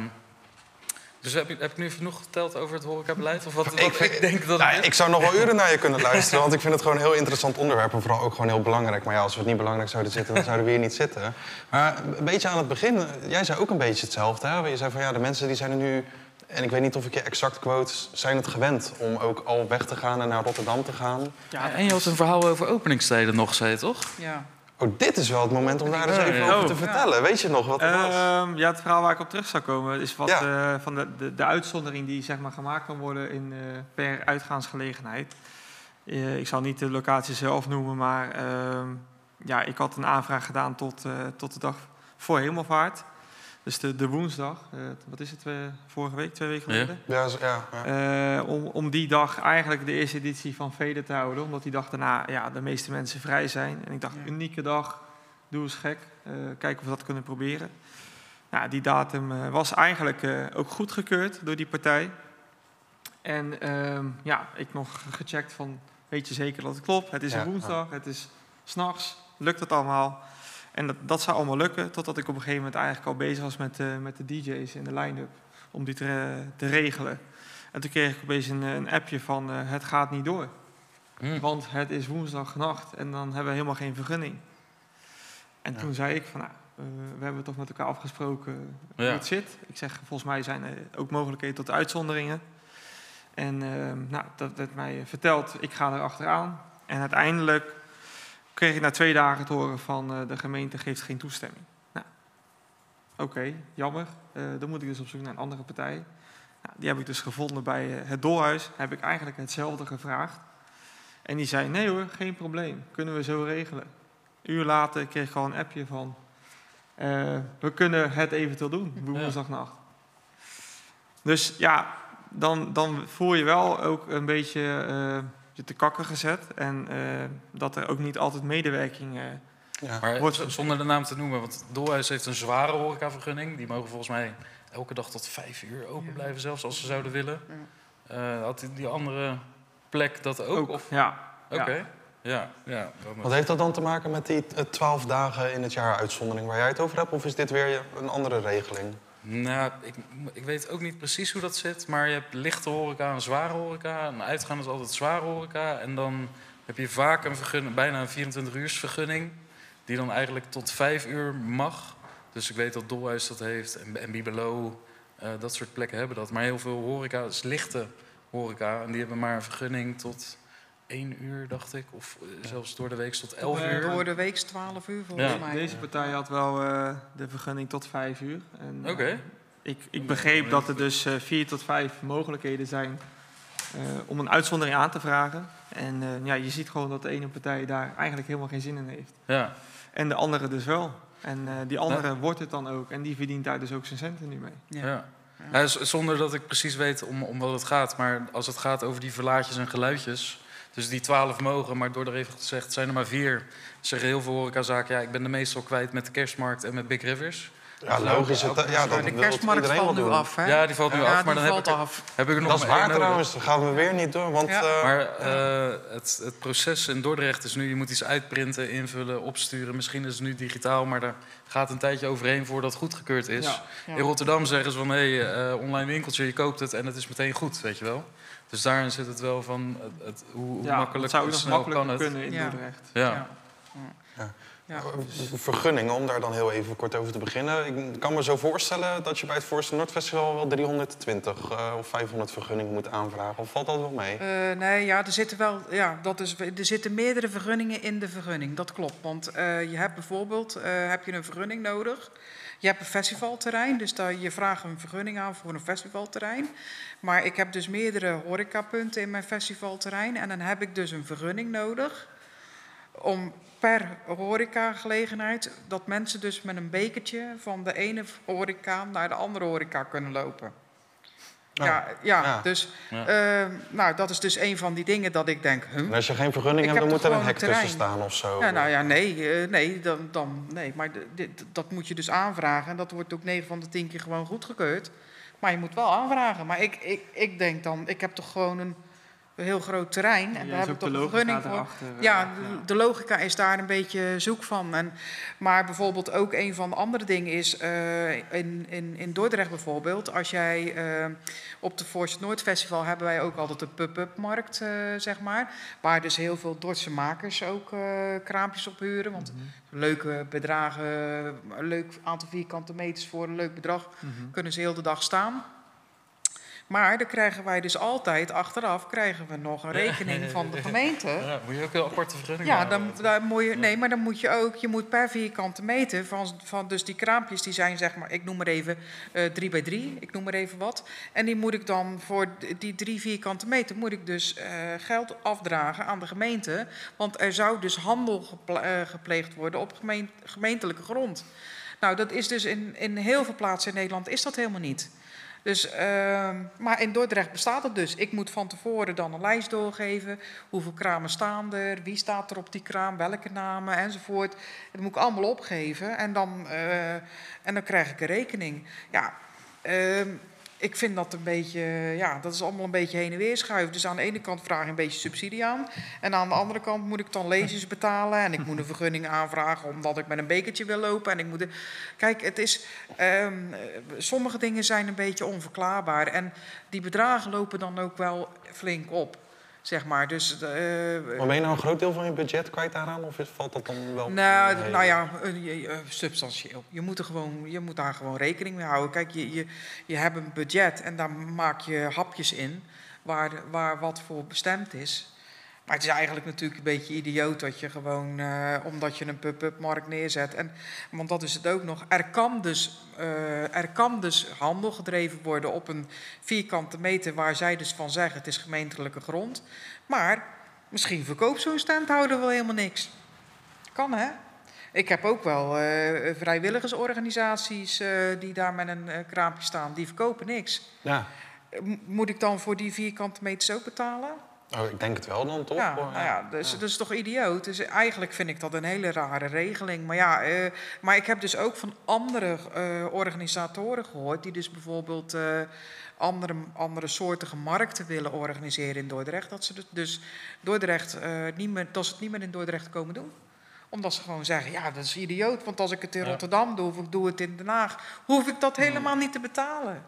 Dus heb ik, heb ik nu genoeg verteld over het horecabeleid? Of wat, wat ik, vind- denk dat Nou, ik zou nog wel uren naar je kunnen luisteren, want ik vind het gewoon een heel interessant onderwerp. En vooral ook gewoon heel belangrijk. Maar ja, als we het niet belangrijk zouden zitten, dan zouden we hier niet zitten. Maar een beetje aan het begin, jij zei ook een beetje hetzelfde. Hè? Je zei van ja, de mensen die zijn er nu, en ik weet niet of ik je exact quote, zijn het gewend om ook al weg te gaan en naar Rotterdam te gaan. Ja, en je had een verhaal over openingstijden nog, zei je toch? Ja. Oh, dit is wel het moment om daar eens even over te Oh. vertellen. Weet je nog wat het was? Ehm, ja, het verhaal waar ik op terug zou komen is wat Ja. eh, van de, de, de uitzondering die zeg maar, gemaakt kan worden in, eh, per uitgaansgelegenheid. Eh, ik zal niet de locatie zelf noemen, maar ehm, ja, ik had een aanvraag gedaan tot, eh, tot de dag voor hemelvaart. Dus de, de woensdag, eh, wat is het, eh, vorige week, twee weken geleden? Ja, ja, ja. Eh, om, om die dag eigenlijk de eerste editie van Veden te houden. Omdat die dag daarna ja, de meeste mensen vrij zijn. En ik dacht, Ja. unieke dag, doe eens gek. eh, kijken of we dat kunnen proberen. Nou, die datum eh, was eigenlijk eh, ook goedgekeurd door die partij. En ehm, ja, ik nog gecheckt van, weet je zeker dat het klopt? Het is Ja, een woensdag, het is s'nachts, lukt het allemaal? En dat, dat zou allemaal lukken, totdat ik op een gegeven moment eigenlijk al bezig was met, eh, met de DJ's in de line-up. Om die te, te regelen. En toen kreeg ik opeens een, een appje van eh, het gaat niet door. Hm. Want het is woensdagnacht en dan hebben we helemaal geen vergunning. En Ja. toen zei ik van nou, eh, we hebben toch met elkaar afgesproken hoe Ja. het zit. Ik zeg volgens mij zijn er ook mogelijkheden tot uitzonderingen. En nou, dat werd mij verteld, ik ga er achteraan. En uiteindelijk kreeg ik na twee dagen te horen van eh, de gemeente geeft geen toestemming. Nou, oké, jammer. Eh, dan moet ik dus op zoek naar een andere partij. Nou, die heb ik dus gevonden bij eh, het Doorhuis. Heb ik eigenlijk hetzelfde gevraagd. En die zei, nee hoor, geen probleem. Kunnen we zo regelen. Een uur later kreeg ik al een appje van... we kunnen het eventueel doen, woensdagnacht. Dus ja, dan, dan voel je wel ook een beetje je te kakken gezet. En eh, dat er ook niet altijd medewerking... eh, ja. Maar Wordt- z- zonder de naam te noemen, want Dolhuis heeft een zware horecavergunning. Die mogen volgens mij elke dag tot vijf uur open Ja. blijven, zelfs als ze zouden willen. Ja. Eh, had die, andere plek dat ook? ook, Of? ja. Oké. ja. Ja, Wat heeft dat dan te maken met die twaalf dagen in het jaar uitzondering waar jij het over hebt? Of is dit weer een andere regeling? Nou, ik, ik weet ook niet precies hoe dat zit, maar je hebt lichte horeca en zware horeca. En uitgaan is altijd zware horeca. En dan heb je vaak een vergunning, bijna een 24 uurs vergunning, die dan eigenlijk tot vijf uur mag. Dus ik weet dat Dolhuis dat heeft en, en eh, dat soort plekken hebben dat. Maar heel veel horeca is lichte horeca en die hebben maar een vergunning tot één uur, dacht ik. Of eh, zelfs door de week tot elf uur. Door de week 12 uur volgens Ja. mij. Deze partij had wel eh, de vergunning tot vijf uur. En, eh, Oké. ik, ik begreep dat er dus eh, vier tot vijf mogelijkheden zijn eh, om een uitzondering aan te vragen. En eh, ja, je ziet gewoon dat de ene partij daar eigenlijk helemaal geen zin in heeft. Ja. En de andere dus wel. En eh, die andere wordt het dan ook. En die verdient daar dus ook zijn centen nu mee. Ja. Ja. Ja, zonder dat ik precies weet om, om wat het gaat. Maar als het gaat over die verlaatjes en geluidjes. Dus die twaalf mogen, maar door de even gezegd zijn er maar vier. Zeggen heel veel horecazaken, ja, ik ben de meestal kwijt met de kerstmarkt en met Big Rivers. Ja, logisch. Het, ja, dat de kerstmarkt valt nu doen. af, hè? Ja, die valt nu Ja, af, maar dan heb ik, er, af. heb ik er nog Dat is waar trouwens, dat gaan we weer niet doen. Want Ja. eh, Maar eh, het, het proces in Dordrecht is nu, je moet iets uitprinten, invullen, opsturen. Misschien is het nu digitaal, maar daar gaat een tijdje overheen voordat het goedgekeurd is. Ja. Ja. In Rotterdam zeggen ze van, hé, hey, eh, online winkeltje, je koopt het en het is meteen goed, weet je wel. Dus daarin zit het wel van, het, het- hoe, hoe ja, makkelijk, dat zou snel makkelijker kan het. kunnen in Ja. Dordrecht. Ja. Ja. Ja. vergunningen, om daar dan heel even kort over te beginnen. Ik kan me zo voorstellen dat je bij het Voorste Noordfestival wel 320 eh, of 500 vergunningen moet aanvragen. Of valt dat wel mee? Eh, nee, ja, er zitten wel, ja, dat is, er zitten meerdere vergunningen in de vergunning. Dat klopt, want eh, je hebt bijvoorbeeld, eh, heb je een vergunning nodig. Je hebt een festivalterrein, dus daar, je vraagt een vergunning aan voor een festivalterrein. Maar ik heb dus meerdere horecapunten in mijn festivalterrein. En dan heb ik dus een vergunning nodig om per horecagelegenheid... dat mensen dus met een bekertje van de ene horeca naar de andere horeca kunnen lopen. Oh, Ja, ja, ja. dus Ja. eh, nou, dat is dus een van die dingen dat ik denk... En als je geen vergunning hebt, dan moet er een hek tussen staan of zo. Ja, nou ja, nee, eh, nee, dan, dan, nee. maar dit, dat moet je dus aanvragen. En dat wordt ook 9 van de 10 keer gewoon goedgekeurd. Maar je moet wel aanvragen. Maar ik, ik, ik denk dan, ik heb toch gewoon een, een heel groot terrein. En Ja, daar is heb ik ook toch een vergunning voor. eh, Ja, de, de logica is daar een beetje zoek van. En, maar bijvoorbeeld ook een van de andere dingen is, eh, in, in, in Dordrecht bijvoorbeeld, als jij eh, op de Force Noord Festival hebben wij ook altijd een pub-up markt, zeg maar. Waar dus heel veel Dordtse makers ook kraampjes op huren. Want leuke bedragen, een leuk aantal vierkante meters voor een leuk bedrag kunnen ze heel de dag staan. Maar dan krijgen wij dus altijd, achteraf, krijgen we nog een rekening van de gemeente. Ja, moet je ook een aparte vergunning Ja, dan, dan moet je, nee, maar dan moet je ook, je moet per vierkante meter van, van dus die kraampjes, die zijn zeg maar, ik noem maar even eh drie bij drie, ik noem maar even wat. En die moet ik dan voor die drie vierkante meter, moet ik dus eh, geld afdragen aan de gemeente. Want er zou dus handel geple- eh, gepleegd worden op gemeen- gemeentelijke grond. Nou, dat is dus in, in heel veel plaatsen in Nederland is dat helemaal niet. Dus, ehm, maar in Dordrecht bestaat het dus. Ik moet van tevoren dan een lijst doorgeven. Hoeveel kramen staan er? Wie staat er op die kraam? Welke namen? Enzovoort. Dat moet ik allemaal opgeven. En dan, eh, en dan krijg ik een rekening. Ja, ehm, ik vind dat een beetje... Ja, dat is allemaal een beetje heen en weer schuiven. Dus aan de ene kant vraag ik een beetje subsidie aan. En aan de andere kant moet ik dan lezers betalen. En ik moet een vergunning aanvragen omdat ik met een bekertje wil lopen. En ik moet... Kijk, het is... ehm, eh, sommige dingen zijn een beetje onverklaarbaar. En die bedragen lopen dan ook wel flink op. Zeg maar. Dus, eh, Maar ben je nou een groot deel van je budget kwijt daaraan? Of valt dat dan wel... nou, nou ja, eh, eh, substantieel. Je moet, er gewoon, je moet daar gewoon rekening mee houden. Kijk, je, je, je hebt een budget en daar maak je hapjes in waar, waar wat voor bestemd is. Maar het is eigenlijk natuurlijk een beetje idioot dat je gewoon, eh, omdat je een pub-up markt neerzet. En, want dat is het ook nog. Er kan, dus, eh, er kan dus handel gedreven worden op een vierkante meter waar zij dus van zeggen het is gemeentelijke grond. Maar misschien verkoopt zo'n standhouder wel helemaal niks. Kan hè? Ik heb ook wel eh, vrijwilligersorganisaties die daar met een kraampje staan. Die verkopen niks. Ja. Moet ik dan voor die vierkante meters ook betalen? Oh, ik denk het wel dan, toch? Ja, nou ja, dus, dat is toch idioot. Dus eigenlijk vind ik dat een hele rare regeling. Maar ja, eh, maar ik heb dus ook van andere eh, organisatoren gehoord... die dus bijvoorbeeld eh, andere, andere soortige markten willen organiseren in Dordrecht. Dat ze dus- Dordrecht, niet meer, dat ze het niet meer in Dordrecht komen doen omdat ze gewoon zeggen, ja, dat is idioot. Want als ik het in Ja. Rotterdam doe of ik doe het in Den Haag... hoef ik dat helemaal niet te betalen.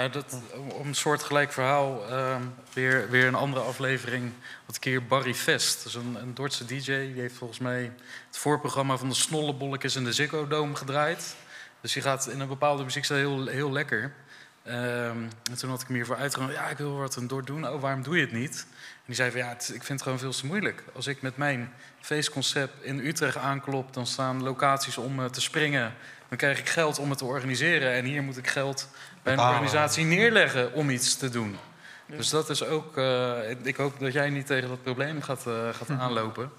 Om- een soort gelijk verhaal, ehm, weer, weer een andere aflevering. Had ik hier Barry Vest, is een, een Dordtse DJ. Die heeft volgens mij het voorprogramma van de Snollebolletjes in de Ziggo Dome gedraaid. Dus die gaat in een bepaalde muziekstijl heel, heel lekker. Ehm, en toen had ik me hiervoor uitgenodigd. Ja, ik wil wat een Dort doen. Oh, waarom doe je het niet? En die zei van, ja, ik vind het gewoon veel te moeilijk. Als ik met mijn feestconcept in Utrecht aanklop... dan staan locaties om eh, te springen. Dan krijg ik geld om het te organiseren. En hier moet ik geld bij een Betalen. organisatie neerleggen om iets te doen. Dus dat is ook... eh, ik hoop dat jij niet tegen dat probleem gaat, eh, gaat aanlopen.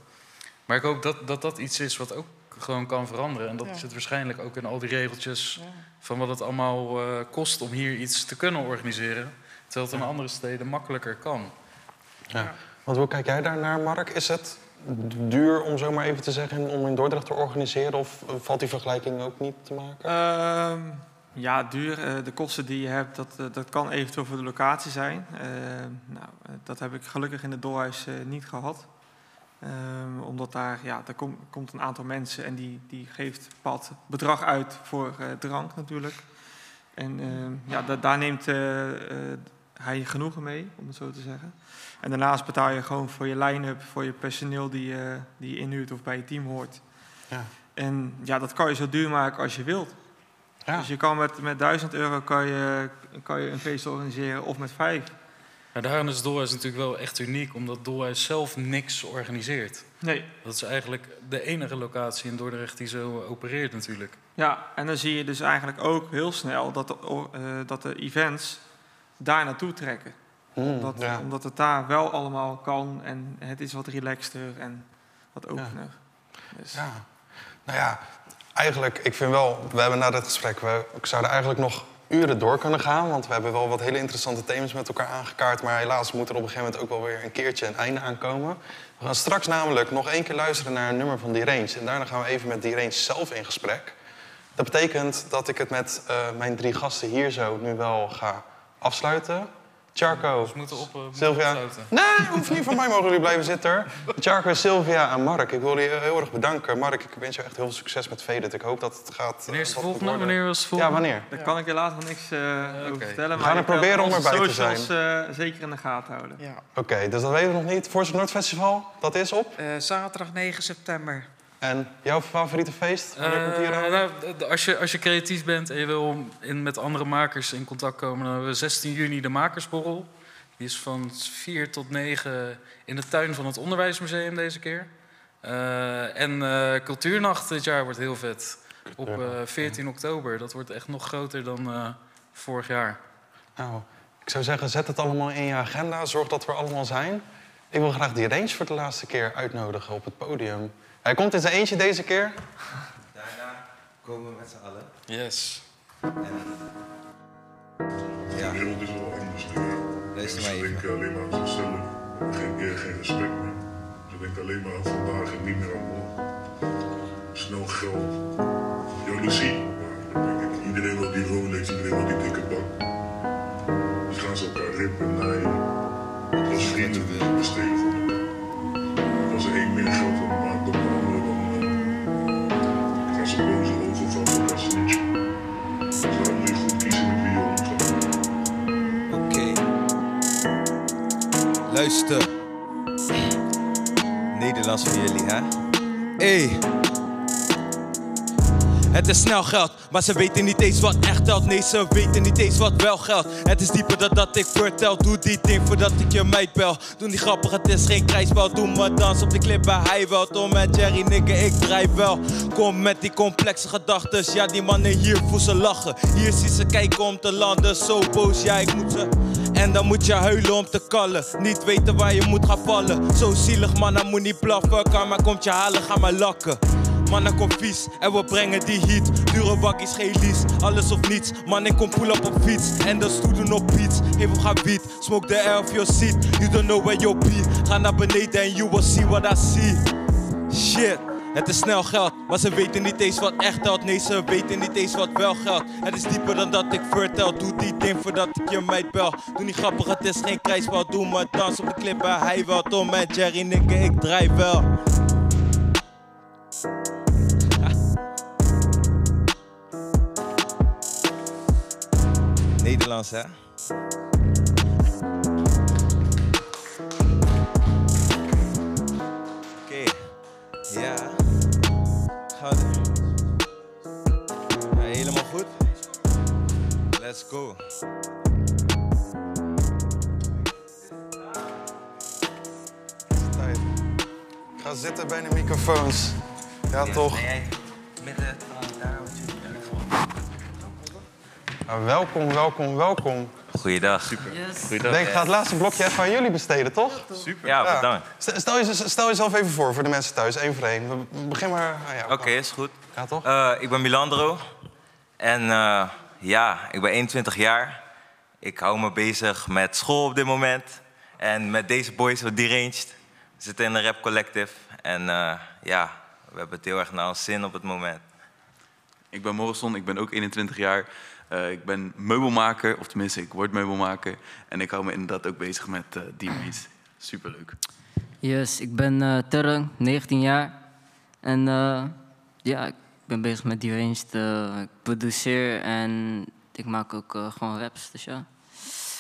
Maar ik hoop dat, dat dat iets is wat ook gewoon kan veranderen. En dat Ja. zit waarschijnlijk ook in al die regeltjes... Ja. van wat het allemaal eh, kost om hier iets te kunnen organiseren. Terwijl het in andere steden makkelijker kan. Ja. Want hoe kijk jij daar naar, Mark? Is het duur, om zo maar even te zeggen, om in Dordrecht te organiseren? Of valt die vergelijking ook niet te maken? Ja, duur. Eh, de kosten die je hebt, dat, eh, dat kan eventueel voor de locatie zijn. Ehm, nou, eh, dat heb ik gelukkig in het Dolhuis eh, niet gehad. Ehm, omdat daar, ja, daar kom- komt een aantal mensen en die, die geeft bepaald bedrag uit voor eh, drank natuurlijk. En ehm, ja, da- daar neemt eh, eh, hij genoegen mee, om het zo te zeggen. En daarnaast betaal je gewoon voor je line-up, voor je personeel die, die je inhuurt of bij je team hoort. Ja. En ja, dat kan je zo duur maken als je wilt. Ja. Dus je kan met, met 1000 euro kan je, kan je een feest organiseren of met vijf. Maar daarom is Dolhuis natuurlijk wel echt uniek, omdat Dolhuis zelf niks organiseert. Nee. Dat is eigenlijk de enige locatie in Dordrecht die zo opereert natuurlijk. Ja, en dan zie je dus eigenlijk ook heel snel dat de, eh, dat de events daar naartoe trekken. Hmm, omdat, ja. omdat het daar wel allemaal kan en het is wat relaxter en wat opener. Dus, Ja. Nou ja, eigenlijk, ik vind wel, we hebben na dit gesprek, we zouden eigenlijk nog uren door kunnen gaan. Want we hebben wel wat hele interessante thema's met elkaar aangekaart. Maar helaas moet er op een gegeven moment ook wel weer een keertje een einde aankomen. We gaan straks namelijk nog één keer luisteren naar een nummer van Die Range. En daarna gaan we even met Die Range zelf in gesprek. Dat betekent dat ik het met eh, mijn drie gasten hier zo nu wel ga afsluiten. Charco, We moeten op, eh, Sylvia. Nee, hoeft niet. Van mij mogen jullie blijven zitten. Charco, Sylvia en Mark. Ik wil jullie heel erg bedanken. Mark, ik wens je echt heel veel succes met Vedet. Ik hoop dat het gaat... eh, Wanneer is de wat volgende? Wanneer was Ja, volgende? wanneer? Daar kan ik helaas nog niks eh, over vertellen. We gaan maar er ik, eh, proberen om erbij te socials, eh, zeker in de gaten houden. Ja. Oké, dus dat weten we nog niet. Forza Noord Festival, dat is op. Eh, zaterdag 9 september. En jouw favoriete feest? Eraan? nou, als, je, als je creatief bent en je wil in, met andere makers in contact komen, dan hebben we 16 juni de Makersborrel. Die is van 4 tot 9 in de tuin van het Onderwijsmuseum deze keer. Eh, en eh, Cultuurnacht dit jaar wordt heel vet. Op eh, 14 oktober. Dat wordt echt nog groter dan vorig jaar. Nou, ik zou zeggen, zet het allemaal in je agenda. Zorg dat we er allemaal zijn. Ik wil graag die range voor de laatste keer uitnodigen op het podium. Hij komt in zijn eentje deze keer. Daarna komen we met z'n allen. Yes. Ja. De wereld is wel anders. De Luister maar even. denken alleen maar aan zichzelf. Geen eer, geen respect meer. Ze denken alleen maar aan vandaag en niet meer aan morgen. Snel geld. Jaloezie. Iedereen wil die Rolex, iedereen wil die dikke bak. Dus gaan ze elkaar rippen, naaien. Als vrienden Nederlands voor jullie, hè? Hey. Het is snel geld, maar ze weten niet eens wat echt telt. Nee, ze weten niet eens wat wel geldt. Het is dieper dan dat ik vertel. Doe die ding voordat ik je meid bel. Doe niet grappig, het is geen krijgsspel. Doe maar dans op de clip bij hij wel. Tom met Jerry, nigga, ik drijf wel. Kom met die complexe gedachtes. Ja, die mannen hier voel ze lachen. Hier zie ze kijken om te landen. Zo boos, ja, ik moet ze. En dan moet je huilen om te kallen. Niet weten waar je moet gaan vallen. Zo zielig, man, dan moet niet blaffen. Karma komt je halen, ga maar lakken. Mannen kom vies en we brengen die heat. Dure wakkies, geen lease, alles of niets. Man, ik kom pull up op fiets en de stoelen op. Geef hem gaan wiet, smoke the air of your seat. You don't know where you'll be. Ga naar beneden en you will see what I see. Shit. Het is snel geld, maar ze weten niet eens wat echt telt. Nee, ze weten niet eens wat wel geldt. Het is dieper dan dat ik vertel. Doe die ding voordat ik je meid bel. Doe niet grappig, het is geen krijgsspel. Doe maar dans op de clip bij hij wel. Tom en Jerry, nigga, ik draai wel. Nederlands, hè? Oké, ja. Let's go. Tijd. Ik ga zitten bij de microfoons. Ja, toch? Midden, daar, wat Nou, welkom, welkom, welkom. Goeiedag. Super. Ik denk, ik ga het laatste blokje even aan jullie besteden, toch? Super. Ja, bedankt. Stel, stel, je, stel jezelf even voor, voor de mensen thuis, één voor één. We beginnen maar aan jou. Oké, is goed. Ja, toch? Eh, ik ben Milandro. En eh, ja, ik ben 21 jaar. Ik hou me bezig met school op dit moment. En met deze boys van Deranged. We zitten in een rap collective. En eh, ja, we hebben het heel erg naar ons zin op het moment. Ik ben Morrison, ik ben ook 21 jaar. Eh, ik ben meubelmaker, of tenminste, ik word meubelmaker. En ik hou me inderdaad ook bezig met uh, DJ's. Superleuk. Yes, ik ben eh Terren, 19 jaar. En eh, ja, ik ben bezig met Deranged. eh ik produceer en ik maak ook eh, gewoon raps, dus ja.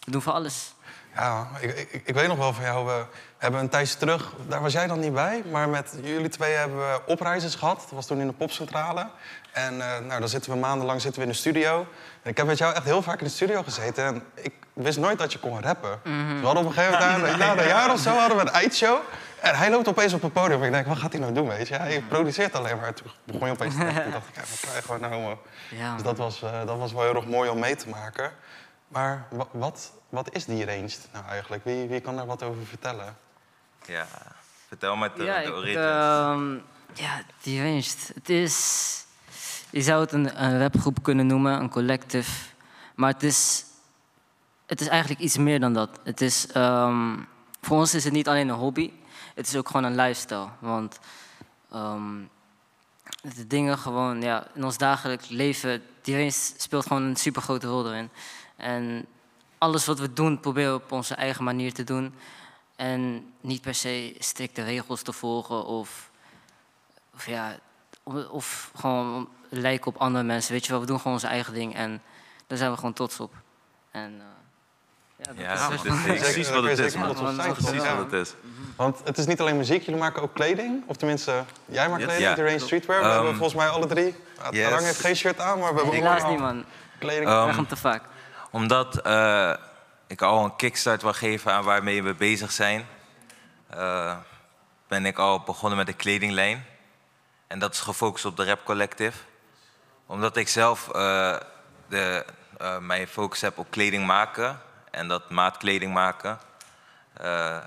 We doen van alles. Ja, ik, ik, ik weet nog wel van jou. We hebben een tijdje terug, daar was jij dan niet bij, maar met jullie twee hebben we opreizers gehad. Dat was toen in de popcentrale. En eh, nou, dan zitten we maandenlang zitten we in de studio. En ik heb met jou echt heel vaak in de studio gezeten. En ik wist nooit dat je kon rappen. Mhm. We hadden op een gegeven moment, na, na een jaar of zo, hadden we een eindshow. En hij loopt opeens op het podium. Ik denk, wat gaat hij nou doen, weet je? Hij produceert alleen maar. Toen begon je opeens te rappen. Toen dacht ik, wat krijgen we nou? man? Ja, Dus dat was, eh, dat was wel heel erg mooi om mee te maken. Maar wa- wat, wat is die ranged nou eigenlijk? Wie, wie kan daar wat over vertellen? Ja, vertel met de, ja, de ik, origins. ehm, ja, Deranged. Het is... Je zou het een, een rapgroep kunnen noemen, een collective. Maar het is, het is eigenlijk iets meer dan dat. Het is, ehm, voor ons is het niet alleen een hobby. Het is ook gewoon een lifestyle. Want ehm, de dingen gewoon, ja, in ons dagelijks leven... Deranged speelt gewoon een super grote rol erin. En alles wat we doen, proberen we op onze eigen manier te doen. En niet per se strikte regels te volgen of, of, ja, of, gewoon lijken op andere mensen. Weet je wel, we doen gewoon onze eigen ding en daar zijn we gewoon trots op. En, dat Ja, is dat is precies wat het is, man. precies wat het is. Want het is niet alleen muziek, jullie maken ook kleding. Of tenminste, jij maakt Yes. kleding, Ja. de Range Streetwear. We Ehm, hebben volgens mij alle drie. Yes. Tarang heeft geen shirt aan, maar we hebben Helaas niet, man. Kleding. Krijg hem te vaak. Omdat eh, ik al een kickstart wil geven aan waarmee we bezig zijn, eh, ben ik al begonnen met de kledinglijn. En dat is gefocust op de Rap Collective. Omdat ik zelf eh, de, eh, mijn focus heb op kleding maken en dat maatkleding maken, eh,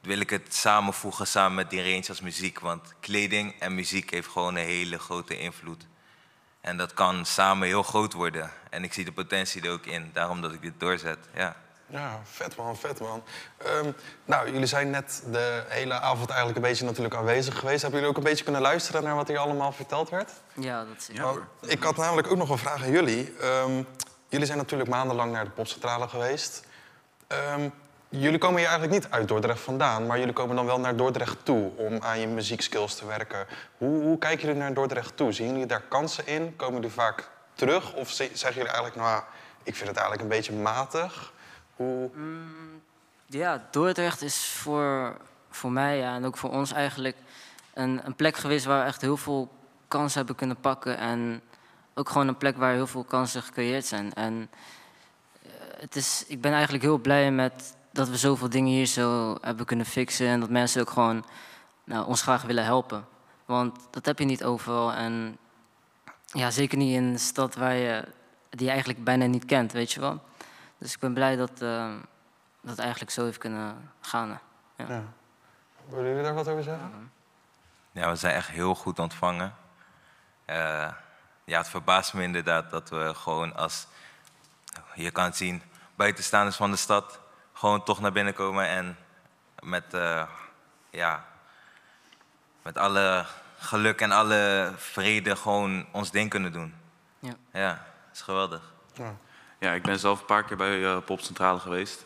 wil ik het samenvoegen samen met die range als muziek. Want kleding en muziek heeft gewoon een hele grote invloed. En dat kan samen heel groot worden. En ik zie de potentie er ook in, daarom dat ik dit doorzet. Ja. Ja, vet man, vet man. Ehm, nou, jullie zijn net de hele avond eigenlijk een beetje natuurlijk aanwezig geweest. Hebben jullie ook een beetje kunnen luisteren naar wat hier allemaal verteld werd? Ja, dat is Want ik had namelijk ook nog een vraag aan jullie. Ehm, jullie zijn natuurlijk maandenlang naar de popcentrale geweest. Ehm, jullie komen hier eigenlijk niet uit Dordrecht vandaan, maar jullie komen dan wel naar Dordrecht toe om aan je muziekskills te werken. Hoe, hoe kijken jullie naar Dordrecht toe? Zien jullie daar kansen in? Komen jullie vaak terug? Of ze- zeggen jullie eigenlijk, nou, ik vind het eigenlijk een beetje matig? Hoe... Ja, Dordrecht is voor, voor mij ja, en ook voor ons eigenlijk een, een plek geweest waar we echt heel veel kansen hebben kunnen pakken. En ook gewoon een plek waar heel veel kansen gecreëerd zijn. En eh, het is, ik ben eigenlijk heel blij met dat we zoveel dingen hier zo hebben kunnen fixen. En dat mensen ook gewoon nou, ons graag willen helpen. Want dat heb je niet overal. En ja, zeker niet in een stad waar je, die je eigenlijk bijna niet kent, weet je wel. Dus ik ben blij dat, eh, dat eigenlijk zo heeft kunnen gaan. Ja. Ja. Willen jullie daar wat over zeggen? Ja, we zijn echt heel goed ontvangen. Eh, ja, het verbaast me inderdaad dat we gewoon als, je kan het zien, buitenstaanders van de stad, gewoon toch naar binnen komen en met, eh, ja, met alle geluk en alle vrede gewoon ons ding kunnen doen. Ja, ja dat is geweldig. Ja, ik ben zelf een paar keer bij eh, Popcentrale geweest.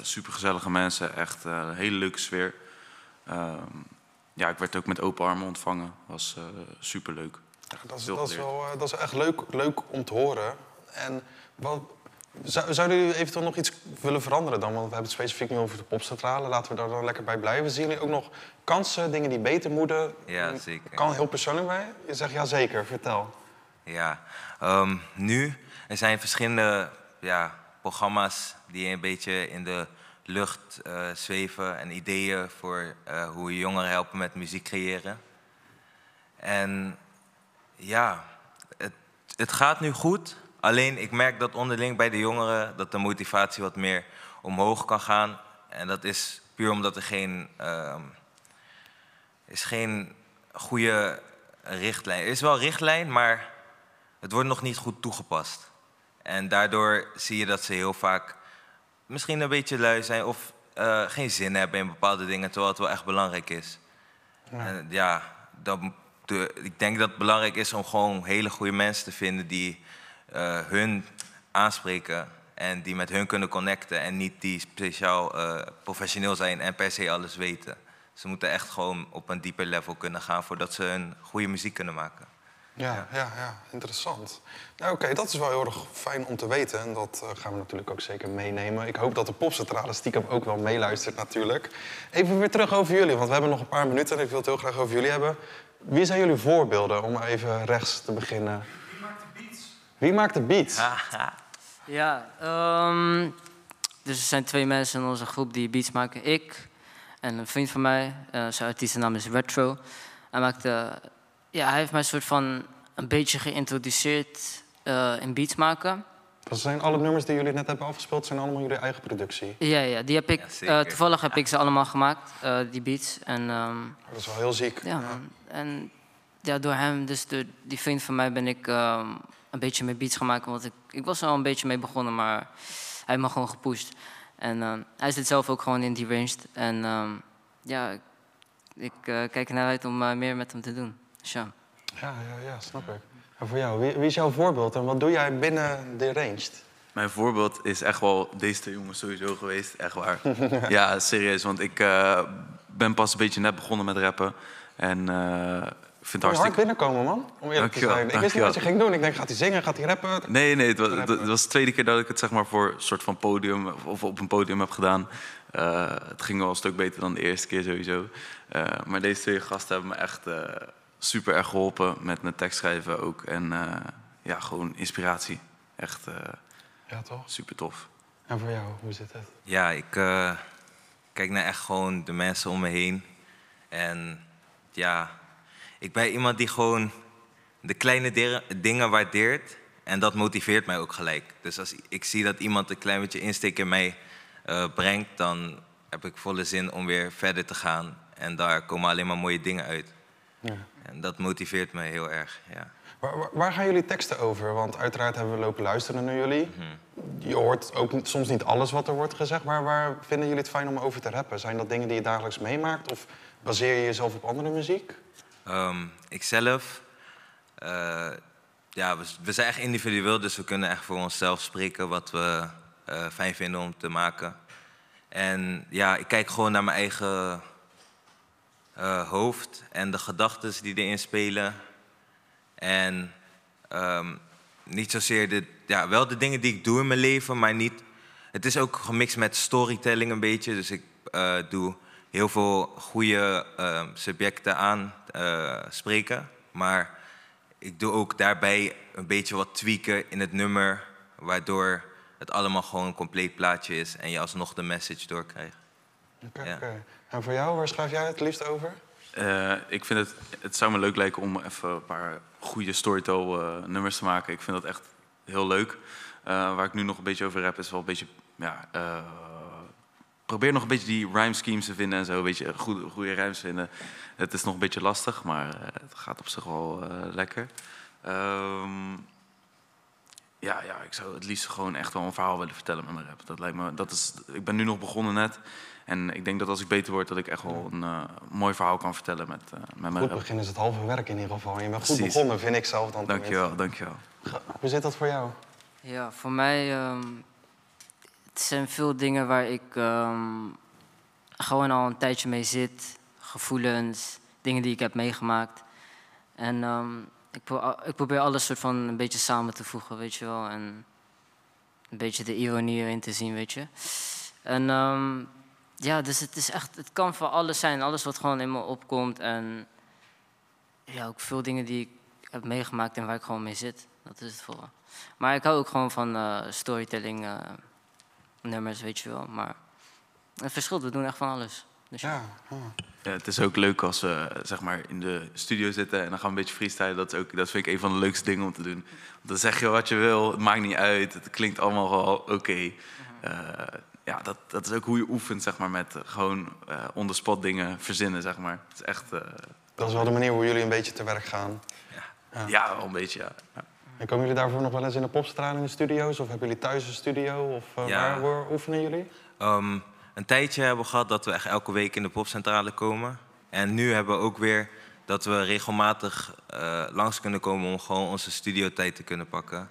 Super gezellige mensen, echt eh, een hele leuke sfeer. Ehm, ja, ik werd ook met open armen ontvangen. Was eh Dat is, dat is wel eh, dat is echt leuk, leuk om te horen. En wat, zou, zouden jullie eventueel nog iets willen veranderen dan? Want we hebben het specifiek nu over de popcentrale. Laten we daar dan lekker bij blijven. Zien jullie ook nog kansen, dingen die beter moeten? Ja, zeker. Kan heel persoonlijk bij? Je zegt ja zeker, vertel. Ja, ehm, nu er zijn verschillende ja, programma's die een beetje in de lucht eh, zweven en ideeën voor eh, hoe je jongeren helpen met muziek creëren. En ja, het, het gaat nu goed. Alleen ik merk dat onderling bij de jongeren dat de motivatie wat meer omhoog kan gaan. En dat is puur omdat er geen, ehm, is geen goede richtlijn. Er is wel richtlijn, maar het wordt nog niet goed toegepast. En daardoor zie je dat ze heel vaak misschien een beetje lui zijn of eh, geen zin hebben in bepaalde dingen, terwijl het wel echt belangrijk is. Ja. En ja, dat, de, ik denk dat het belangrijk is om gewoon hele goede mensen te vinden die eh, hun aanspreken en die met hun kunnen connecten en niet die speciaal eh, professioneel zijn en per se alles weten. Ze moeten echt gewoon op een dieper level kunnen gaan voordat ze hun goede muziek kunnen maken. Ja, ja, ja, interessant. Nou, Oké, dat is wel heel erg fijn om te weten. En dat eh, gaan we natuurlijk ook zeker meenemen. Ik hoop dat de popcentrale stiekem ook wel meeluistert natuurlijk. Even weer terug over jullie, want we hebben nog een paar minuten... en ik wil het heel graag over jullie hebben. Wie zijn jullie voorbeelden, om even rechts te beginnen? Wie maakt de beats? Wie maakt de beats? Ja, ehm, dus er zijn twee mensen in onze groep die beats maken. Ik en een vriend van mij, eh, zijn artiestennaam is Retro. Hij, maakte, ja, hij heeft mij soort van een beetje geïntroduceerd eh, in beats maken. Dat zijn alle nummers die jullie net hebben afgespeeld, zijn allemaal jullie eigen productie. Ja, ja die heb ik, eh, toevallig heb ik ze allemaal gemaakt, eh, die beats. En, ehm, Dat is wel heel ziek. Ja, man. En ja, door hem, dus door die vriend van mij, ben ik ehm, een beetje mee beats gaan maken. Want ik, ik was er al een beetje mee begonnen, maar hij heeft me gewoon gepusht. En ehm, hij zit zelf ook gewoon in die ranged. En ehm, ja, ik, ik eh, kijk er naar uit om eh, meer met hem te doen. Ja. Ja, ja, ja, snap ik. En voor jou, wie, wie is jouw voorbeeld en wat doe jij binnen de ranged? Mijn voorbeeld is echt wel deze twee jongens sowieso geweest. Echt waar. ja, serieus. Want ik eh, ben pas een beetje net begonnen met rappen. En ik vind het je hard hartstikke... binnenkomen, man. Om eerlijk te Dankjewel, zijn. Ik wist niet wat je ging doen. Ik denk, gaat hij zingen, gaat hij rappen? Nee, nee, het was, het was de tweede keer dat ik het zeg maar voor een soort van podium of- op een podium heb gedaan. Eh, het ging wel een stuk beter dan de eerste keer sowieso. Maar deze twee gasten hebben me echt super erg geholpen met mijn tekstschrijven ook. En eh, ja, gewoon inspiratie. Echt eh, Ja, toch? super tof. En voor jou, hoe zit het? Ja, ik eh, kijk naar echt gewoon de mensen om me heen. En ja, ik ben iemand die gewoon de kleine dingen waardeert. En dat motiveert mij ook gelijk. Dus als ik zie dat iemand een klein beetje insteek in mij eh, brengt, dan heb ik volle zin om weer verder te gaan. En daar komen alleen maar mooie dingen uit. Ja. En dat motiveert me heel erg, ja. Waar, waar- waar gaan jullie teksten over? Want uiteraard hebben we lopen luisteren naar jullie. Je hoort ook soms niet alles wat er wordt gezegd. Maar waar vinden jullie het fijn om over te rappen? Zijn dat dingen die je dagelijks meemaakt? Of baseer je jezelf op andere muziek? Ehm ikzelf, eh, ja, we, we zijn echt individueel, dus we kunnen echt voor onszelf spreken wat we eh, fijn vinden om te maken. En ja, ik kijk gewoon naar mijn eigen eh, hoofd en de gedachten die erin spelen. En ehm, niet zozeer de, ja, wel de dingen die ik doe in mijn leven, maar niet. Het is ook gemixt met storytelling een beetje. Dus ik eh, doe heel veel goede ehm, subjecten aan eh, spreken. Maar ik doe ook daarbij een beetje wat tweaken in het nummer, waardoor het allemaal gewoon een compleet plaatje is en je alsnog de message doorkrijgt. Oké, Ja. En voor jou, waar schrijf jij het liefst over? Eh, ik vind het, het zou me leuk lijken om even een paar goede storytell eh, nummers te maken. Ik vind dat echt heel leuk. Eh, waar ik nu nog een beetje over heb, is wel een beetje. Ja, eh, probeer nog een beetje die rhyme schemes te vinden en zo. Een beetje goede, goede rijms vinden. Het is nog een beetje lastig, maar het gaat op zich wel lekker. Ehm, ja, ja, ik zou het liefst gewoon echt wel een verhaal willen vertellen met mijn rap. Dat lijkt me, dat is, ik ben nu nog begonnen net. En ik denk dat als ik beter word, dat ik echt wel een eh, mooi verhaal kan vertellen met, eh, met mijn Goed rap. begin is het halve werk in ieder geval. En je bent goed Precies. begonnen, vind ik zelf dan. Dankjewel, dankjewel. Hoe zit dat voor jou? Ja, voor mij ehm, het zijn veel dingen waar ik ehm, gewoon al een tijdje mee zit. Gevoelens, dingen die ik heb meegemaakt. En ehm, ik, ik probeer alles soort van een beetje samen te voegen, weet je wel. En een beetje de ironie erin te zien, weet je. En ehm, ja, dus het is echt, het kan voor alles zijn. Alles wat gewoon in me opkomt. En ja, ook veel dingen die ik heb meegemaakt en waar ik gewoon mee zit. Dat is het vooral. Maar ik hou ook gewoon van eh, storytelling eh, nummers, weet je wel. Maar het verschilt, we doen echt van alles. Dus ja. Ja, het is ook leuk als we zeg maar, in de studio zitten en dan gaan we een beetje freestylen. Dat, is ook, dat vind ik een van de leukste dingen om te doen. Want dan zeg je wat je wil, het maakt niet uit. Het klinkt allemaal wel oké. Eh, ja, dat, dat is ook hoe je oefent zeg maar, met eh, gewoon eh on the spot dingen verzinnen. Zeg maar. Het is echt... eh, Dat is wel de manier hoe jullie een beetje te werk gaan. ja, wel een beetje, ja. ja. En komen jullie daarvoor nog wel eens in de popstraal in de studio's? Of hebben jullie thuis een studio? Of eh, Ja. waar, waar oefenen jullie? Ehm, een tijdje hebben we gehad dat we echt elke week in de popcentrale komen. En nu hebben we ook weer dat we regelmatig eh, langs kunnen komen om gewoon onze studiotijd te kunnen pakken.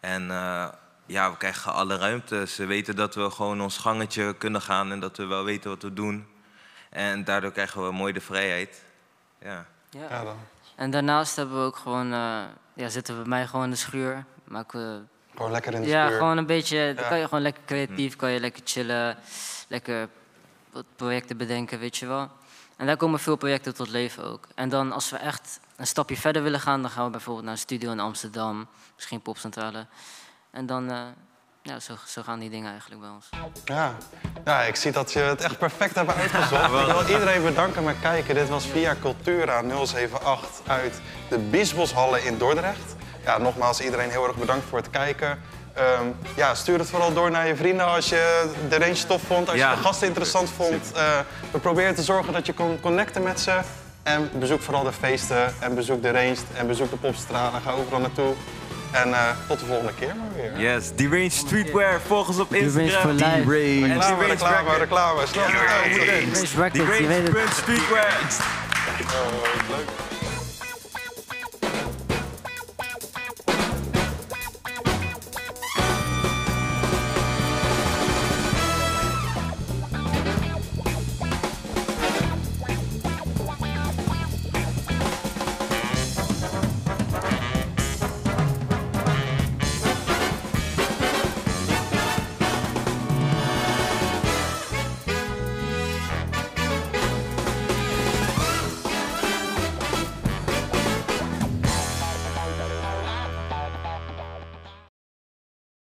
En eh, ja, we krijgen alle ruimte. Ze weten dat we gewoon ons gangetje kunnen gaan en dat we wel weten wat we doen. En daardoor krijgen we mooi de vrijheid. Ja. Ja. Ja, dat En daarnaast hebben we ook gewoon, eh, ja, zitten we bij mij gewoon in de schuur. Maken we, Gewoon lekker in de ja, schuur. gewoon een beetje, dan Ja. kan je gewoon lekker creatief, kan je lekker chillen, lekker wat projecten bedenken, weet je wel. En daar komen veel projecten tot leven ook. En dan als we echt een stapje verder willen gaan, dan gaan we bijvoorbeeld naar een studio in Amsterdam, misschien Popcentrale. En dan, eh, ja, zo, zo gaan die dingen eigenlijk bij ons. Ja. ja, ik zie dat je het echt perfect hebt uitgezocht. ik wil iedereen bedanken met kijken. Dit was via Cultura 078 uit de Biesboshallen in Dordrecht. Ja, nogmaals, iedereen heel erg bedankt voor het kijken. Ehm, ja, stuur het vooral door naar je vrienden als je de range tof vond, als Ja. je de gasten interessant vond. Eh, we proberen te zorgen dat je kon connecten met ze. En bezoek vooral de feesten en bezoek de range en bezoek de popstralen. Ga overal naartoe. En eh, tot de volgende keer maar weer. Yes, Deranged Streetwear. Volg ons op Instagram. for life. En Reclame, reclame, reclame. Snel het. Deranged Streetwear. Oh, leuk.